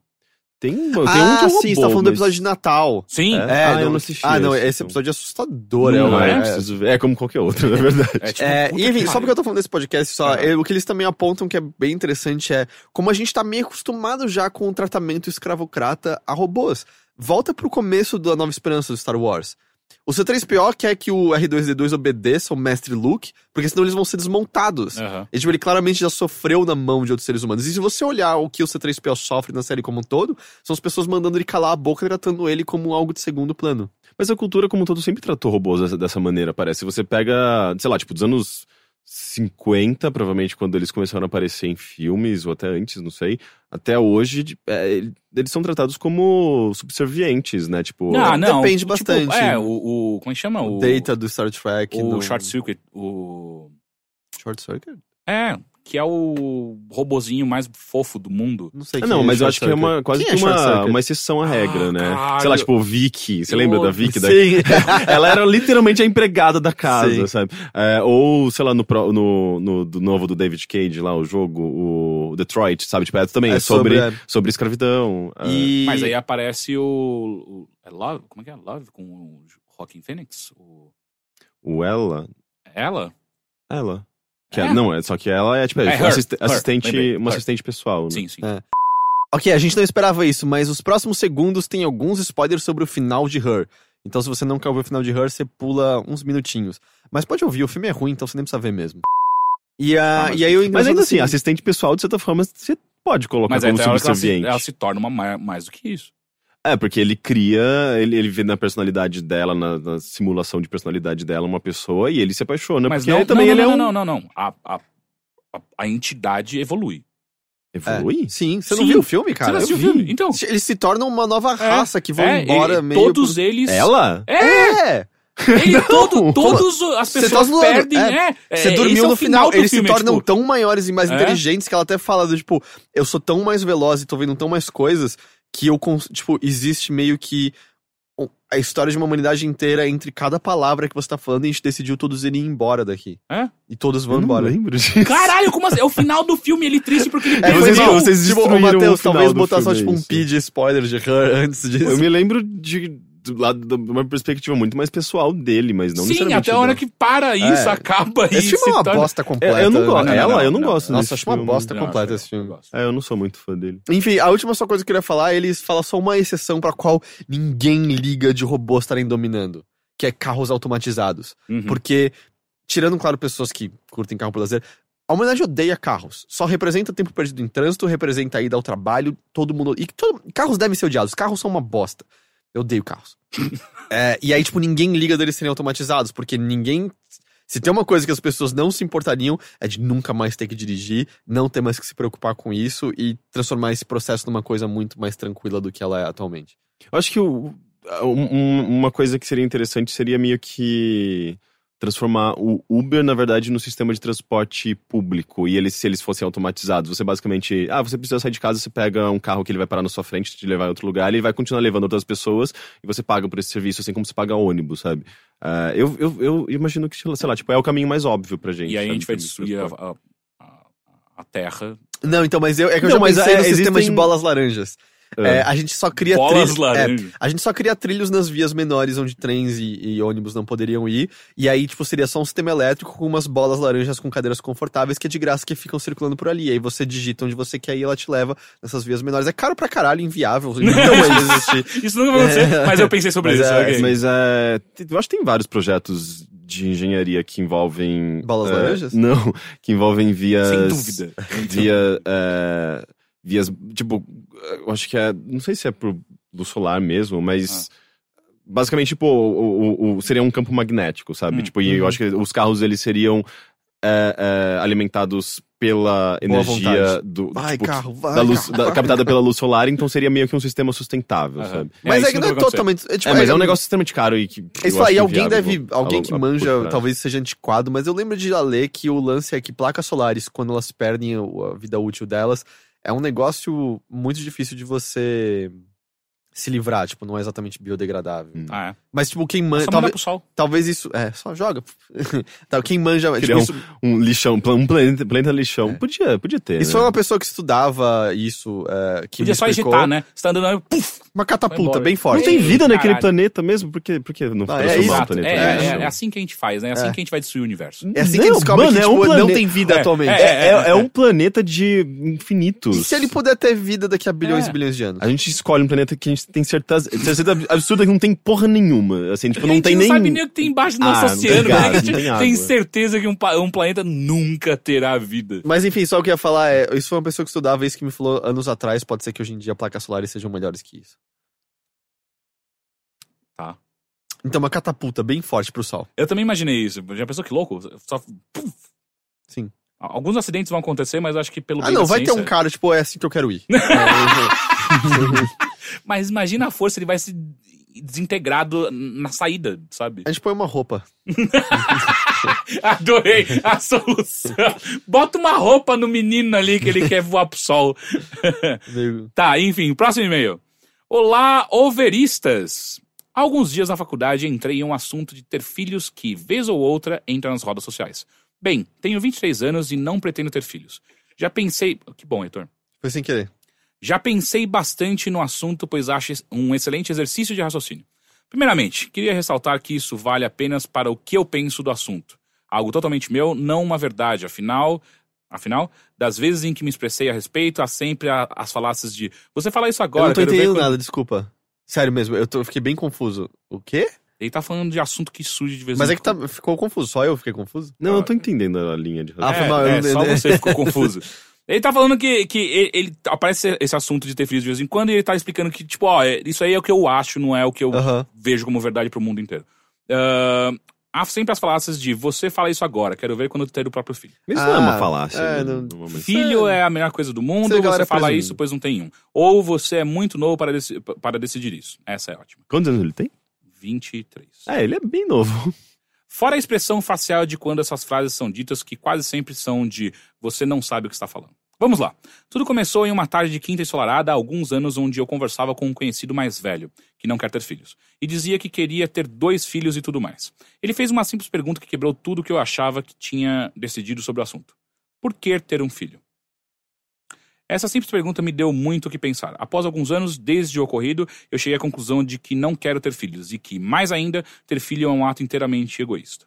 Tem, um- tem um ah, que é um sim, você tá robô, falando do mas- episódio de Natal. Sim, É? É, Ah, não, eu não assisti Ah, não, esse, então. episódio é assustador. Não é, Não, é, é, é? preciso ver. É como qualquer outro, na verdade. é tipo, É, e enfim, só porque eu tô falando desse podcast, só, Ah. é, o que eles também apontam que é bem interessante é como a gente tá meio acostumado já com o tratamento escravocrata a robôs. Volta pro começo da Nova Esperança do Star Wars. O C3PO quer que o R2D2 obedeça o mestre Luke, porque senão eles vão ser desmontados. Aham. E, tipo, ele claramente já sofreu na mão de outros seres humanos. E se você olhar o que o C3PO sofre na série como um todo, são as pessoas mandando ele calar a boca e tratando ele como algo de segundo plano. Mas a cultura como um todo sempre tratou robôs dessa, dessa maneira, parece. Você pega, sei lá, tipo, dos anos 50, provavelmente quando eles começaram a aparecer em filmes, ou até antes, não sei, até hoje, é, ele- eles são tratados como subservientes, né? Tipo, Ah, não. depende tipo, bastante. É, o, o- Como é que chama? O O, Data do Star Trek. O no- Short Circuit. O. Short Circuit? É, que é o robozinho mais fofo do mundo. Não sei Ah, não, é mas eu acho que é uma, quase Quem é que Short uma, uma exceção à regra, Ah, né? caralho. Sei lá, tipo, Vicky. Você Eu- lembra da Vicky? Da... Sim. Ela era literalmente a empregada da casa, Sim. sabe? É, ou, sei lá, no, no, no do novo do David Cage lá, o jogo, o Detroit, sabe? Tipo, é também É sobre, sobre, sobre, escravidão. é. E... Mas aí aparece o. o é Love? Como é que é? Love com o Joaquin Phoenix? O, O ela. ela? Ela. Que É. é- não, é, só que ela é, tipo, É, é, her, assist- her, assistente, lembrei, uma her. assistente pessoal. Né? Sim, sim. É. Ok, a gente não esperava isso, mas os próximos segundos tem alguns spoilers sobre o final de Her. Então, se você não quer ouvir o final de Her, você pula uns minutinhos. Mas pode ouvir, o filme é ruim, então você nem precisa ver mesmo. E, a, Ah, mas- e aí eu Mas ainda assim, assistente pessoal, de certa forma, você pode colocar Mas como que ela se, subserviente. ela se torna uma mais do que isso. É, porque ele cria, ele, ele vê na personalidade dela, na, na simulação de personalidade dela, uma pessoa, e ele se apaixona. Mas porque não, ele também não, ele não, é um... não, não, não, não. A, a, a, entidade evolui. Evolui? É, sim, você não Sim. viu o filme, cara? Você não assistiu Eu o vi. filme? Então. Eles se tornam uma nova raça que vão é, embora e meio. Todos por- eles. Ela? É! É! Ele todo, Como? todos as tá pessoas zoando, perdem. é. É, é, Você esse dormiu é no final, do eles filme, se é, tornam tipo, tão maiores e mais É? inteligentes que ela até fala do tipo, eu sou tão mais veloz e tô vendo tão mais coisas que eu, tipo, existe meio que a história de uma humanidade inteira entre cada palavra que você tá falando e a gente decidiu todos irem embora daqui. É? E todos Eu vão não embora. lembro disso. Caralho, como assim? É o final do filme, ele triste porque ele É, Vocês- mal. vocês tipo, Matheus, o final talvez botar só tipo um isso. pi de spoiler de Her antes disso. Eu me lembro de, do lado de uma perspectiva muito mais pessoal dele, mas não Sim, até a hora que para isso, É. acaba Esse isso. filme é uma bosta completa. eu não gosto. Ela, eu não, não. gosto Nossa, acho uma bosta completa eu- esse filme. É, eu não sou muito fã dele. Enfim, a última só coisa que eu queria falar, eles falam só uma exceção pra qual ninguém liga de robôs estarem dominando, que é carros automatizados. Uhum. Porque, tirando, claro, pessoas que curtem carro por lazer, a humanidade odeia carros. Só representa tempo perdido em trânsito, representa a ida ao trabalho, todo mundo. E todo- carros devem ser odiados, carros são uma bosta. Eu odeio carros. É, e aí, tipo, ninguém liga deles serem automatizados, porque ninguém. Se tem uma coisa que as pessoas não se importariam, é de nunca mais ter que dirigir, não ter mais que se preocupar com isso e transformar esse processo numa coisa muito mais tranquila do que ela é atualmente. Eu acho que o- um- um- uma coisa que seria interessante seria meio que transformar o Uber, na verdade, no sistema de transporte público. E eles, se eles fossem automatizados, você basicamente. Ah, você precisa sair de casa, você pega um carro que ele vai parar na sua frente, te levar em outro lugar, ele vai continuar levando outras pessoas e você paga por esse serviço, assim como você paga ônibus, sabe? Ah, eu, eu, eu imagino que, sei lá, tipo, é o caminho mais óbvio pra gente. E aí a sabe, gente vai de destruir a, a, a- a Terra. Não, então, mas eu, é que eu Não, já mas pensei é, no sistema de existem- bolas laranjas. É, a gente só cria Bolas trilhos. é, a gente só cria trilhos nas vias menores onde trens e, e ônibus não poderiam ir. E aí, tipo, seria só um sistema elétrico com umas bolas laranjas com cadeiras confortáveis que é de graça que ficam circulando por ali. Aí você digita onde você quer ir e ela te leva nessas vias menores. É caro pra caralho, inviável. Não vai existir. Isso nunca vai acontecer, mas eu pensei sobre Mas, isso. é, ok. mas é, eu acho que tem vários projetos de engenharia que envolvem. Bolas é, laranjas? Não, que envolvem vias. Sem dúvida. Via. é, vias. Tipo, eu acho que é. Não sei se é pro do solar mesmo, mas. Basicamente, tipo, o, o- o- seria um campo magnético, sabe? Hum. Tipo, e eu acho que os carros eles seriam é, é, alimentados pela Boa energia vontade. do. Vai, tipo, carro, vai. da luz, carro, da- vai. captada pela luz solar, então seria meio que um sistema sustentável, Aham. sabe? Mas é, isso que não é totalmente. É, tipo, É, mas é um negócio extremamente caro e que. É isso aí, alguém deve. Alguém que manja, talvez seja antiquado, mas eu lembro de ler que o lance é que placas solares, quando elas perdem a vida útil delas, é um negócio muito difícil de você se livrar, tipo, não é exatamente biodegradável. Hum. Ah, é. Mas, tipo, quem manja. Talvez, pro sol. talvez isso. É, só joga. Tá, quem manja. Tipo, Criar um- isso, Um lixão, um planeta, planeta lixão. Podia, podia ter. isso né? foi uma pessoa que estudava isso. é, que Podia me só explicou. ejetar, né? Você tá andando puf! Uma catapulta, bem Não forte. tem vida naquele Caralho. planeta mesmo? Por que, por que não Ah, é isso. planeta É, em é, é assim que a gente faz, né? É assim É. que a gente vai destruir o universo. É assim que Não, descobre mano, que é tipo, um não planeta- tem vida É, atualmente. é, É, é- é um planeta de infinitos. E se ele puder ter vida daqui a bilhões É. e bilhões de anos? A gente escolhe um planeta que a gente tem certeza, certeza absurda que não tem porra nenhuma. Assim, tipo, a não gente tem não nem. sabe nem o que tem embaixo do nosso Ah, não tem oceano. gás, né? a gente não tem tem, certeza que um, um planeta nunca terá vida. Mas enfim, só o que eu ia falar é, isso foi uma pessoa que estudava isso que me falou anos atrás, pode ser que hoje em dia placas solares sejam melhores que isso. Tá. Então uma catapulta bem forte pro sol. Eu também imaginei isso. Já pensou que louco? Só. puf. Sim. Alguns acidentes vão acontecer, mas acho que pelo Ah não, vai ter ciência- um cara, tipo, é assim que eu quero ir. Mas imagina a força, ele vai se desintegrado na saída, sabe? a gente põe uma roupa. Adorei a solução. Bota uma roupa no menino ali que ele quer voar pro sol. Tá, enfim, próximo e-mail. Olá, overistas. Há alguns dias na faculdade entrei em um assunto de ter filhos que, vez ou outra, entra nas rodas sociais. Bem, tenho 23 anos e não pretendo ter filhos. Já pensei. Que bom, Heitor. Foi sem querer. Já pensei bastante no assunto, pois acho um excelente exercício de raciocínio. Primeiramente, queria ressaltar que isso vale apenas para o que eu penso do assunto. Algo totalmente meu, não uma verdade. Afinal, afinal, das vezes em que me expressei a respeito, há sempre as falácias de você fala isso agora. eu não tô entendendo quando-" nada, desculpa. Sério mesmo, eu, tô, eu fiquei bem confuso. O quê? Ele tá falando de assunto que surge de vez Mas em é que tá, ficou confuso, só eu fiquei confuso? Não, eu tô entendendo a linha de Ah, foi mal, é, eu é, não só você ficou confuso. Ele tá falando que, que ele, ele- aparece esse assunto de ter filhos de vez em quando e ele tá explicando que, tipo, ó, é- isso aí é o que eu acho, não é o que eu Aham. vejo como verdade pro mundo inteiro. Ah, há sempre as falácias de você fala isso agora, quero ver quando ter o próprio filho. Isso não é uma Ah, falácia. é, né, não-. Filho é a melhor coisa do mundo, você fala presume. isso, pois não tem um. Ou você é muito novo para, deci- para decidir isso. Essa é ótima. Quantos anos ele tem? 23. É, ele é bem novo. Fora a expressão facial de quando essas frases são ditas, que quase sempre são de você não sabe o que está falando. Vamos lá. Tudo começou em uma tarde de quinta ensolarada há alguns anos, onde eu conversava com um conhecido mais velho, que não quer ter filhos, e dizia que queria ter dois filhos e tudo mais. Ele fez uma simples pergunta que quebrou tudo que eu achava que tinha decidido sobre o assunto: Por que ter um filho? Essa simples pergunta me deu muito o que pensar. Após alguns anos, desde o ocorrido, eu cheguei à conclusão de que não quero ter filhos e que, mais ainda, ter filho é um ato inteiramente egoísta.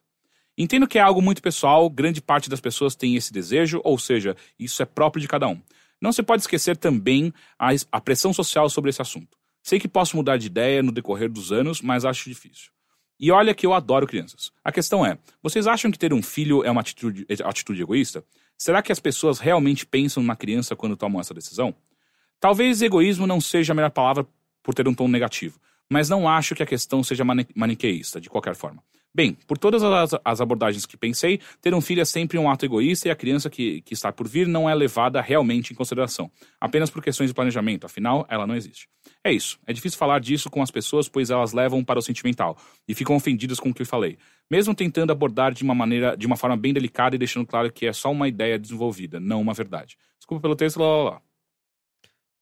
Entendo que é algo muito pessoal, grande parte das pessoas tem esse desejo, ou seja, isso é próprio de cada um. Não se pode esquecer também a, a pressão social sobre esse assunto. Sei que posso mudar de ideia no decorrer dos anos, mas acho difícil. E olha que eu adoro crianças. A questão é: vocês acham que ter um filho é uma atitude, atitude egoísta? Será que as pessoas realmente pensam na criança quando tomam essa decisão? Talvez egoísmo não seja a melhor palavra por ter um tom negativo, mas não acho que a questão seja mani maniqueísta, de qualquer forma. Bem, por todas as, as, abordagens que pensei, ter um filho é sempre um ato egoísta e a criança que, que está por vir não é levada realmente em consideração, apenas por questões de planejamento, afinal, ela não existe. É isso, é difícil falar disso com as pessoas, pois elas levam para o sentimental e ficam ofendidas com o que eu falei, mesmo tentando abordar de uma maneira, de uma forma bem delicada e deixando claro que é só uma ideia desenvolvida, não uma verdade. Desculpa pelo texto, lá, lá, lá.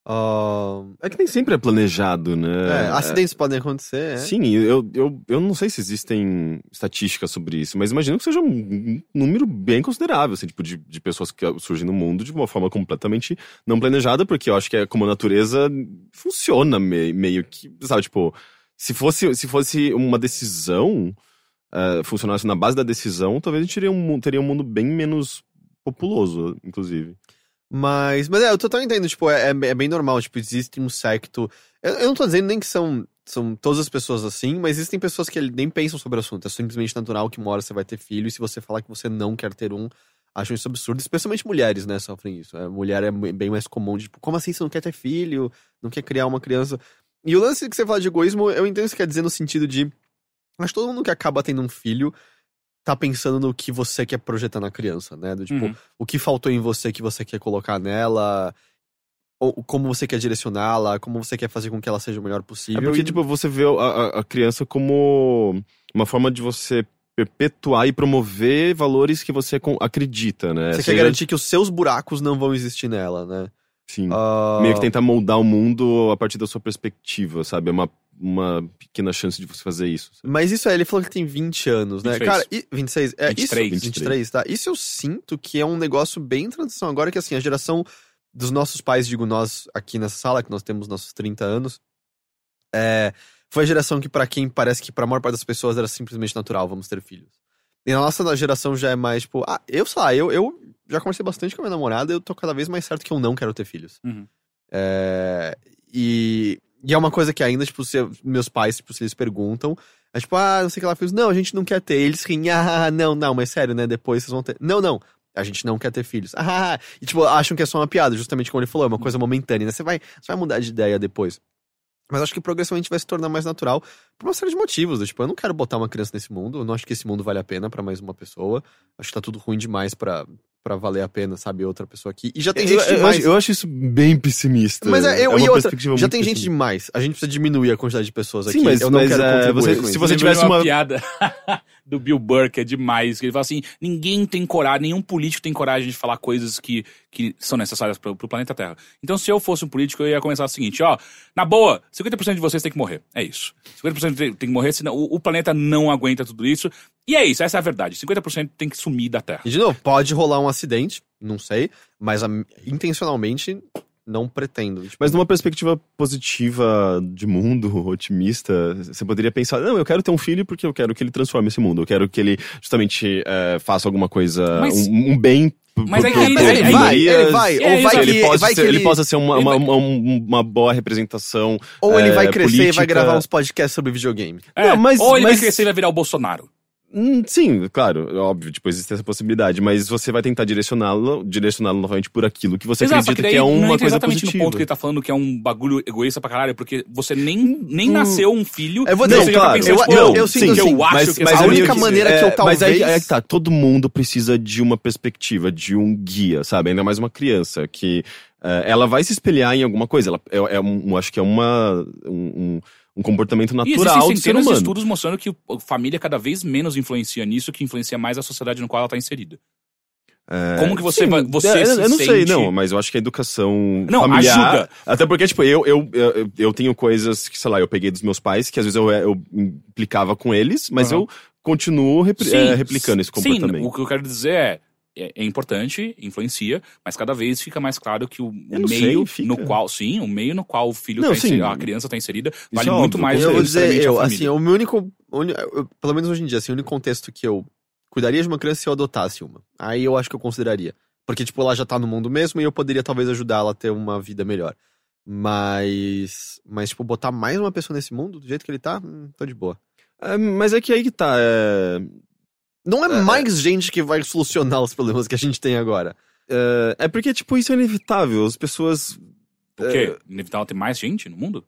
Uh, É que nem sempre é planejado, né? é, acidentes podem acontecer, é. Sim, eu, eu, eu não sei se existem estatísticas sobre isso, mas imagino que seja um número bem considerável, assim, tipo, de, de pessoas que surgem no mundo de uma forma completamente não planejada, porque eu acho que é como a natureza funciona meio, meio que, sabe, tipo, se fosse, se fosse uma decisão, uh, funcionasse na base da decisão, talvez a gente teria um, teria um mundo bem menos populoso, inclusive. Mas, mas é, eu total entendo, tipo, é, é bem normal, tipo, existe um secto. Eu, eu não tô dizendo nem que são, são todas as pessoas assim, mas existem pessoas que nem pensam sobre o assunto. É simplesmente natural que uma hora você vai ter filho, e se você falar que você não quer ter um, acham isso absurdo. Especialmente mulheres, né, sofrem isso. A mulher é bem mais comum, tipo, como assim você não quer ter filho? Não quer criar uma criança? E o lance que você fala de egoísmo, eu entendo o que você quer dizer no sentido de. Acho que todo mundo que acaba tendo um filho tá pensando no que você quer projetar na criança, né? Do tipo, Uhum. o que faltou em você que você quer colocar nela, ou como você quer direcioná-la, como você quer fazer com que ela seja o melhor É possível. porque, e- tipo, você vê a, a- criança como uma forma de você perpetuar e promover valores que você acredita, né? você quer Seja- garantir que os seus buracos não vão existir nela, né? Sim. Ah, Meio que tentar moldar o mundo a partir da sua perspectiva, sabe? É uma, uma pequena chance de você fazer isso. sabe? Mas isso é, ele falou que tem 20 anos, né? 26. Cara, e, 26. É, 23. Isso, 23, tá? Isso eu sinto que é um negócio bem em transição. Agora que, assim, a geração dos nossos pais, digo nós aqui nessa sala, que nós temos nossos 30 anos, é, foi a geração que, pra quem parece que pra maior parte das pessoas era simplesmente natural, vamos ter filhos. E a nossa geração já é mais, tipo, ah, eu sei lá, eu, eu já conversei bastante com a minha namorada, eu tô cada vez mais certo que eu não quero ter filhos. Uhum. É, e, e é uma coisa que ainda, tipo, se meus pais, tipo, se eles perguntam, é tipo, ah, não sei o que lá, filhos, não, a gente não quer ter. Eles riem, ah, não, não, mas sério, né, depois vocês vão ter. Não, não, a gente não quer ter filhos. Ah, e tipo, acham que é só uma piada, justamente como ele falou, é uma coisa momentânea, né, você vai, você vai mudar de ideia depois. Mas acho que progressivamente vai se tornar mais natural por uma série de motivos. do Tipo, eu não quero botar uma criança nesse mundo, eu não acho que esse mundo vale a pena pra mais uma pessoa. Acho que tá tudo ruim demais pra, pra valer a pena, sabe, outra pessoa aqui. E já tem eu, gente eu demais. acho, eu acho isso bem pessimista. Mas é, eu uma e outra, já tem gente demais. A gente precisa diminuir a quantidade de pessoas aqui. Sim, mas- eu não mas, quero é, contribuir você- com se isso. você tivesse uma uma- piada do Bill Burr, que é demais, que ele fala assim, ninguém tem coragem, nenhum político tem coragem de falar coisas que, que são necessárias pro, pro planeta Terra. Então, se eu fosse um político, eu ia começar o seguinte, ó, na boa, 50% de vocês tem que morrer, é isso. 50% tem, tem que morrer, senão o, o planeta não aguenta tudo isso. E é isso, essa é a verdade, 50% tem que sumir da Terra. E de novo, pode rolar um acidente, não sei, mas a- intencionalmente não pretendo. Tipo, Mas numa perspectiva positiva de mundo, otimista, você poderia pensar, não, eu quero ter um filho porque eu quero que ele transforme esse mundo. Eu quero que ele justamente eh, faça alguma coisa, Mas- um, um bem Mas aí- pro- aí- pro- vai, ele vai, É ou vai que, ele, possa vai ser, que ele ele, possa ser uma, ele uma, uma, uma boa representação. ou ele é, vai crescer e vai política. gravar uns podcasts sobre videogame. É, Não, mas- ou ele mas- vai crescer e vai virar o Bolsonaro. Hum, sim, claro, óbvio, tipo, existe essa possibilidade, mas você vai tentar direcioná-lo, direcioná-lo novamente por aquilo que você Exato, acredita daí que é não uma entra coisa exatamente positiva. no ponto que ele tá falando que é um bagulho egoísta pra caralho, porque você nem, nem nasceu um filho. Eu vou tá claro, pensando, eu- tipo, eu- não, eu sim, sinto que assim, eu acho mas, que mas essa a é única que- maneira que eu é, Mas aí, talvez- aí que tá, todo mundo precisa de uma perspectiva, de um guia, sabe? Ainda mais uma criança, que eh, ela vai se espelhar em alguma coisa. Ela, é, é um, acho que é uma, um, um- um comportamento E natural existem do ser centenas de humano. estudos mostrando que a família cada vez menos influencia nisso, que influencia mais a sociedade no qual ela tá inserida. É, Como que você sim, vai- você é, se Eu não sei, sente- não, mas eu acho que a educação Não, familiar... ajuda. Até porque, tipo, eu, eu, eu, eu tenho coisas que, sei lá, eu peguei dos meus pais, que às vezes eu, eu implicava com eles, mas Aham. eu continuo repli- é, replicando esse comportamento. Sim, o que eu quero dizer é, é, é importante, influencia, mas cada vez fica mais claro que o, o meio sei, no qual, sim, o meio no qual o filho Não, tá sim. inserido, a criança tá inserida, vale é muito óbvio, mais Eu que vou dizer, eu, assim, o meu único. pelo menos hoje em dia, assim, o único contexto que eu cuidaria de uma criança é se eu adotasse uma. Aí eu acho que eu consideraria. Porque, tipo, ela já tá no mundo mesmo e eu poderia talvez ajudar ela a ter uma vida melhor. Mas. Mas, tipo, botar mais uma pessoa nesse mundo, do jeito que ele tá, hum, tô de boa. É, mas é que aí que tá. É, Não é mais gente que vai solucionar os problemas que a gente tem agora. é, é porque, tipo, isso é inevitável. As pessoas. Por quê? Inevitável ter mais gente no mundo?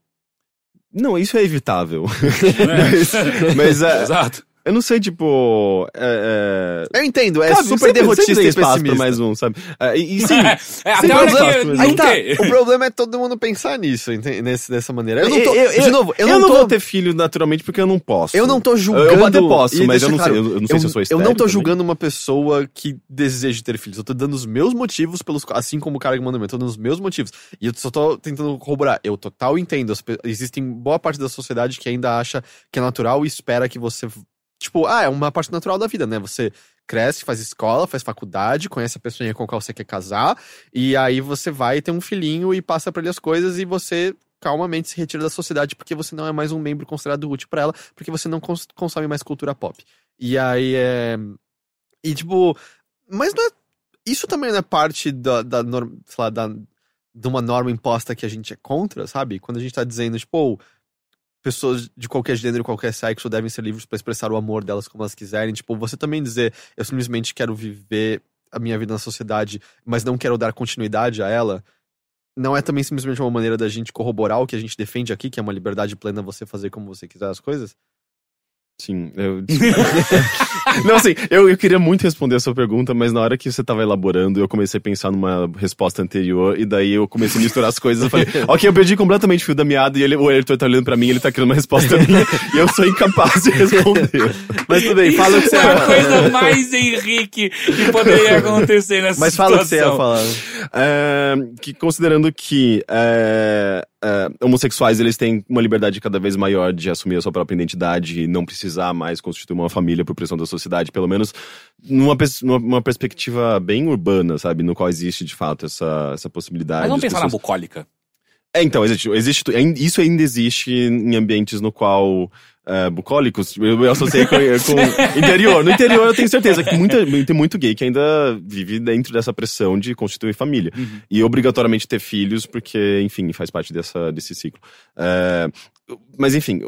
Não, isso é evitável. né? mas, mas é, Exato. Eu não sei, tipo. É, é... Eu entendo, é Cabe, super sempre- derrotista sempre e espaço pra pessimista. mais um, sabe? É, e, e sim, É, Sem até problema. Aí tá, o problema é todo mundo pensar nisso, nesse, dessa maneira. Eu não tô, Eu- eu- de novo, eu, eu, não, tô, vou ter filho naturalmente porque eu não posso. eu não tô julgando. Eu até posso, mas eu não sei, eu- eu não sei se eu sou Eu não tô também. julgando uma pessoa que deseja ter filhos. Eu tô dando os meus motivos pelos assim como o cara que mandou, eu tô dando os meus motivos. E eu só tô tentando corroborar. Eu total entendo. Existem boa parte da sociedade que ainda acha que é natural e espera que você tipo, ah, é uma parte natural da vida, né? Você cresce, faz escola, faz faculdade, conhece a pessoa com a qual você quer casar, e aí você vai ter um filhinho e passa pra ele as coisas e você calmamente se retira da sociedade porque você não é mais um membro considerado útil pra ela, porque você não cons- consome mais cultura pop. E aí é. E tipo. Mas não é. Isso também não é parte da, da norma, sei lá, da, de uma norma imposta que a gente é contra, sabe? Quando a gente tá dizendo, tipo, "Oh, pessoas de qualquer gênero, qualquer sexo devem ser livres pra expressar o amor delas como elas quiserem. Tipo, você também dizer, eu simplesmente quero viver a minha vida na sociedade, mas não quero dar continuidade a ela. Não é também simplesmente uma maneira da gente corroborar o que a gente defende aqui, que é uma liberdade plena você fazer como você quiser as coisas? Sim, eu. não, assim, eu, eu queria muito responder a sua pergunta, mas na hora que você tava elaborando, eu comecei a pensar numa resposta anterior, e daí eu comecei a misturar as coisas. Eu falei, ok, eu perdi completamente o fio da meada, e ele, o Ayrton tá olhando pra mim, ele tá querendo uma resposta minha, e eu sou incapaz de responder. Mas tudo bem, fala o que você é a coisa mais Henrique que poderia acontecer nessa Mas fala o que você ia situação. falar. É, que considerando que é, é, homossexuais eles têm uma liberdade cada vez maior de assumir a sua própria identidade e não precisar mais constituir uma família por pressão da sociedade, pelo menos numa, pers- numa, perspectiva bem urbana, sabe, no qual existe de fato essa, essa possibilidade. Mas vamos As pensar na pessoas- bucólica. É, então, existe, existe, isso ainda existe em ambientes no qual é, bucólicos, eu, eu associei com, com interior. No interior eu tenho certeza que muita, tem muito gay que ainda vive dentro dessa pressão de constituir família. Uhum. E obrigatoriamente ter filhos, porque, enfim, faz parte dessa, desse ciclo. É, mas, enfim,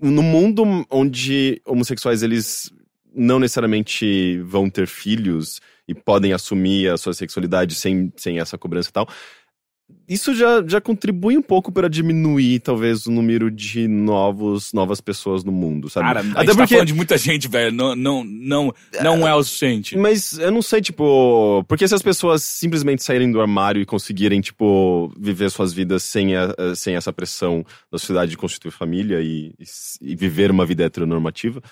no mundo onde homossexuais, eles não necessariamente vão ter filhos e podem assumir a sua sexualidade sem, sem essa cobrança e tal, isso já, já contribui um pouco para diminuir, talvez, o número de novos, novas pessoas no mundo, sabe? Cara, a Até gente tá porque. falando de muita gente, velho. Não, não, não, não é o suficiente. Mas eu não sei, tipo, porque se as pessoas simplesmente saírem do armário e conseguirem, tipo, viver suas vidas sem, a- a- sem essa pressão da sociedade de constituir família e, e viver uma vida heteronormativa,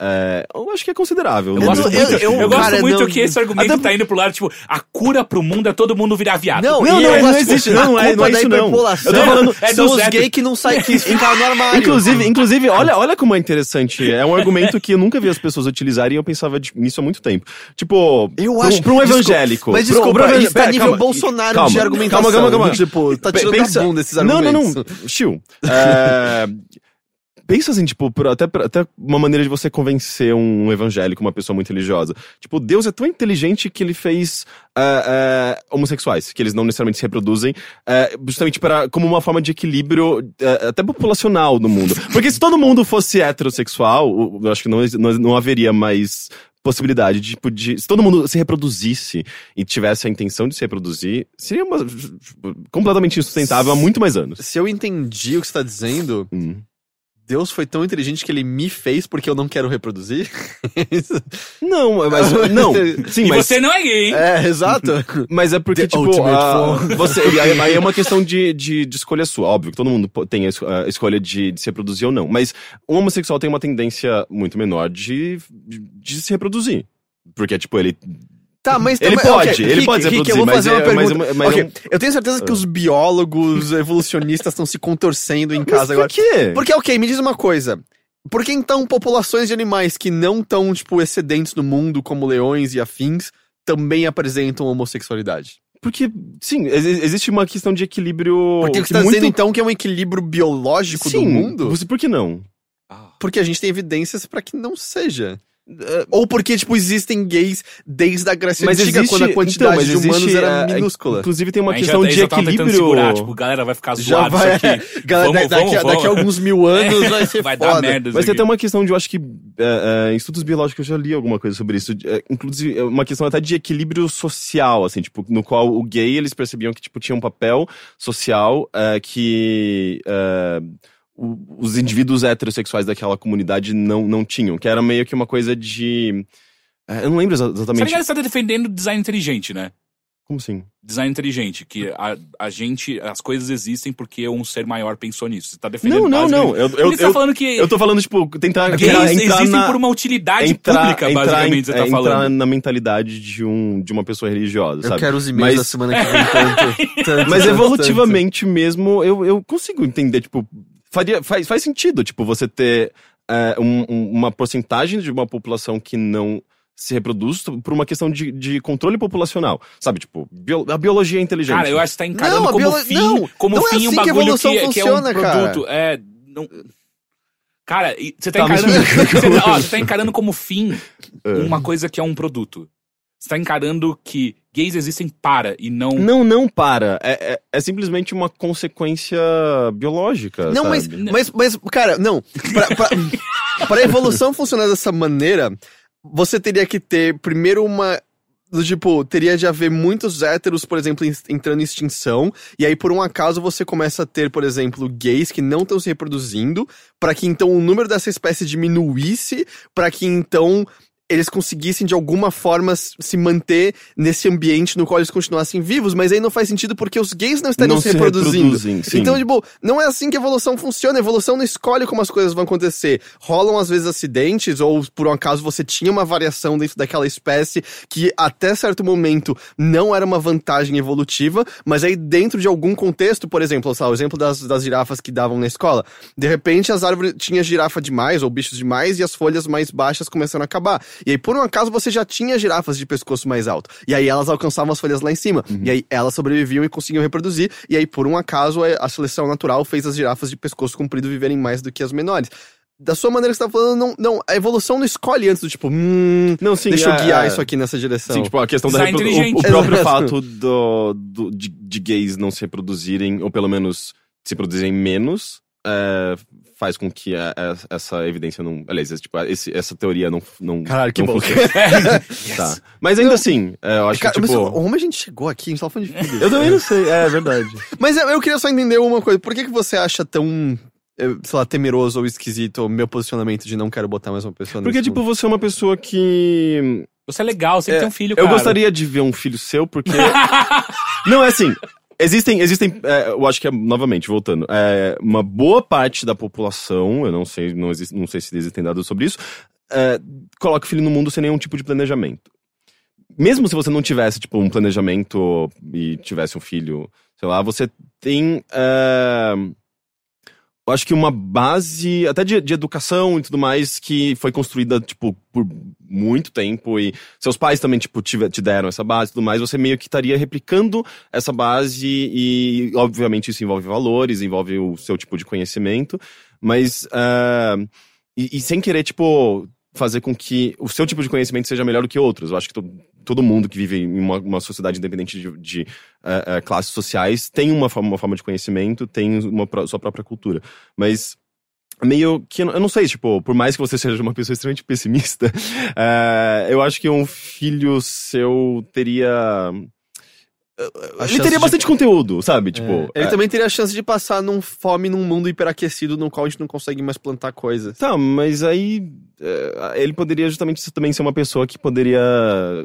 é, eu acho que é considerável. Eu né? gosto não- muito, eu- eu, eu- gosto cara, muito não- que esse argumento Até- tá indo pro lado, tipo, a cura pro mundo é todo mundo virar viado. Não, Não, não, eu não existe, a não, não é- não é isso, não. Eu tô falando- é são os gays que não saem, que ficaram no armário. Inclusive, inclusive olha, olha como é interessante. É um argumento que eu nunca vi as pessoas utilizarem e eu pensava nisso há muito tempo. Tipo, Eu pra um- acho- pra um evangélico. Mas desculpa, pra um isso tá pera, nível calma. Bolsonaro Calma, de argumentação. calma, calma, calma. Tipo, tá tirando pensa- da bunda esses Não, argumentos. não, não. Chill. É, Pensa assim, tipo, por- até, até uma maneira de você convencer um evangélico, uma pessoa muito religiosa. Tipo, Deus é tão inteligente que ele fez é, é, homossexuais, que eles não necessariamente se reproduzem, é, justamente para, como uma forma de equilíbrio até populacional no mundo. Porque se todo mundo fosse heterossexual, eu acho que não, não, não haveria mais possibilidade de, tipo, de. Se todo mundo se reproduzisse e tivesse a intenção de se reproduzir, seria uma, completamente insustentável há muito mais anos. Se eu entendi o que você tá dizendo, Hum. Deus foi tão inteligente que ele me fez porque eu não quero reproduzir? Não, mas. Não, sim, E mas. você não é gay, hein? é, exato. Mas é porque, The tipo, a- você, e aí, aí é uma questão de, de, de escolha sua. Óbvio que todo mundo tem a escolha de, de se reproduzir ou não. Mas um homossexual tem uma tendência muito menor de, de, de se reproduzir. Porque, tipo, ele. Tá, mas Ele mas- pode, ok, ele Rick, pode se Rick, eu vou mas fazer uma é- mas pergunta. é- mas Ok, é um- Eu tenho certeza que os biólogos evolucionistas estão se contorcendo em casa Mas agora. Por quê? Porque, ok, me diz uma coisa. Por que então populações de animais que não estão, tipo, excedentes no mundo, como leões e afins, também apresentam homossexualidade? Porque, sim, ex- existe uma questão de equilíbrio. Porque que você tá muito... dizendo então que é um equilíbrio biológico sim, do mundo? você- Por que não? Porque a gente tem evidências pra que não seja. Ou porque, tipo, existem gays desde a Grécia Mas Antiga, existe- quando a quantidade então, mas de humanos existe, era é, minúscula. Inclusive tem uma gente questão já- de tavam tentando equilíbrio. segurar, tipo, galera vai ficar Já zoado vai. isso aqui. Galera, Vamos, daqui, vamos, daqui a alguns mil anos vai ser vai foda. dar merda Mas tem até uma questão de, eu acho que é, é, em estudos biológicos eu já li alguma coisa sobre isso. É, inclusive, é uma questão até de equilíbrio social, assim, tipo, no qual o gay, eles percebiam que, tipo, tinha um papel social é, que é, o- os indivíduos heterossexuais daquela comunidade não, não tinham, que era meio que uma coisa de. é, Eu não lembro exa- exatamente. Você tá defendendo design inteligente, né? Como assim? Design inteligente, que a, a gente, as coisas existem porque um ser maior pensou nisso. Você tá defendendo Não, não, não. Eu, eu, Ele tá eu, falando que eu tô falando, tipo, tentar gays entrar, entrar existem na, por uma utilidade entrar, pública, entrar, basicamente, em- você tá é, entrar falando. na mentalidade de, um, de uma pessoa religiosa, Eu sabe? quero os e-mails Mas- da semana que vem tanto. tanto Mas tanto, evolutivamente mesmo, eu, eu consigo entender, tipo, faria, faz, faz sentido, tipo, você ter é, um- um- uma porcentagem de uma população que não se reproduz por uma questão de, de controle populacional, sabe? Tipo, bio- a biologia é inteligente. Cara, eu acho que você tá encarando Não, como biolo- fim, não, como não é fim um assim que bagulho que, evolução é- que é um funciona, cara. produto. É. Não... Cara, você tá, Tá, encarando. você, tá, ó, você tá encarando como fim É. uma coisa que é um produto. Você tá encarando que gays existem para e não. Não, não para. É, é, é simplesmente uma consequência biológica. Não, mas, sabe? mas, mas, cara, não. Pra, pra, pra evolução funcionar dessa maneira, você teria que ter primeiro uma. do Tipo, teria de haver muitos héteros, por exemplo, em- entrando em extinção, e aí por um acaso você começa a ter, por exemplo, gays que não estão se reproduzindo, pra que então o número dessa espécie diminuísse, pra que então eles conseguissem de alguma forma se manter nesse ambiente no qual eles continuassem vivos, mas aí não faz sentido porque os gays não estariam não se reproduzindo. sim. Então, tipo, não é assim que a evolução funciona. A evolução não escolhe como as coisas vão acontecer. Rolam, às vezes, acidentes, ou por um acaso você tinha uma variação dentro daquela espécie que até certo momento não era uma vantagem evolutiva, mas aí dentro de algum contexto, por exemplo, lá, o exemplo das, das girafas que davam na escola. De repente, as árvores tinha girafa demais, ou bichos demais, e as folhas mais baixas começaram a acabar. E aí, por um acaso, você já tinha girafas de pescoço mais alto. E aí elas alcançavam as folhas lá em cima. E aí elas sobreviviam e conseguiam reproduzir. E aí, por um acaso, a seleção natural fez as girafas de pescoço comprido viverem mais do que as menores. Da sua maneira que você tá falando, não, não, a evolução não escolhe antes do tipo, hum, Não, sim, deixa eu é, guiar é. isso aqui nessa direção. Sim, tipo, a questão da Design reprodu- o, o inteligente. próprio Exato. fato do, do- de, de gays não se reproduzirem, ou pelo menos se produzirem menos, é, faz com que a- a- essa evidência não. Aliás, esse, tipo, esse- essa teoria não. não Caralho, que não bom. funcione. Tá. Mas ainda assim, é, eu acho Cara, que, mas tipo. como a gente chegou aqui? A gente tava falando de filhos. Eu também não sei, é verdade. Mas eu, eu queria só entender uma coisa. Por que, que você acha tão, eh, sei lá, temeroso ou esquisito o meu posicionamento de não quero botar mais uma pessoa Porque, tipo, mundo? você é uma pessoa que. Você é legal, você É, tem um filho, Eu cara. gostaria de ver um filho seu, porque. não, é assim. Existem, existem, é, eu acho que é, novamente, voltando, é, uma boa parte da população, eu não sei, não, existe, não sei se existem dados sobre isso, é, coloca o filho no mundo sem nenhum tipo de planejamento. Mesmo se você não tivesse, tipo, um planejamento e tivesse um filho, sei lá, você tem, é, acho que uma base, até de, de educação e tudo mais, que foi construída, tipo, por muito tempo e seus pais também, tipo, tive- te deram essa base e tudo mais, você meio que estaria replicando essa base e, obviamente, isso envolve valores, envolve o seu tipo de conhecimento, mas, ah, e, e sem querer, tipo, fazer com que o seu tipo de conhecimento seja melhor do que outros. Eu acho que todo mundo que vive em uma, uma sociedade independente de, de eh, eh, classes sociais tem uma forma, uma forma de conhecimento, tem uma sua própria cultura. Mas meio que eu não sei, tipo, por mais que você seja uma pessoa extremamente pessimista, eh, eu acho que um filho seu teria. A Ele teria de- bastante conteúdo, sabe? Tipo. Ele eh, também teria a chance de passar num fome num mundo hiperaquecido no qual a gente não consegue mais plantar coisas. Tá, mas aí é, ele poderia justamente também ser uma pessoa que poderia,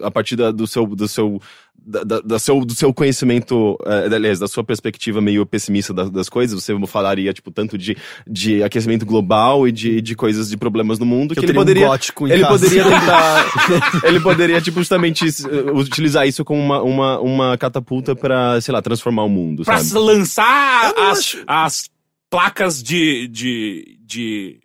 a partir da- do seu. Do seu da, da- da seu, do seu conhecimento, é, aliás, da sua perspectiva meio pessimista das, das coisas, você falaria, tipo, tanto de, de aquecimento global e de, de coisas, de problemas no mundo, que, eu ele um poderia. em ele casa. poderia tentar. ele poderia, tipo, justamente eh, utilizar isso como uma, uma, uma catapulta pra, sei lá, transformar o mundo, Pra sabe? se lançar as, acho- as placas de, de, de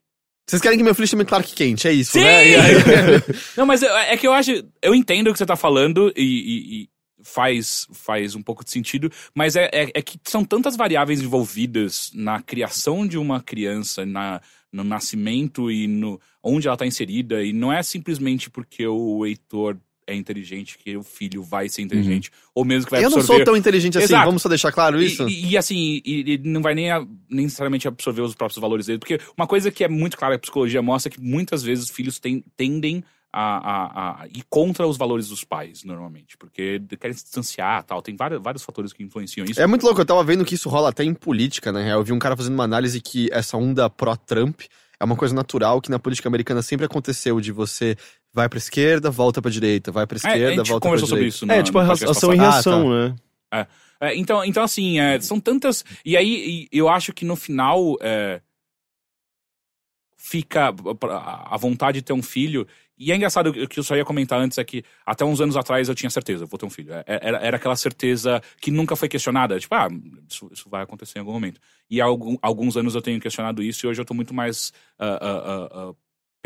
Vocês querem que meu filho chame Clark Kent, é isso, Sim! né? E aí- Não, mas eu- é que eu acho. Eu entendo o que você tá falando e, e- e faz, faz um pouco de sentido, mas é, é, é que são tantas variáveis envolvidas na criação de uma criança, na, no nascimento e no onde ela tá inserida, e não é simplesmente porque o Heitor é inteligente que o filho vai ser inteligente, ou mesmo que vai eu não absorver. sou tão inteligente assim, Exato. vamos só deixar claro isso? E, e- e, assim, e- ele não vai nem, a- nem necessariamente absorver os próprios valores dele. Porque uma coisa que é muito clara que a psicologia mostra é que muitas vezes os filhos ten- tendem a, a, a ir contra os valores dos pais, normalmente. Porque querem se distanciar tal. Tem vários, vários fatores que influenciam isso. É muito louco, eu tava vendo que isso rola até em política, na real. Eu vi um cara fazendo uma análise que essa onda pró-Trump é uma coisa natural que na política americana sempre aconteceu, de você vai pra esquerda, volta pra direita, vai pra É, a esquerda, gente volta pra conversou sobre direita. isso. É, tipo a ação e reação, né? É, então, então, assim, é, são tantas. E aí, e eu acho que no final. é, fica a a vontade de ter um filho. E é engraçado, o que eu só ia comentar antes é que até uns anos atrás eu tinha certeza, eu vou ter um filho. É- Era, era aquela certeza que nunca foi questionada. Tipo, ah, isso, isso vai acontecer em algum momento. E há algum- alguns anos eu tenho questionado isso e hoje eu tô muito mais ah, ah, ah,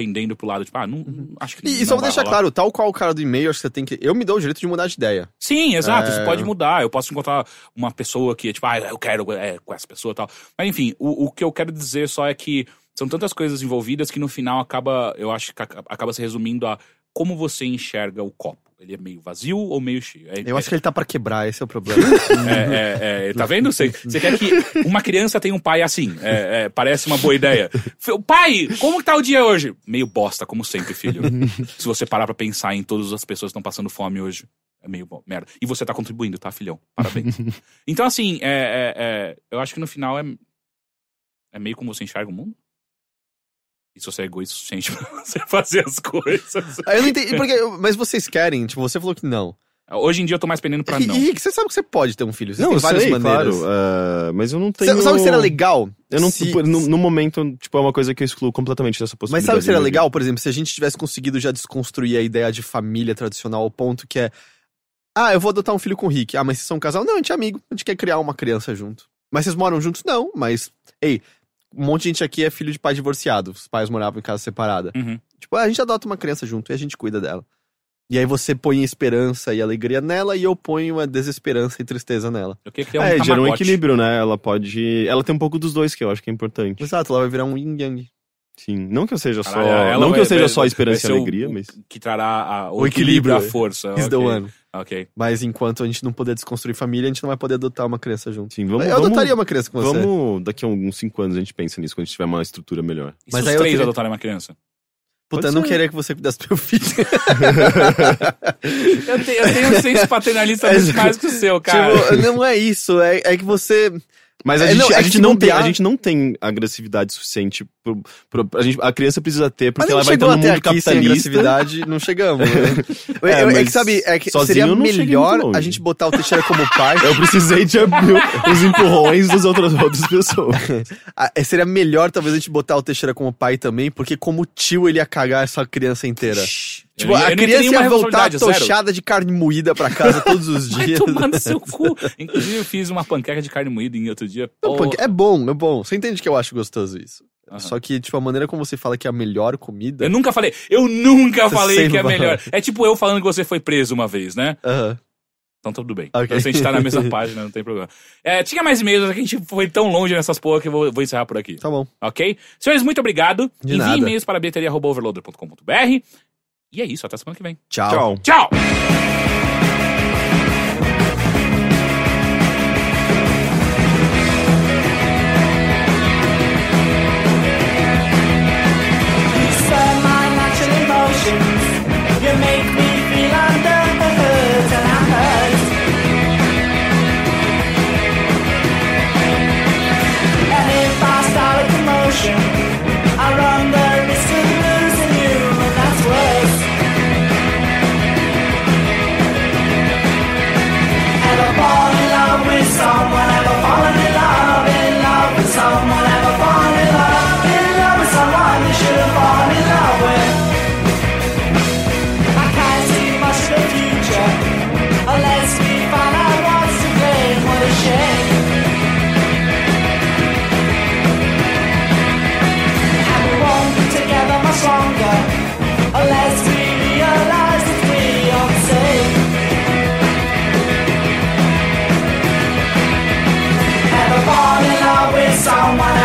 pendendo pro lado, tipo, ah, não, acho que E, e não só vou deixar rolar. claro, tal qual o cara do e-mail, acho que você tem que. Eu me dou o direito de mudar de ideia. Sim, exato. É. Isso pode mudar. Eu posso encontrar uma pessoa que é tipo, ah, eu quero é, com essa pessoa e tal. Mas enfim, o, o que eu quero dizer só é que são tantas coisas envolvidas que no final acaba, eu acho que aca- acaba se resumindo a como você enxerga o copo. Ele é meio vazio ou meio cheio? É, Eu acho que ele tá pra quebrar, esse é o problema. é, é, é, tá vendo? Você, quer que uma criança tenha um pai assim? É, é, parece uma boa ideia. Pai, como que tá o dia hoje? Meio bosta, como sempre, filho. Se você parar pra pensar em todas as pessoas que estão passando fome hoje. É meio bom, merda. E você tá contribuindo, tá, filhão? Parabéns. então, assim, é, é, é, eu acho que no final é, é meio como você enxerga o mundo. E se você é egoísta o suficiente pra você fazer as coisas. Ah, eu não entendi. Porque, mas vocês querem, tipo, você falou que não. Hoje em dia eu tô mais pendendo pra E, não. e Rick, você sabe que você pode ter um filho. Você Não, tem eu várias sei, maneiras. claro. ah, mas eu não Você- tenho... Sabe o que seria legal? Eu não, Se- no, no momento, tipo, é uma coisa que eu excluo completamente dessa Mas possibilidade. sabe o que seria legal, por exemplo, se a gente tivesse conseguido já desconstruir a ideia de família tradicional ao ponto que é. Ah, eu vou adotar um filho com o Rick. Ah, mas vocês são um casal? Não, a gente é amigo. A gente quer criar uma criança junto. Mas vocês moram juntos? Não, mas. Ei, um monte de gente aqui é filho de pai divorciado. Os pais moravam em casa separada. Uhum. Tipo, a gente adota uma criança junto e a gente cuida dela. E aí você põe esperança e alegria nela e eu ponho a desesperança e tristeza nela. Eu queria criar um É, gera um equilíbrio, né? Ela pode... Ela tem um pouco dos dois, que eu acho que é importante. Exato, ela vai virar um yin yang. Sim. Não que eu seja só... Caralho, ela Não que vai- eu seja vai- só esperança e ser o- alegria, mas... Que trará a- o, O equilíbrio, equilíbrio, a força. He's the ok. one. Ok. Mas enquanto a gente não puder desconstruir família, a gente não vai poder adotar uma criança junto. Sim, vamos... eu vamos, adotaria uma criança com você. Vamos... Daqui a uns cinco anos a gente pensa nisso, quando a gente tiver uma estrutura melhor. E Mas se aí os eu três teria- adotarem uma criança? Puta, eu não queria que você cuidasse do meu filho. Eu tenho, eu tenho um senso paternalista muito Exato. mais que o seu, cara. Tipo, não é isso. É, é que você. Mas a, É, gente, não, é a, que gente não tem, a gente não tem agressividade suficiente. Pro, pro- a, gente, a criança precisa ter, porque ela vai estar no mundo sem capitalista. agressividade, não chegamos. Né? É, é, é que sabe, é que seria melhor a gente botar o Teixeira como pai. Eu precisei de abrir os empurrões das outras, outras pessoas. Ah, é, seria melhor talvez a gente botar o Teixeira como pai também, porque como tio ele ia cagar essa criança inteira. Tipo, Eu a eu criança ia voltar responsabilidade, zero. tochada de carne moída pra casa todos os Vai dias. tomar no seu cu. Inclusive, eu fiz uma panqueca de carne moída em outro dia. Não, é bom, é bom. Você entende que eu acho gostoso isso. Aham. Só que, tipo, a maneira como você fala que é a melhor comida. Eu nunca falei, eu nunca falei que é fala. melhor. É tipo eu falando que você foi preso uma vez, né? Aham. Então tudo bem. Ok. Então, se a gente tá na mesma página, não tem problema. É, tinha mais e-mails, mas a gente foi tão longe nessas porra que eu vou, vou encerrar por aqui. Tá bom. Ok? Senhores, muito obrigado. De Envie e-mails para bilheteria.overloader.com.br. E é isso, até semana que vem. Tchau. Tchau! You someone